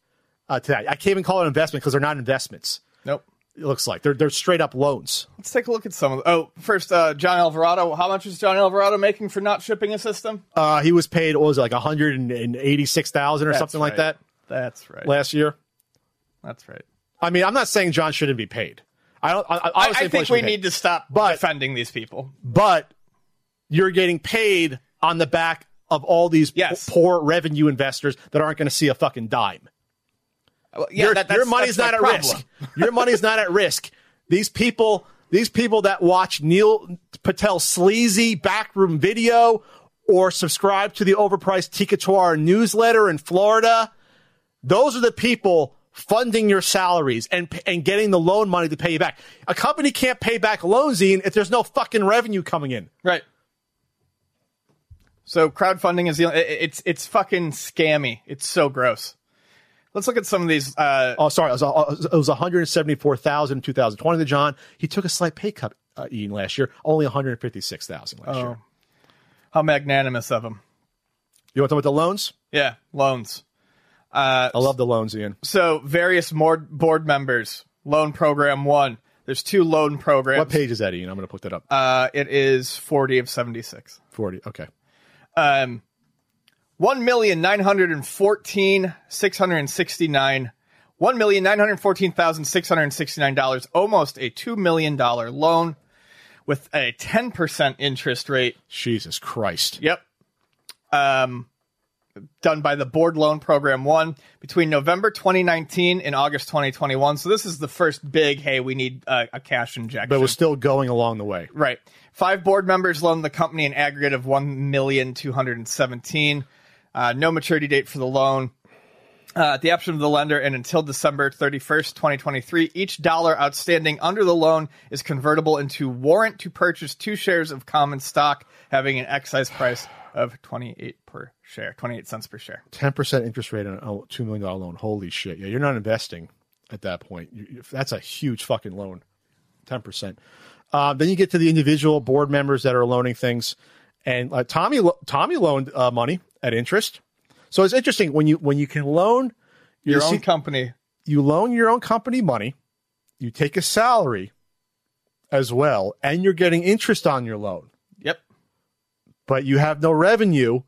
Speaker 1: uh, to that. I can't even call it an investment because they're not investments.
Speaker 2: Nope.
Speaker 1: It looks like they're they're straight up loans.
Speaker 2: Let's take a look at some of. The, oh, first, uh, John Alvarado. How much is John Alvarado making for not shipping a system?
Speaker 1: Uh, he was paid what was it, like one hundred and eighty six thousand or
Speaker 2: That's
Speaker 1: something like that
Speaker 2: That's right.
Speaker 1: last year.
Speaker 2: That's right.
Speaker 1: I mean, I'm not saying John shouldn't be paid. I don't. I,
Speaker 2: I,
Speaker 1: I,
Speaker 2: I think we need to stop
Speaker 1: But-
Speaker 2: defending these people.
Speaker 1: but you're getting paid on the back of all these
Speaker 2: Yes.
Speaker 1: p- poor revenue investors that aren't going to see a fucking dime.
Speaker 2: Well, yeah,
Speaker 1: your,
Speaker 2: that-
Speaker 1: your money's not at
Speaker 2: problem.
Speaker 1: risk. Your money's not at risk. These people, these people that watch Neil Patel sleazy backroom video or subscribe to the overpriced Tikatoar newsletter in Florida, those are the people funding your salaries and and getting the loan money to pay you back. A company can't pay back loans, Ian, if there's no fucking revenue coming in.
Speaker 2: Right. So crowdfunding is the it's it's fucking scammy. It's so gross. Let's look at some of these. Uh,
Speaker 1: Oh, sorry, it was, it was 174,000 in 2020 to John. He took a slight pay cut, uh, Ian, last year. Only 156,000 last year.
Speaker 2: how magnanimous of him.
Speaker 1: You want to talk about the loans?
Speaker 2: Yeah, loans.
Speaker 1: I love the loans, Ian.
Speaker 2: So various board board members. Loan program one. There's two loan programs.
Speaker 1: What page is that, Ian? I'm going to put that up.
Speaker 2: Uh, it is 40 of 76.
Speaker 1: 40. Okay.
Speaker 2: Um, one million nine hundred and fourteen six hundred and sixty nine, one million nine hundred fourteen thousand six hundred sixty nine dollars, almost a two million dollar loan with a ten percent interest rate.
Speaker 1: Jesus Christ.
Speaker 2: Yep. Um, done by the Board Loan Program One between November 2019 and August 2021. So this is the first big. Hey, we need uh, a cash injection.
Speaker 1: But was still going along the way.
Speaker 2: Right. Five board members loaned the company an aggregate of one million two hundred and seventeen. Uh, no maturity date for the loan. Uh, at the option of the lender and until December 31st, 2023, each dollar outstanding under the loan is convertible into warrant to purchase two shares of common stock having an excise price of 28 per share, 28 cents per share.
Speaker 1: 10% interest rate on a $2 million loan. Holy shit. Yeah, you're not investing at that point. You- That's a huge fucking loan. 10%. Uh, then you get to the individual board members that are loaning things. And uh, Tommy, Tommy loaned uh, money at interest. So it's interesting when you when you can loan
Speaker 2: Your
Speaker 1: you
Speaker 2: own company.
Speaker 1: you loan your own company money, you take a salary as well, and you're getting interest on your loan. But you have no revenue.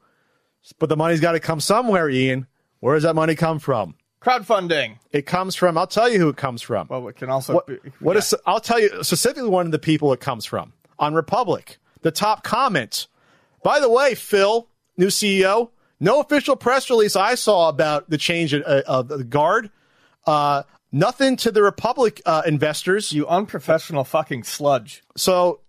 Speaker 1: But the money's got to come somewhere, Ian. Where does that money come from?
Speaker 2: Crowdfunding.
Speaker 1: It comes from. I'll tell you who it comes from.
Speaker 2: Well, it can also
Speaker 1: what,
Speaker 2: be,
Speaker 1: what
Speaker 2: yeah.
Speaker 1: is- I'll tell you specifically one of the people it comes from on Republic. The top comment. By the way, Phil, new CEO, no official press release I saw about the change of, of the guard. Uh, nothing to the Republic uh, investors.
Speaker 2: you unprofessional fucking sludge.
Speaker 1: So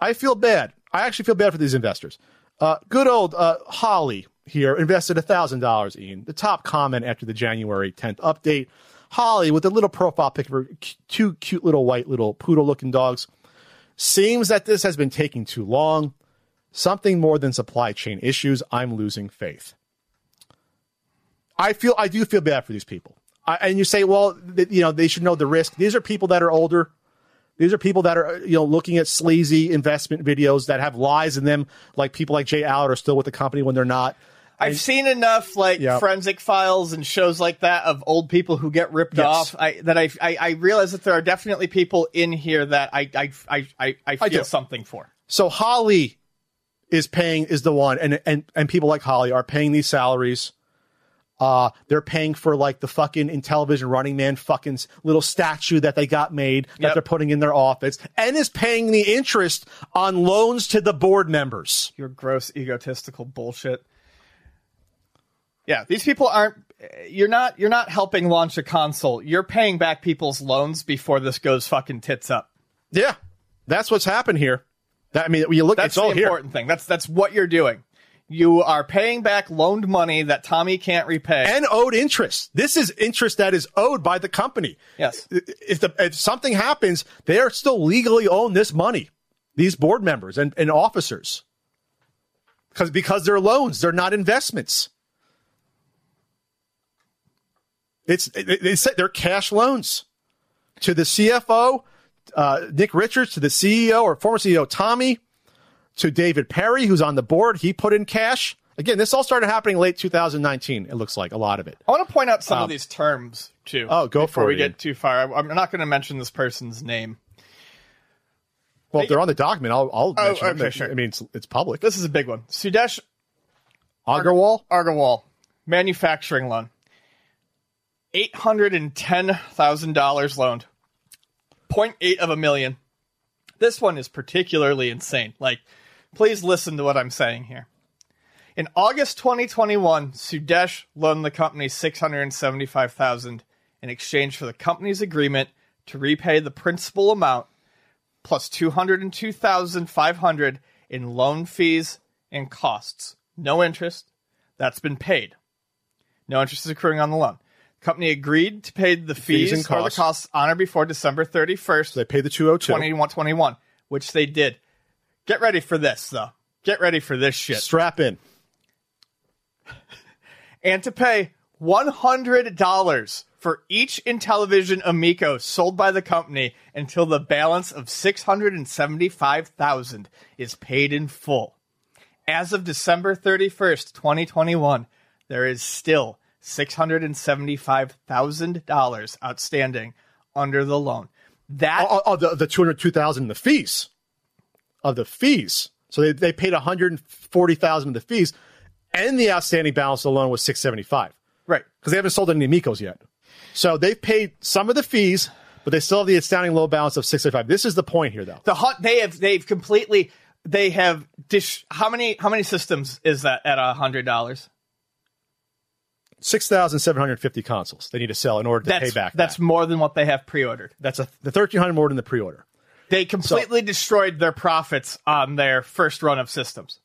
Speaker 1: I feel bad. I actually feel bad for these investors. Uh, good old uh, Holly here invested $1,000, Ian. The top comment after the January 10th update. Holly with a little profile pic of her two cute little white little poodle looking dogs. Seems that this has been taking too long. Something more than supply chain issues. I'm losing faith. I feel I do feel bad for these people. I, and you say, well, th- you know, they should know the risk. These are people that are older. These are people that are, uh, you know, looking at sleazy investment videos that have lies in them, like people like J Allard are still with the company when they're not.
Speaker 2: I've seen enough like
Speaker 1: Yeah.
Speaker 2: forensic files and shows like that of old people who get ripped
Speaker 1: Yes.
Speaker 2: off. I, that I, I I realize that there are definitely people in here that I I I I, I feel something for.
Speaker 1: So Holly is paying is the one, and and and people like Holly are paying these salaries Uh, they're paying for like the fucking Intellivision running man fucking little statue that they got made that
Speaker 2: Yep.
Speaker 1: they're putting in their office and is paying the interest on loans to the board members.
Speaker 2: Your gross egotistical bullshit. Yeah, these people aren't. You're not. You're not helping launch a console. You're paying back people's loans before this goes fucking tits up.
Speaker 1: Yeah. That's what's happened here. That, I mean, you look,
Speaker 2: That's
Speaker 1: it's all
Speaker 2: the
Speaker 1: here.
Speaker 2: important thing. That's that's what you're doing. You are paying back loaned money that Tommy can't repay.
Speaker 1: and owed interest. This is interest that is owed by the company.
Speaker 2: Yes.
Speaker 1: If the if something happens, they are still legally own this money. These board members and, and officers. Because because they're loans, they're not investments. It's they say they're cash loans to the CFO, uh, Nick Richards, to the CEO or former CEO Tommy, to David Perry, who's on the board. He put in cash. Again, this all started happening late 2019. It looks like a lot of it.
Speaker 2: I want to point out some of these terms too.
Speaker 1: Um, Oh, go
Speaker 2: before
Speaker 1: for
Speaker 2: we
Speaker 1: it, Ian.
Speaker 2: get too far. I'm not going to mention this person's name.
Speaker 1: Well, if they're on the document, I'll, I'll
Speaker 2: Oh,
Speaker 1: mention
Speaker 2: okay,
Speaker 1: them.
Speaker 2: sure.
Speaker 1: I mean, it's, it's public.
Speaker 2: This is a big one. Sudesh
Speaker 1: Agarwal?
Speaker 2: Agarwal, manufacturing loan, eight hundred and ten thousand dollars loaned, 0.8 of a million. This one is particularly insane. Like, please listen to what I'm saying here. In August 2021, Sudesh loaned the company 675,000 in exchange for the company's agreement to repay the principal amount plus 202,500 in loan fees and costs. No interest. That's been paid. No interest is accruing on the loan. The company agreed to pay the fees,
Speaker 1: and
Speaker 2: or the
Speaker 1: costs.
Speaker 2: costs on or before December 31st,
Speaker 1: They paid the 202.
Speaker 2: 21, which they did. Get ready for this, though. Get ready for this shit.
Speaker 1: Strap in.
Speaker 2: and to pay $100 for each Intellivision Amico sold by the company until the balance of 675,000 is paid in full. As of December 31st, 2021, there is still $675,000 outstanding under the loan. That
Speaker 1: Oh, oh, oh the, the 202,000 in the fees. Of the fees. So they, they paid 140,000 of the fees, and the outstanding balance of the loan was 675
Speaker 2: right.
Speaker 1: because they haven't sold any Amicos yet. So they've paid some of the fees, but they still have the outstanding low balance of 675. This is the point here, though.
Speaker 2: The hunt they have they've completely they have dish how many how many systems is that at a hundred dollars?
Speaker 1: 6,750 consoles they need to sell in order to
Speaker 2: That's
Speaker 1: pay back.
Speaker 2: that's
Speaker 1: that.
Speaker 2: more than what they have pre-ordered.
Speaker 1: that's a, the 1,300 more than the pre order.
Speaker 2: They completely destroyed their profits on their first run of systems.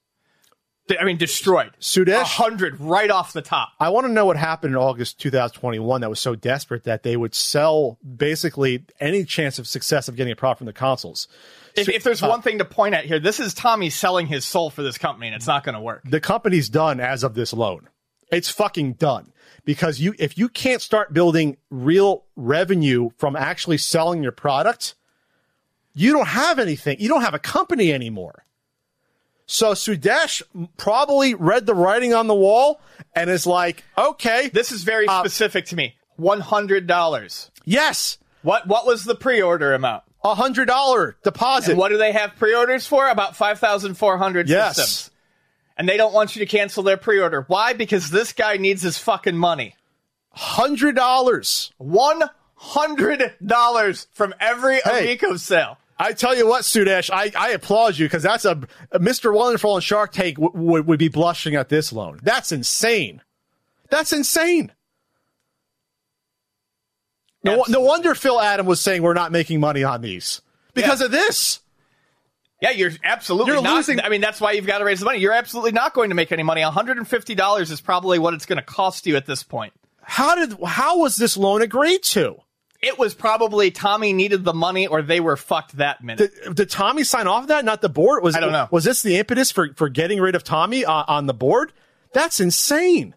Speaker 2: I mean, destroyed.
Speaker 1: Sudesh?
Speaker 2: hundred right off the top.
Speaker 1: I want to know what happened in August 2021 that was so desperate that they would sell basically any chance of success of getting a profit from the consoles.
Speaker 2: If, if there's uh, one thing to point at here, this is Tommy selling his soul for this company, and it's not going to work.
Speaker 1: The company's done as of this loan. It's fucking done because you if you can't start building real revenue from actually selling your product, you don't have anything. You don't have a company anymore. So Sudesh probably read the writing on the wall and is like, okay,
Speaker 2: This is very
Speaker 1: Uh,
Speaker 2: specific to me. One hundred dollars.
Speaker 1: yes,
Speaker 2: What what was the pre-order amount?
Speaker 1: a hundred dollar deposit.
Speaker 2: And what do they have pre-orders for? About 5,400
Speaker 1: Yes.
Speaker 2: systems. And they don't want you to cancel their pre-order. Why? Because this guy needs his fucking money.
Speaker 1: Hundred dollars.
Speaker 2: $100 from every
Speaker 1: Hey.
Speaker 2: Amico sale.
Speaker 1: I tell you what, Sudesh, I, I applaud you because that's a, a Mr. Wonderful and Shark Tank w- would would be blushing at this loan. That's insane. That's insane. No, no wonder Phil Adam was saying we're not making money on these because
Speaker 2: Yeah.
Speaker 1: of this.
Speaker 2: Yeah, you're absolutely
Speaker 1: You're
Speaker 2: not.
Speaker 1: losing-
Speaker 2: I mean, that's why you've got to raise the money. You're absolutely not going to make any money. $150 is probably what it's going to cost you at this point.
Speaker 1: How did how was this loan agreed to?
Speaker 2: It was probably Tommy needed the money or they were fucked that minute.
Speaker 1: Did, did Tommy sign off that? Not the board. Was
Speaker 2: I don't know.
Speaker 1: Was this the impetus for for getting rid of Tommy uh, on the board? That's insane.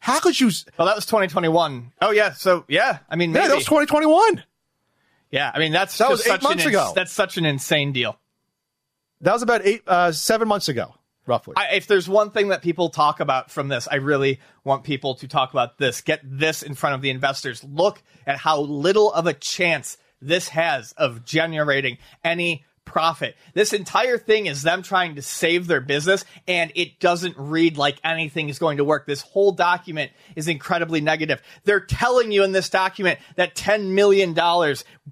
Speaker 1: How could you?
Speaker 2: well, that was 2021. Oh, yeah. So, yeah. I mean, maybe.
Speaker 1: Yeah, that was 2021.
Speaker 2: Yeah, I mean that's
Speaker 1: That was eight
Speaker 2: such
Speaker 1: months
Speaker 2: an,
Speaker 1: ago.
Speaker 2: That's such an insane deal.
Speaker 1: That was about eight, uh, seven months ago, roughly.
Speaker 2: I, if there's one thing that people talk about from this, I really want people to talk about this. Get this in front of the investors. Look at how little of a chance this has of generating any profit. This entire thing is them trying to save their business, and it doesn't read like anything is going to work. This whole document is incredibly negative. They're telling you in this document that $10 million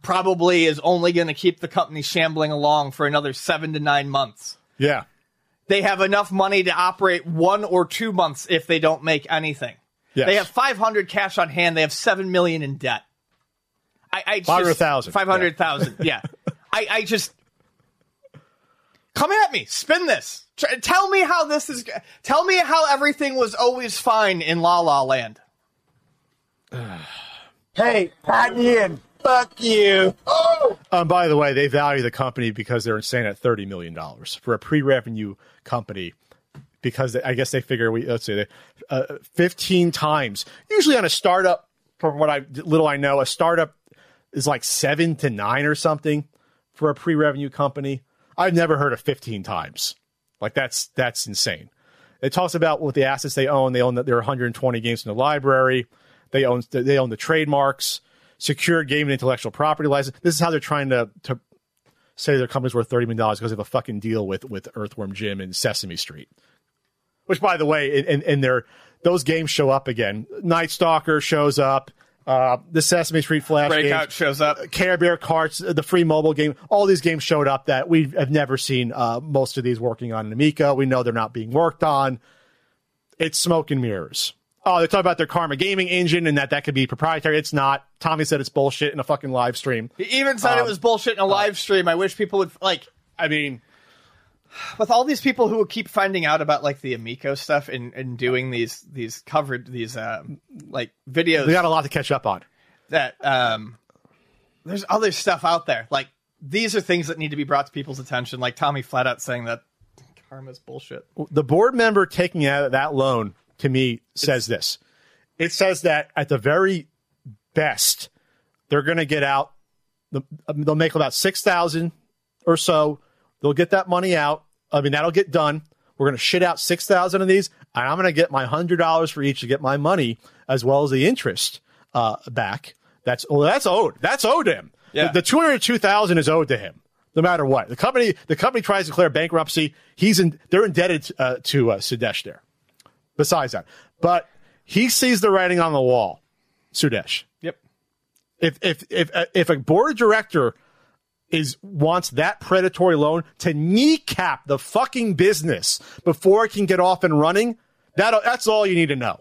Speaker 2: probably is only going to keep the company shambling along for another seven to nine months.
Speaker 1: Yeah.
Speaker 2: They have enough money to operate one or two months if they don't make anything.
Speaker 1: Yes.
Speaker 2: They have 500 cash on hand. They have 7 million in debt. I, I just-
Speaker 1: 500,000.
Speaker 2: 500,000. Yeah. I, I just come at me. Spin this. Tr- tell me how this is. Tell me how everything was always fine in La La Land.
Speaker 4: Hey, Pat Ian, fuck you. Oh!
Speaker 1: Um, by the way, they value the company because they're insane at thirty million dollars for a pre-revenue company. Because I guess they figure we let's they, uh, fifteen times. Usually on a startup, from what I little I know, a startup is like seven to nine or something for a pre-revenue company. I've never heard of fifteen times. Like that's that's insane. It talks about what the assets they own. They own that there are 120 games in the library. They own they own the trademarks, secure game and intellectual property license. This is how they're trying to to say their company's worth 30 million dollars because they have a fucking deal with with Earthworm Jim and Sesame Street. Which, by the way, and and their those games show up again. Night Stalker shows up. Uh, the Sesame Street Flash
Speaker 2: Breakout
Speaker 1: games,
Speaker 2: shows up.
Speaker 1: Care Bear Carts, the free mobile game. All these games showed up that we have never seen. Uh, most of these working on in Amico. We know they're not being worked on. It's smoke and mirrors. Oh, they talk about their Karma Gaming engine and that that could be proprietary. It's not. Tommy said it's bullshit in a fucking live stream.
Speaker 2: He even said it
Speaker 1: Um,
Speaker 2: was bullshit in a live stream. I wish people would like.
Speaker 1: I mean,
Speaker 2: with all these people who will keep finding out about like the Amico stuff and, and doing these these covered these uh, like videos
Speaker 1: we got a lot to catch up on.
Speaker 2: that um there's other stuff out there like these are things that need to be brought to people's attention like Tommy flat out saying that karma's bullshit
Speaker 1: the board member taking out that loan to me says this. It says that at the very best, they're going to get out. They'll make about six thousand or so. They'll get that money out. I mean, that'll get done. We're going to shit out six thousand of these, and I'm going to get my hundred dollars for each to get my money as well as the interest uh, back. That's oh, that's owed. That's owed to him.
Speaker 2: Yeah.
Speaker 1: The, the two hundred two thousand is owed to him, no matter what. The company the company tries to declare bankruptcy. He's in. They're indebted uh, to uh, Sudesh there. Besides that, but he sees the writing on the wall. Sudesh
Speaker 2: yep
Speaker 1: if if if uh, if a board director is wants that predatory loan to kneecap the fucking business before it can get off and running, that that's all you need to know.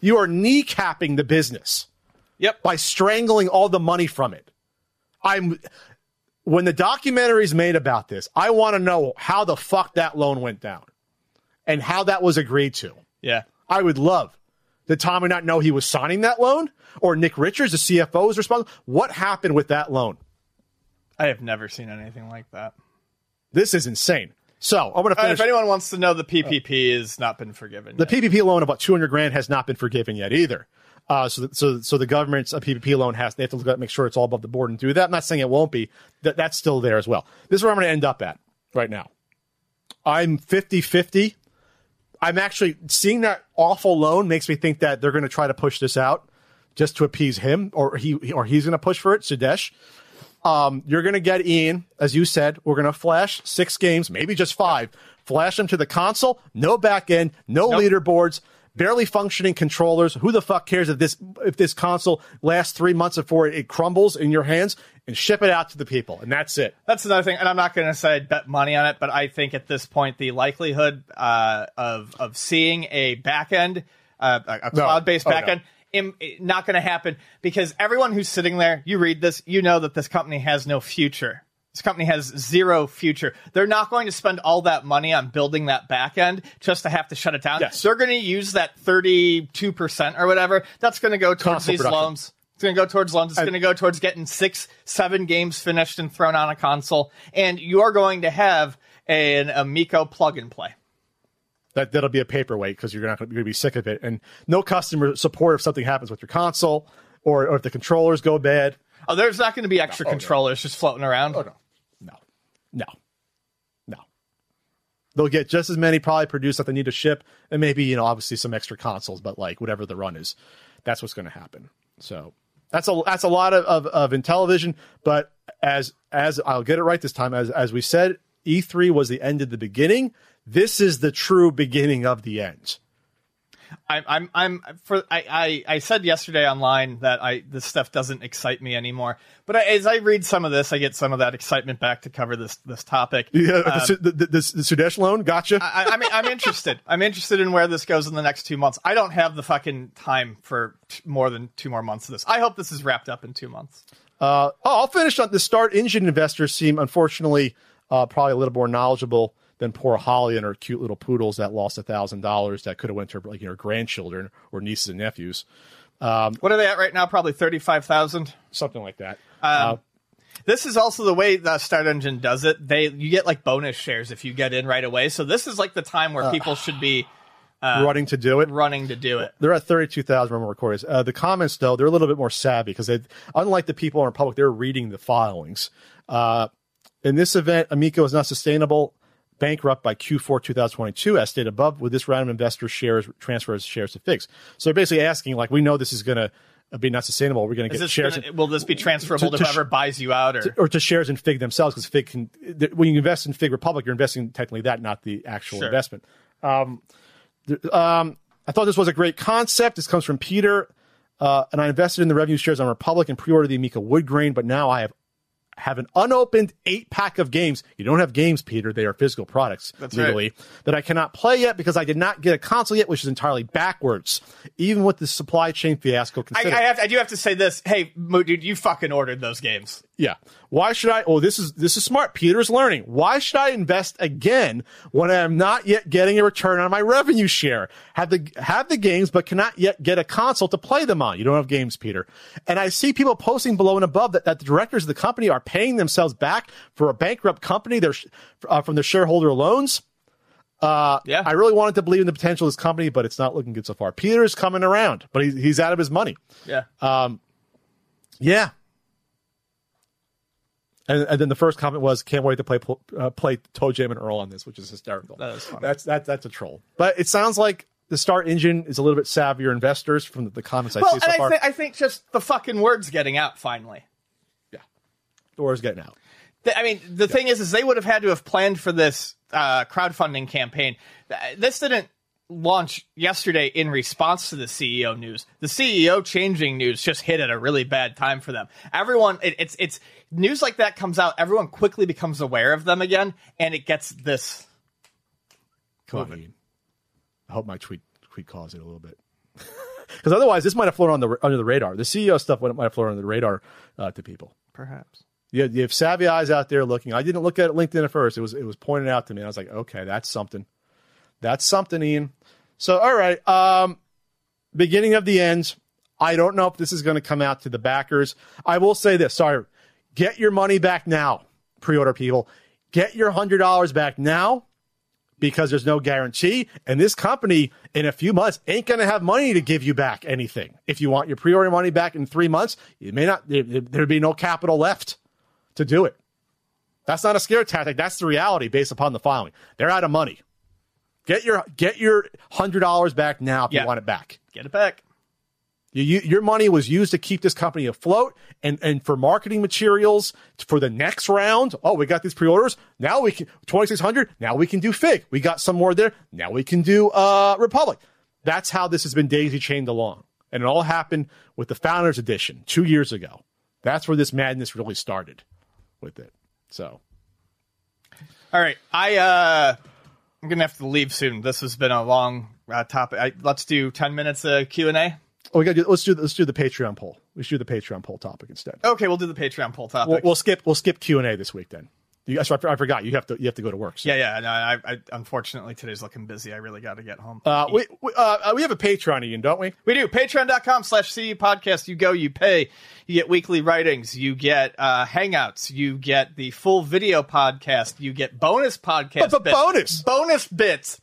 Speaker 1: You are kneecapping the business
Speaker 2: yep
Speaker 1: by strangling all the money from it. I'm when the documentary is made about this, I want to know how the fuck that loan went down and how that was agreed to.
Speaker 2: Yeah
Speaker 1: I would love. Did Tommy not know he was signing that loan? Or Nick Richards, the CFO, is responsible? What happened with that loan?
Speaker 2: I have never seen anything like that
Speaker 1: This is insane. So I'm going to
Speaker 2: Uh, if anyone wants to know the PPP has not been forgiven
Speaker 1: the
Speaker 2: yet.
Speaker 1: PPP loan of about 200 grand has not been forgiven yet either. Uh, so, so, so the government's a PPP loan has they have to look at make sure it's all above the board and do that. I'm not saying it won't be. That that's still there as well. This is where I'm going to end up at right now. I'm 50 50. I'm actually seeing that awful loan makes me think that they're going to try to push this out just to appease him, or he or he's going to push for it. Sudesh, um, you're going to get Ian, as you said. We're going to flash six games, maybe just five. Flash them to the console. No back end, no
Speaker 2: Nope.
Speaker 1: leaderboards, barely functioning controllers. Who the fuck cares if this if this console lasts three months before it crumbles in your hands? And ship it out to the people, and that's it.
Speaker 2: That's another thing, and I'm not going to say I'd bet money on it, but I think at this point the likelihood uh, of of seeing a back end, uh, a a cloud based
Speaker 1: Oh,
Speaker 2: back
Speaker 1: no.
Speaker 2: end, im- not going to happen because everyone who's sitting there, you read this, you know that this company has no future. This company has zero future. They're not going to spend all that money on building that back end just to have to shut it down.
Speaker 1: Yes.
Speaker 2: They're going to use that 32% or whatever. That's going to go towards
Speaker 1: Console
Speaker 2: these
Speaker 1: production.
Speaker 2: loans. It's going to go towards loans. It's going to go towards getting six, seven games finished and thrown on a console. And you're going to have an Amico plug and play.
Speaker 1: That that'll be a paperweight because you're not going to be sick of it, and no customer support if something happens with your console or, or if the controllers go bad.
Speaker 2: Oh, there's not going to be extra
Speaker 1: Oh, no.
Speaker 2: controllers just floating around.
Speaker 1: Oh no, no, no. They'll get just as many probably produced that they need to ship, and maybe you know obviously some extra consoles, but like whatever the run is, that's what's going to happen. So That's a that's a lot of, of, of Intellivision, but as as I'll get it right this time, as as we said, E3 was the end of the beginning. This is the true beginning of the end.
Speaker 2: I'm, I'm, I'm for. I, I, I said yesterday online that I this stuff doesn't excite me anymore. But I, as I read some of this, I get some of that excitement back to cover this this topic.
Speaker 1: Yeah, the, the, the, the Sudesh loan, gotcha.
Speaker 2: I, I mean, I'm interested. I'm interested in where this goes in the next two months. I don't have the fucking time for t- more than two more months of this. I hope this is wrapped up in two months.
Speaker 1: Uh, oh, I'll finish on the StartEngine investors seem unfortunately uh, probably a little more knowledgeable than poor Holly and her cute little poodles that lost a thousand dollars that could have went to like her grandchildren or nieces and nephews,
Speaker 2: What are they at right now? Probably thirty five thousand.
Speaker 1: something like that. Uh,
Speaker 2: This is also the way the StartEngine does it. They you get like bonus shares if you get in right away. So this is like the time where people should be
Speaker 1: running to do it.
Speaker 2: running to do it.
Speaker 1: They're at 32,000 remember recordings. Uh, the comments, though, they're a little bit more savvy because they, unlike the people in public, they're reading the filings. Uh, in this event, Amico is not sustainable, bankrupt by Q4 2022, as stated above, with this round of investor shares transfers shares to Figs. So they're basically asking, like, we know this is going to be not sustainable. We're going to get shares.
Speaker 2: gonna, will this be transferable
Speaker 1: to-
Speaker 2: to,
Speaker 1: to
Speaker 2: whoever buys you out or?
Speaker 1: or to shares in Fig themselves, because Fig can. th- When you invest in Fig Republic, you're investing technically that, not the actual
Speaker 2: Sure.
Speaker 1: investment. Um, th- um, I thought this was a great concept. This comes from Peter, uh, and I invested in the revenue shares on Republic and pre-ordered the Amico Wood Grain, but now I have have an unopened eight pack of games. You don't have games, Peter. They are physical products
Speaker 2: That's right.
Speaker 1: legally that I cannot play yet because I did not get a console yet, which is entirely backwards, even with the supply chain fiasco
Speaker 2: I. I have. I do have to say this. Hey, Mo, dude, you fucking ordered those games.
Speaker 1: Yeah. Why should I? Oh, this is this is smart. Peter's learning. Why should I invest again when I am not yet getting a return on my revenue share? Have the have the games, but cannot yet get a console to play them on. You don't have games, Peter. And I see people posting below and above that, that the directors of the company are paying themselves back for a bankrupt company. They're uh, from their shareholder loans. Uh,
Speaker 2: Yeah.
Speaker 1: I really wanted to believe in the potential of this company, but it's not looking good so far. Peter's coming around, but he, he's out of his money.
Speaker 2: Yeah.
Speaker 1: Um, Yeah. And, and then the first comment was, "Can't wait to play uh, play ToeJam and Earl on this," which is hysterical.
Speaker 2: That is funny.
Speaker 1: That's that that's a troll. But it sounds like the StartEngine is a little bit savvier investors from the, the comments I
Speaker 2: well,
Speaker 1: see so
Speaker 2: I,
Speaker 1: far.
Speaker 2: thi- I think just the fucking words getting out finally.
Speaker 1: yeah, the word's getting out.
Speaker 2: I mean, the thing is, is they would have had to have planned for this uh, crowdfunding campaign. This didn't launch yesterday in response to the CEO news. The CEO changing news just hit at a really bad time for them. Everyone, it, it's it's news like that comes out. Everyone quickly becomes aware of them again, and it gets this.
Speaker 1: Come on, Ian. I hope my tweet tweet caused it a little bit. Because otherwise, this might have flown on the under the radar. The CEO stuff might have flown under the radar uh, to people.
Speaker 2: Perhaps.
Speaker 1: You have, you have savvy eyes out there looking. I didn't look at LinkedIn at first. It was it was pointed out to me. I was like, okay, that's something. That's something, Ian. So, all right. Um, beginning of the end. I don't know if this is going to come out to the backers. I will say this. Sorry. Get your money back now, pre-order people. Get your hundred dollars back now because there's no guarantee. And this company in a few months ain't going to have money to give you back anything. If you want your pre-order money back in three months, you may not, there, there'd be no capital left to do it. That's not a scare tactic. That's the reality based upon the filing. They're out of money. Get your, get your hundred dollars back now if
Speaker 2: Yeah.
Speaker 1: you want it back.
Speaker 2: Get it back.
Speaker 1: You, you, your money was used to keep this company afloat and, and for marketing materials for the next round. Oh, we got these pre-orders. Now we can 2600. Now we can do Fig. We got some more there. Now we can do uh, Republic. That's how this has been daisy chained along. And it all happened with the Founders Edition two years ago. That's where this madness really started with it. So
Speaker 2: All right, I uh, I'm gonna have to leave soon. This has been a long uh, topic. I, let's do ten minutes of Q and A.
Speaker 1: oh, we got let's do let's do the Patreon poll. We should do the Patreon poll topic instead.
Speaker 2: Okay, we'll do the Patreon poll topic.
Speaker 1: We'll, we'll skip we'll skip Q and A this week then. You, so I, I forgot you have to you have to go to work. So.
Speaker 2: yeah, yeah. No, I, I unfortunately today's looking busy. I really got to get home.
Speaker 1: Uh, we we, uh, we have a Patreon, Ian, don't we?
Speaker 2: We do. Patreon.com slash CE podcast. You go, you pay. You get weekly writings. You get uh, hangouts. You get the full video podcast. You get bonus podcast.
Speaker 1: But- but bonus!
Speaker 2: Bonus bits.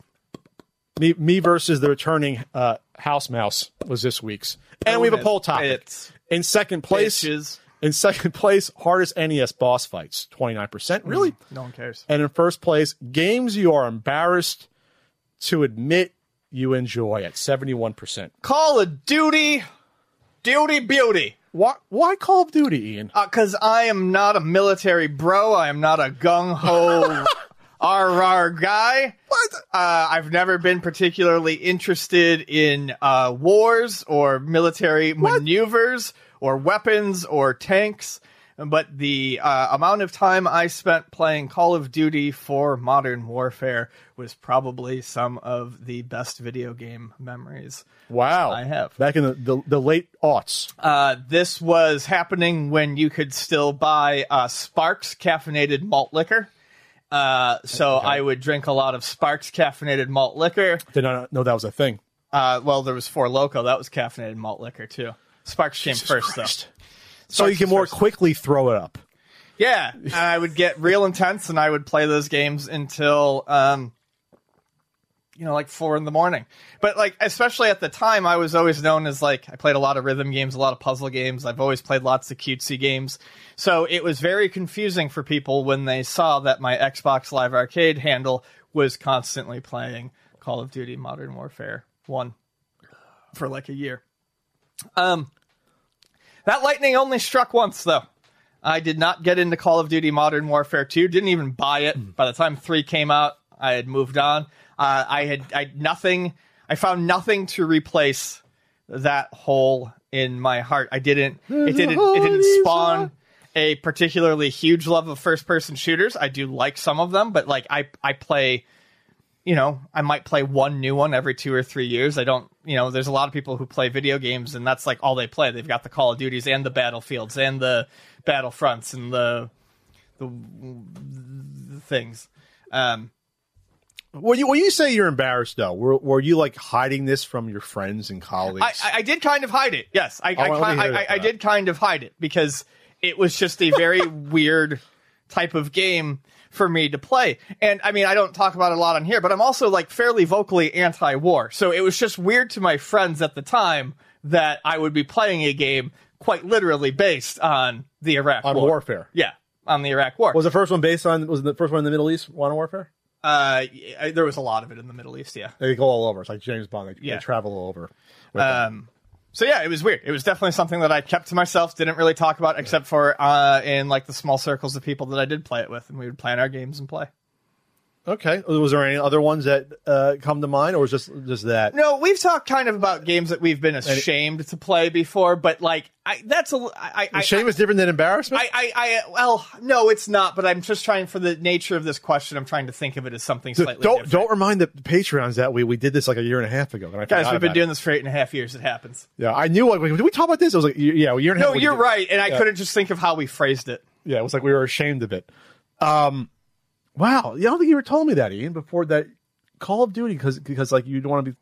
Speaker 1: Me, me versus the returning uh, House Mouse was this week's, and we have a poll topic. In second place,
Speaker 2: Bitches.
Speaker 1: in second place, hardest NES boss fights, twenty nine percent. Really?
Speaker 2: No one cares.
Speaker 1: And in first place, games you are embarrassed to admit you enjoy at seventy one percent.
Speaker 2: Call of Duty. Duty beauty.
Speaker 1: Why? Why Call of Duty, Ian?
Speaker 2: Because Uh, I am not a military bro. I am not a gung ho RR guy.
Speaker 1: What?
Speaker 2: Uh, I've never been particularly interested in uh, wars or military maneuvers or weapons or tanks. But the uh, amount of time I spent playing Call of Duty for Modern Warfare was probably some of the best video game memories.
Speaker 1: Wow,
Speaker 2: I have.
Speaker 1: back in the the, the late aughts.
Speaker 2: Uh, this was happening when you could still buy uh, Sparks caffeinated malt liquor. Uh, so I would drink a lot of Sparks caffeinated malt liquor.
Speaker 1: Did not know that was a thing.
Speaker 2: Uh, well, there was Four Loco. That was caffeinated malt liquor too. Sparks came first
Speaker 1: Christ.
Speaker 2: though.
Speaker 1: So you can more
Speaker 2: first.
Speaker 1: quickly throw it up.
Speaker 2: Yeah, and I would get real intense, and I would play those games until, um, you know, like four in the morning. But like, especially at the time, I was always known as like I played a lot of rhythm games, a lot of puzzle games. I've always played lots of cutesy games, so it was very confusing for people when they saw that my Xbox Live Arcade handle was constantly playing Call of Duty Modern Warfare One for like a year. Um, that lightning only struck once, though. I did not get into Call of Duty Modern Warfare 2. Didn't even buy it. By the time 3 came out, I had moved on. Uh, I had I nothing. I found nothing to replace that hole in my heart. I didn't. It didn't. It didn't spawn a particularly huge love of first person shooters. I do like some of them, but like I I play you know, I might play one new one every two or three years. I don't, you know, there's a lot of people who play video games and that's like all they play. They've got the Call of Duties and the Battlefields and the Battlefronts and the the, the things. Um,
Speaker 1: When you when you say you're embarrassed though, were, were you like hiding this from your friends and colleagues?
Speaker 2: I, I- I did kind of hide it. Yes, I, oh, I,
Speaker 1: well, let me
Speaker 2: ki-
Speaker 1: hear
Speaker 2: I,
Speaker 1: it.
Speaker 2: I, I did kind of hide it because it was just a very weird type of game for me to play. And I mean, I don't talk about it a lot on here, but I'm also like fairly vocally anti-war. So it was just weird to my friends at the time that I would be playing a game quite literally based on the Iraq
Speaker 1: on
Speaker 2: War.
Speaker 1: warfare.
Speaker 2: Yeah, on the Iraq War.
Speaker 1: Was the first one based on? Was the first one in the Middle East? Modern Warfare?
Speaker 2: Uh, I- there was a lot of it in the Middle East. Yeah.
Speaker 1: They go all over. It's like James Bond. They,
Speaker 2: Yeah.
Speaker 1: they travel all over. with them.
Speaker 2: Um, so yeah, it was weird. It was definitely something that I kept to myself, didn't really talk about except for uh, in like the small circles of people that I did play it with, and we would plan our games and play.
Speaker 1: Okay. Was there any other ones that uh, come to mind, or was just just that?
Speaker 2: No, we've talked kind of about games that we've been ashamed to play before, but like I, that's a I, I,
Speaker 1: Shame is different than embarrassment.
Speaker 2: I, I, I, well, no, it's not. But I'm just trying for the nature of this question. I'm trying to think of it as something slightly
Speaker 1: don't
Speaker 2: different.
Speaker 1: don't remind the Patreons that we we did this like a year and a half ago. And I
Speaker 2: Guys, we've been doing
Speaker 1: it.
Speaker 2: this for eight and a half years. It happens.
Speaker 1: Yeah, I knew. Like, did we talk about this? I was like, yeah, a year and a half.
Speaker 2: No, you're right, and I couldn't just think of how we phrased it.
Speaker 1: Yeah, it was like we were ashamed of it. Um, wow, yeah, I don't think you ever told me that, Ian, before that Call of Duty, because because like you don't want to be.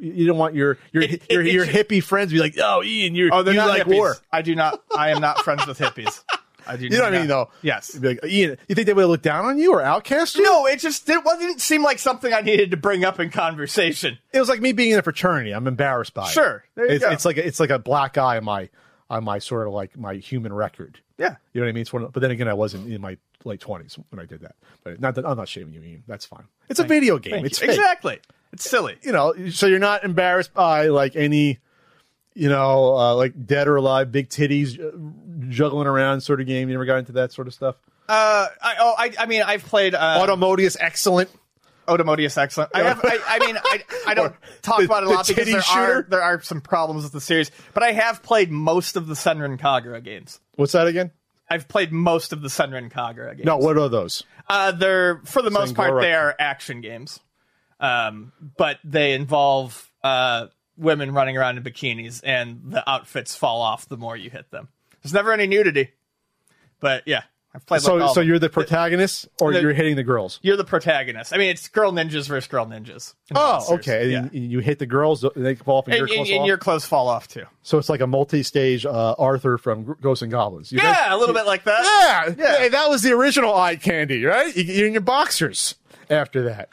Speaker 1: You don't want your your
Speaker 2: It- it-
Speaker 1: your,
Speaker 2: it
Speaker 1: your
Speaker 2: should-
Speaker 1: hippie friends to be like, oh, Ian, you're
Speaker 2: Oh, they're
Speaker 1: you
Speaker 2: not
Speaker 1: like
Speaker 2: hippies.
Speaker 1: war.
Speaker 2: I do not. I am not friends with hippies. I do.
Speaker 1: You know what I mean, though?
Speaker 2: Yes.
Speaker 1: You'd be like, Ian, you think they would look down on you or outcast you?
Speaker 2: No, it just it didn't seem like something I needed to bring up in conversation.
Speaker 1: It was like me being in a fraternity. I'm embarrassed by it.
Speaker 2: Sure.
Speaker 1: It's, it's like it's like a black eye on my on my sort of like my human record.
Speaker 2: Yeah.
Speaker 1: You know what I mean? It's one of, but then again, I wasn't in my late twenties when I did that. But not that I'm not shaming you, Ian. That's fine. It's a video game. It's
Speaker 2: exactly. It's silly.
Speaker 1: You know, so you're not embarrassed by like any, you know, uh, like dead or alive, big titties uh, juggling around sort of game. You never got into that sort of stuff.
Speaker 2: Uh, I, oh, I, I mean, I've played uh,
Speaker 1: Automodius, excellent.
Speaker 2: Odomodius excellent. I have. I, I mean, I, I don't talk
Speaker 1: The-
Speaker 2: about it a
Speaker 1: the
Speaker 2: lot because
Speaker 1: titty
Speaker 2: there are
Speaker 1: shooter?
Speaker 2: there are some problems with the series. But I have played most of the Senran Kagura games.
Speaker 1: What's that again?
Speaker 2: I've played most of the Senran Kagura games.
Speaker 1: No, what are those?
Speaker 2: Uh, they're for the most part they are action games, um, but they involve uh, women running around in bikinis, and the outfits fall off the more you hit them. There's never any nudity, but yeah, I've played.
Speaker 1: So,
Speaker 2: like
Speaker 1: so you're the protagonist, or
Speaker 2: the-
Speaker 1: you're hitting the girls?
Speaker 2: you're the protagonist. I mean, it's girl ninjas versus girl ninjas.
Speaker 1: Oh,
Speaker 2: monsters.
Speaker 1: okay.
Speaker 2: Yeah.
Speaker 1: And you hit the girls, they fall off, and,
Speaker 2: And,
Speaker 1: your clothes
Speaker 2: and- and
Speaker 1: fall
Speaker 2: your
Speaker 1: off?
Speaker 2: clothes fall off too.
Speaker 1: So it's like a multi-stage uh, Arthur from Ghosts and Goblins. You guys-
Speaker 2: Yeah, a little bit like that.
Speaker 1: yeah, Hey, that was the original eye candy, right? You- You're in your boxers after that.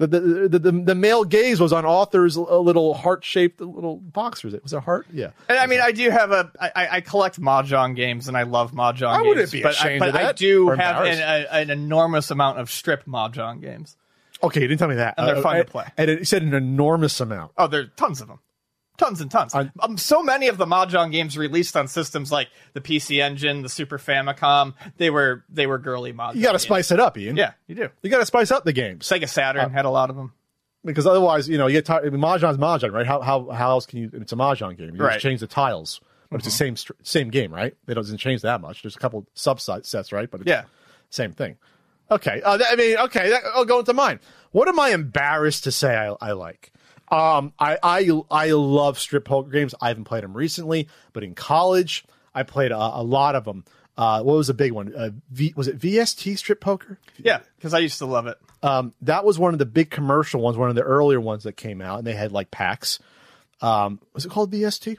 Speaker 1: The, the, the, the, the male gaze was on Arthur's uh, little heart-shaped little boxers. It Was it a heart? Yeah.
Speaker 2: And I mean, I do have a. I, I- I collect mahjong games, and I love mahjong.
Speaker 1: I wouldn't be
Speaker 2: but
Speaker 1: ashamed
Speaker 2: I,
Speaker 1: of
Speaker 2: but I do have an, a, an enormous amount of strip mahjong games.
Speaker 1: Okay, you didn't tell me that.
Speaker 2: And they're fun to play.
Speaker 1: And it said an enormous amount.
Speaker 2: Oh, there are tons of them. Tons and tons. um, so many of the mahjong games released on systems like the PC Engine, the Super Famicom, they were they were girly mahjong.
Speaker 1: You got to spice it up, Ian.
Speaker 2: Yeah, you do.
Speaker 1: You got to spice up the games
Speaker 2: Sega Saturn
Speaker 1: Uh,
Speaker 2: had a lot of them.
Speaker 1: because otherwise, you know, you get tired. I mean, Mahjong's Mahjong, right? How, how, how else can you, it's a Mahjong game. You
Speaker 2: Right.
Speaker 1: just change the tiles, but it's the same, same game, right? It doesn't change that much. There's a couple subsets, right? But it's
Speaker 2: Yeah.
Speaker 1: same thing. Okay. Uh, that- I mean, okay. That, I'll go into mine. What am I embarrassed to say I, I like? Um, I, I, I love strip poker games. I haven't played them recently, but in college, I played a, a lot of them. Uh, what was a big one? Uh, v, was it VST strip poker?
Speaker 2: Yeah, because I used to love it.
Speaker 1: Um, that was one of the big commercial ones, one of the earlier ones that came out, and they had like packs. Um, was it called VST?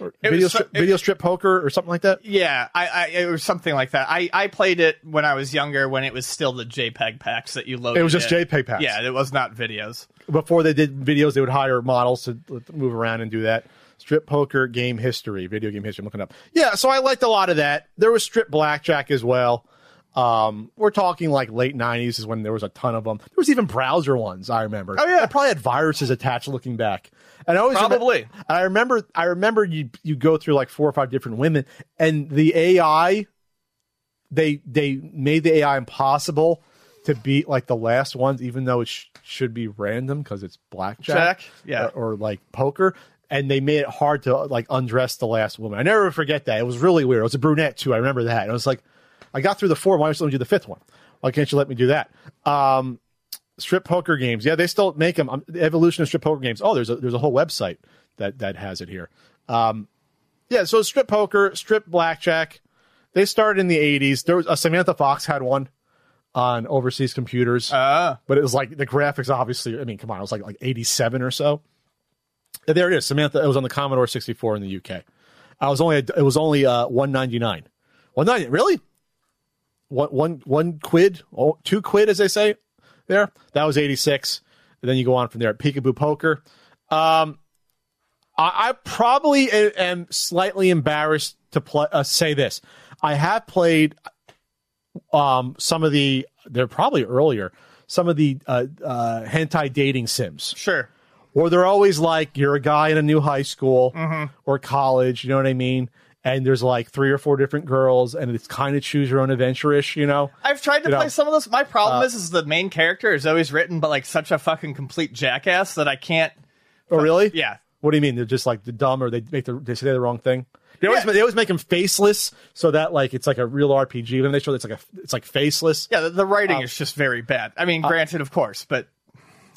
Speaker 1: Or
Speaker 2: It
Speaker 1: video,
Speaker 2: was so-
Speaker 1: strip, video strip poker or something like that?
Speaker 2: Yeah, I, I it was something like that. I, I played it when I was younger, when it was still the JPEG packs that you loaded.
Speaker 1: It was just
Speaker 2: in.
Speaker 1: JPEG packs.
Speaker 2: Yeah, it was not videos.
Speaker 1: Before they did videos, they would hire models to move around and do that. Strip poker game history, video game history. I'm looking up. Yeah, so I liked a lot of that. There was strip blackjack as well. Um, we're talking like late '90s is when there was a ton of them. There was even browser ones. I remember.
Speaker 2: Oh, yeah.
Speaker 1: they probably had viruses attached. Looking back, and I always
Speaker 2: Probably.
Speaker 1: I remember. I remember you you go through like four or five different women, and the AI they they made the AI impossible to beat like the last ones, even though it sh- should be random because it's blackjack,
Speaker 2: Jack? Yeah.
Speaker 1: or, or like poker. And they made it hard to like undress the last woman. I never forget that. It was really weird. It was a brunette too. I remember that. And I was like, I got through the four. Why don't you let me do the fifth one? Why can't you let me do that? Um, strip poker games. Yeah, they still make them. Um, the evolution of strip poker games. Oh, there's a there's a whole website that that has it here. Um, yeah, so strip poker, strip blackjack. They started in the 80s. There was uh, Samantha Fox had one on overseas computers,
Speaker 2: Uh,
Speaker 1: but it was like the graphics. Obviously, I mean, come on, it was like like 87 or so. And there it is, Samantha. It was on the Commodore 64 in the UK. I was only it was only uh, 199. 190 really? One one one quid, oh, two quid as they say there. That was 86. And then you go on from there. Peekaboo Poker. Um, I, I probably am slightly embarrassed to play, uh, say this. I have played um, some of the, they're probably earlier, some of the uh, uh, hentai dating sims
Speaker 2: sure.
Speaker 1: Or they're always like, you're a guy in a new high school
Speaker 2: Mm-hmm.
Speaker 1: or college, you know what I mean? And there's like three or four different girls, and it's kind of choose your own adventure ish, you know?
Speaker 2: I've tried to
Speaker 1: You
Speaker 2: play
Speaker 1: know,
Speaker 2: some of those. My
Speaker 1: uh,
Speaker 2: problem is, is the main character is always written, but like such a fucking complete jackass that I can't.
Speaker 1: Oh, really?
Speaker 2: Yeah,
Speaker 1: What do you mean? They're just like the dumb, or they make the they say the wrong thing. They always
Speaker 2: Yeah.
Speaker 1: they always make them faceless, so that like it's like a real RPG. When they show it's like a it's like faceless.
Speaker 2: yeah. The, the writing
Speaker 1: Um,
Speaker 2: is just very bad. I mean, granted, of course, but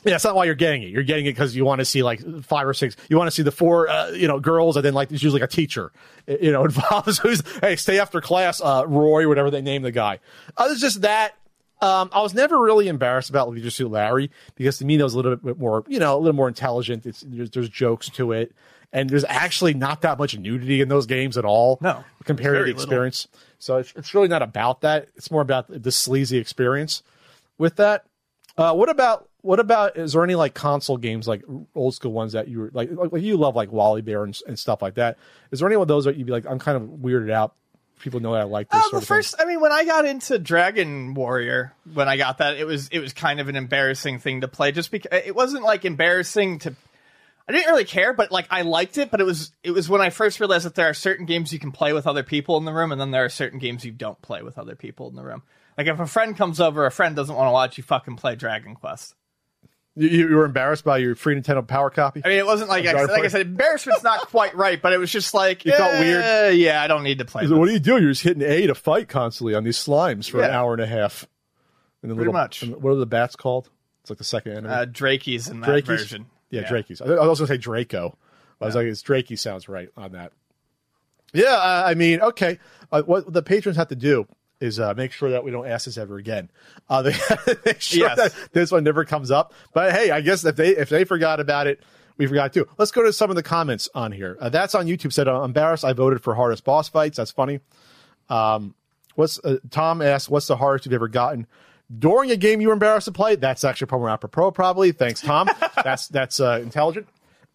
Speaker 1: Yeah, that's not why you're getting it. You're getting it because you want to see like five or six. You want to see the four, uh, you know, girls, and then like there's usually like a teacher, uh, you know, involved. Who's hey, stay after class, uh, Roy, whatever they name the guy. Uh, it's just that. Um, I was never really embarrassed about Leisure Suit Larry because to me that was a little bit more, you know, a little more intelligent. It's there's, there's jokes to it, and there's actually not that much nudity in those games at all.
Speaker 2: No,
Speaker 1: compared to the
Speaker 2: little.
Speaker 1: experience. So it's, it's really not about that. It's more about the sleazy experience with that. Uh, what about what about is there any like console games like old school ones that you were like like, you love like Wally Bear and, and stuff like that? Is there any of those that you'd be like I'm kind of weirded out? People know that I like this
Speaker 2: Uh,
Speaker 1: sort
Speaker 2: the first, I mean, when I got into Dragon Warrior, when I got that, it was it was kind of an embarrassing thing to play. Just because it wasn't like embarrassing to. I didn't really care, but like I liked it. But it was it was when I first realized that there are certain games you can play with other people in the room, and then there are certain games you don't play with other people in the room. Like if a friend comes over, a friend doesn't want to watch you fucking play Dragon Quest.
Speaker 1: You, you were embarrassed by your free Nintendo Power copy.
Speaker 2: I mean, it wasn't like I, like I said, embarrassment's not quite right, but it was just like
Speaker 1: You felt
Speaker 2: eh,
Speaker 1: weird?
Speaker 2: Yeah, I don't need to play.
Speaker 1: Like, what do you do? You're just hitting A to fight constantly on these slimes for an hour and a half. And the
Speaker 2: Pretty
Speaker 1: little,
Speaker 2: much.
Speaker 1: what are the bats called? It's like the second enemy.
Speaker 2: Uh, Drakee's in that
Speaker 1: Drakee's?
Speaker 2: version.
Speaker 1: Yeah, Drakee's. I was going to say Draco. I was like, it's Drakee sounds right on that. Yeah, I mean, okay. Uh, what the patrons have to do is uh, make sure that we don't ask this ever again. Uh, they make sure
Speaker 2: Yes.
Speaker 1: that this one never comes up. But hey, I guess if they if they forgot about it, we forgot too. Let's go to some of the comments on here. Uh, that's on YouTube. Said, I'm embarrassed. I voted for hardest boss fights. That's funny. Um, what's uh, Tom asked? What's the hardest you've ever gotten? During a game you were embarrassed to play? That's actually probably apropos, probably. Thanks, Tom. that's that's uh, intelligent.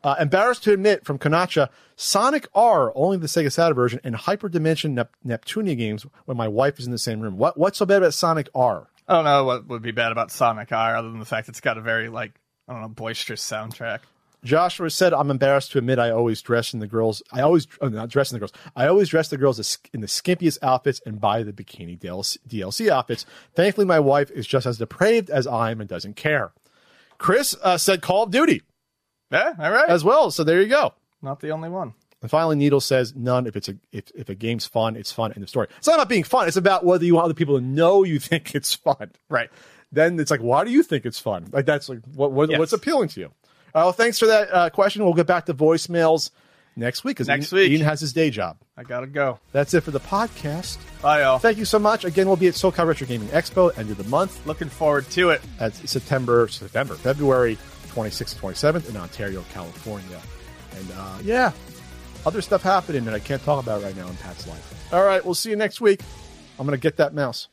Speaker 1: Uh, embarrassed to admit from Konacha, Sonic R, only the Sega Saturn version, and Hyperdimension Nep- Neptunia games when my wife is in the same room. What What's so bad about Sonic R?
Speaker 2: I don't know what would be bad about Sonic R other than the fact it's got a very like I don't know boisterous soundtrack.
Speaker 1: Joshua said, "I'm embarrassed to admit I always dress in the girls. I always oh, not dress in the girls. I always dress the girls in the skimpiest outfits and buy the bikini DLC, DLC outfits. Thankfully, my wife is just as depraved as I am and doesn't care." Chris uh, said, "Call of Duty
Speaker 2: Yeah, all right.
Speaker 1: as well." So there you go.
Speaker 2: Not the only one.
Speaker 1: And finally, Needle says, "None. If it's a if, if a game's fun, it's fun." End of story. It's not about being fun. It's about whether you want other people to know you think it's fun.
Speaker 2: Right.
Speaker 1: Then it's like, why do you think it's fun? Like that's like what, what
Speaker 2: Yes.
Speaker 1: what's appealing to you? Uh, well, thanks for that uh, question. We'll get back to voicemails next week because
Speaker 2: Next
Speaker 1: Ian,
Speaker 2: week.
Speaker 1: Ian has his day job.
Speaker 2: I gotta go.
Speaker 1: That's it for the podcast.
Speaker 2: Bye, y'all.
Speaker 1: Thank you so much. Again, we'll be at SoCal Retro Gaming Expo end of the month
Speaker 2: Looking forward to it.
Speaker 1: at September, September, February 26th, 27th in Ontario, California. And uh, yeah, other stuff happening that I can't talk about right now in Pat's life. All right, we'll see you next week. I'm going to get that mouse.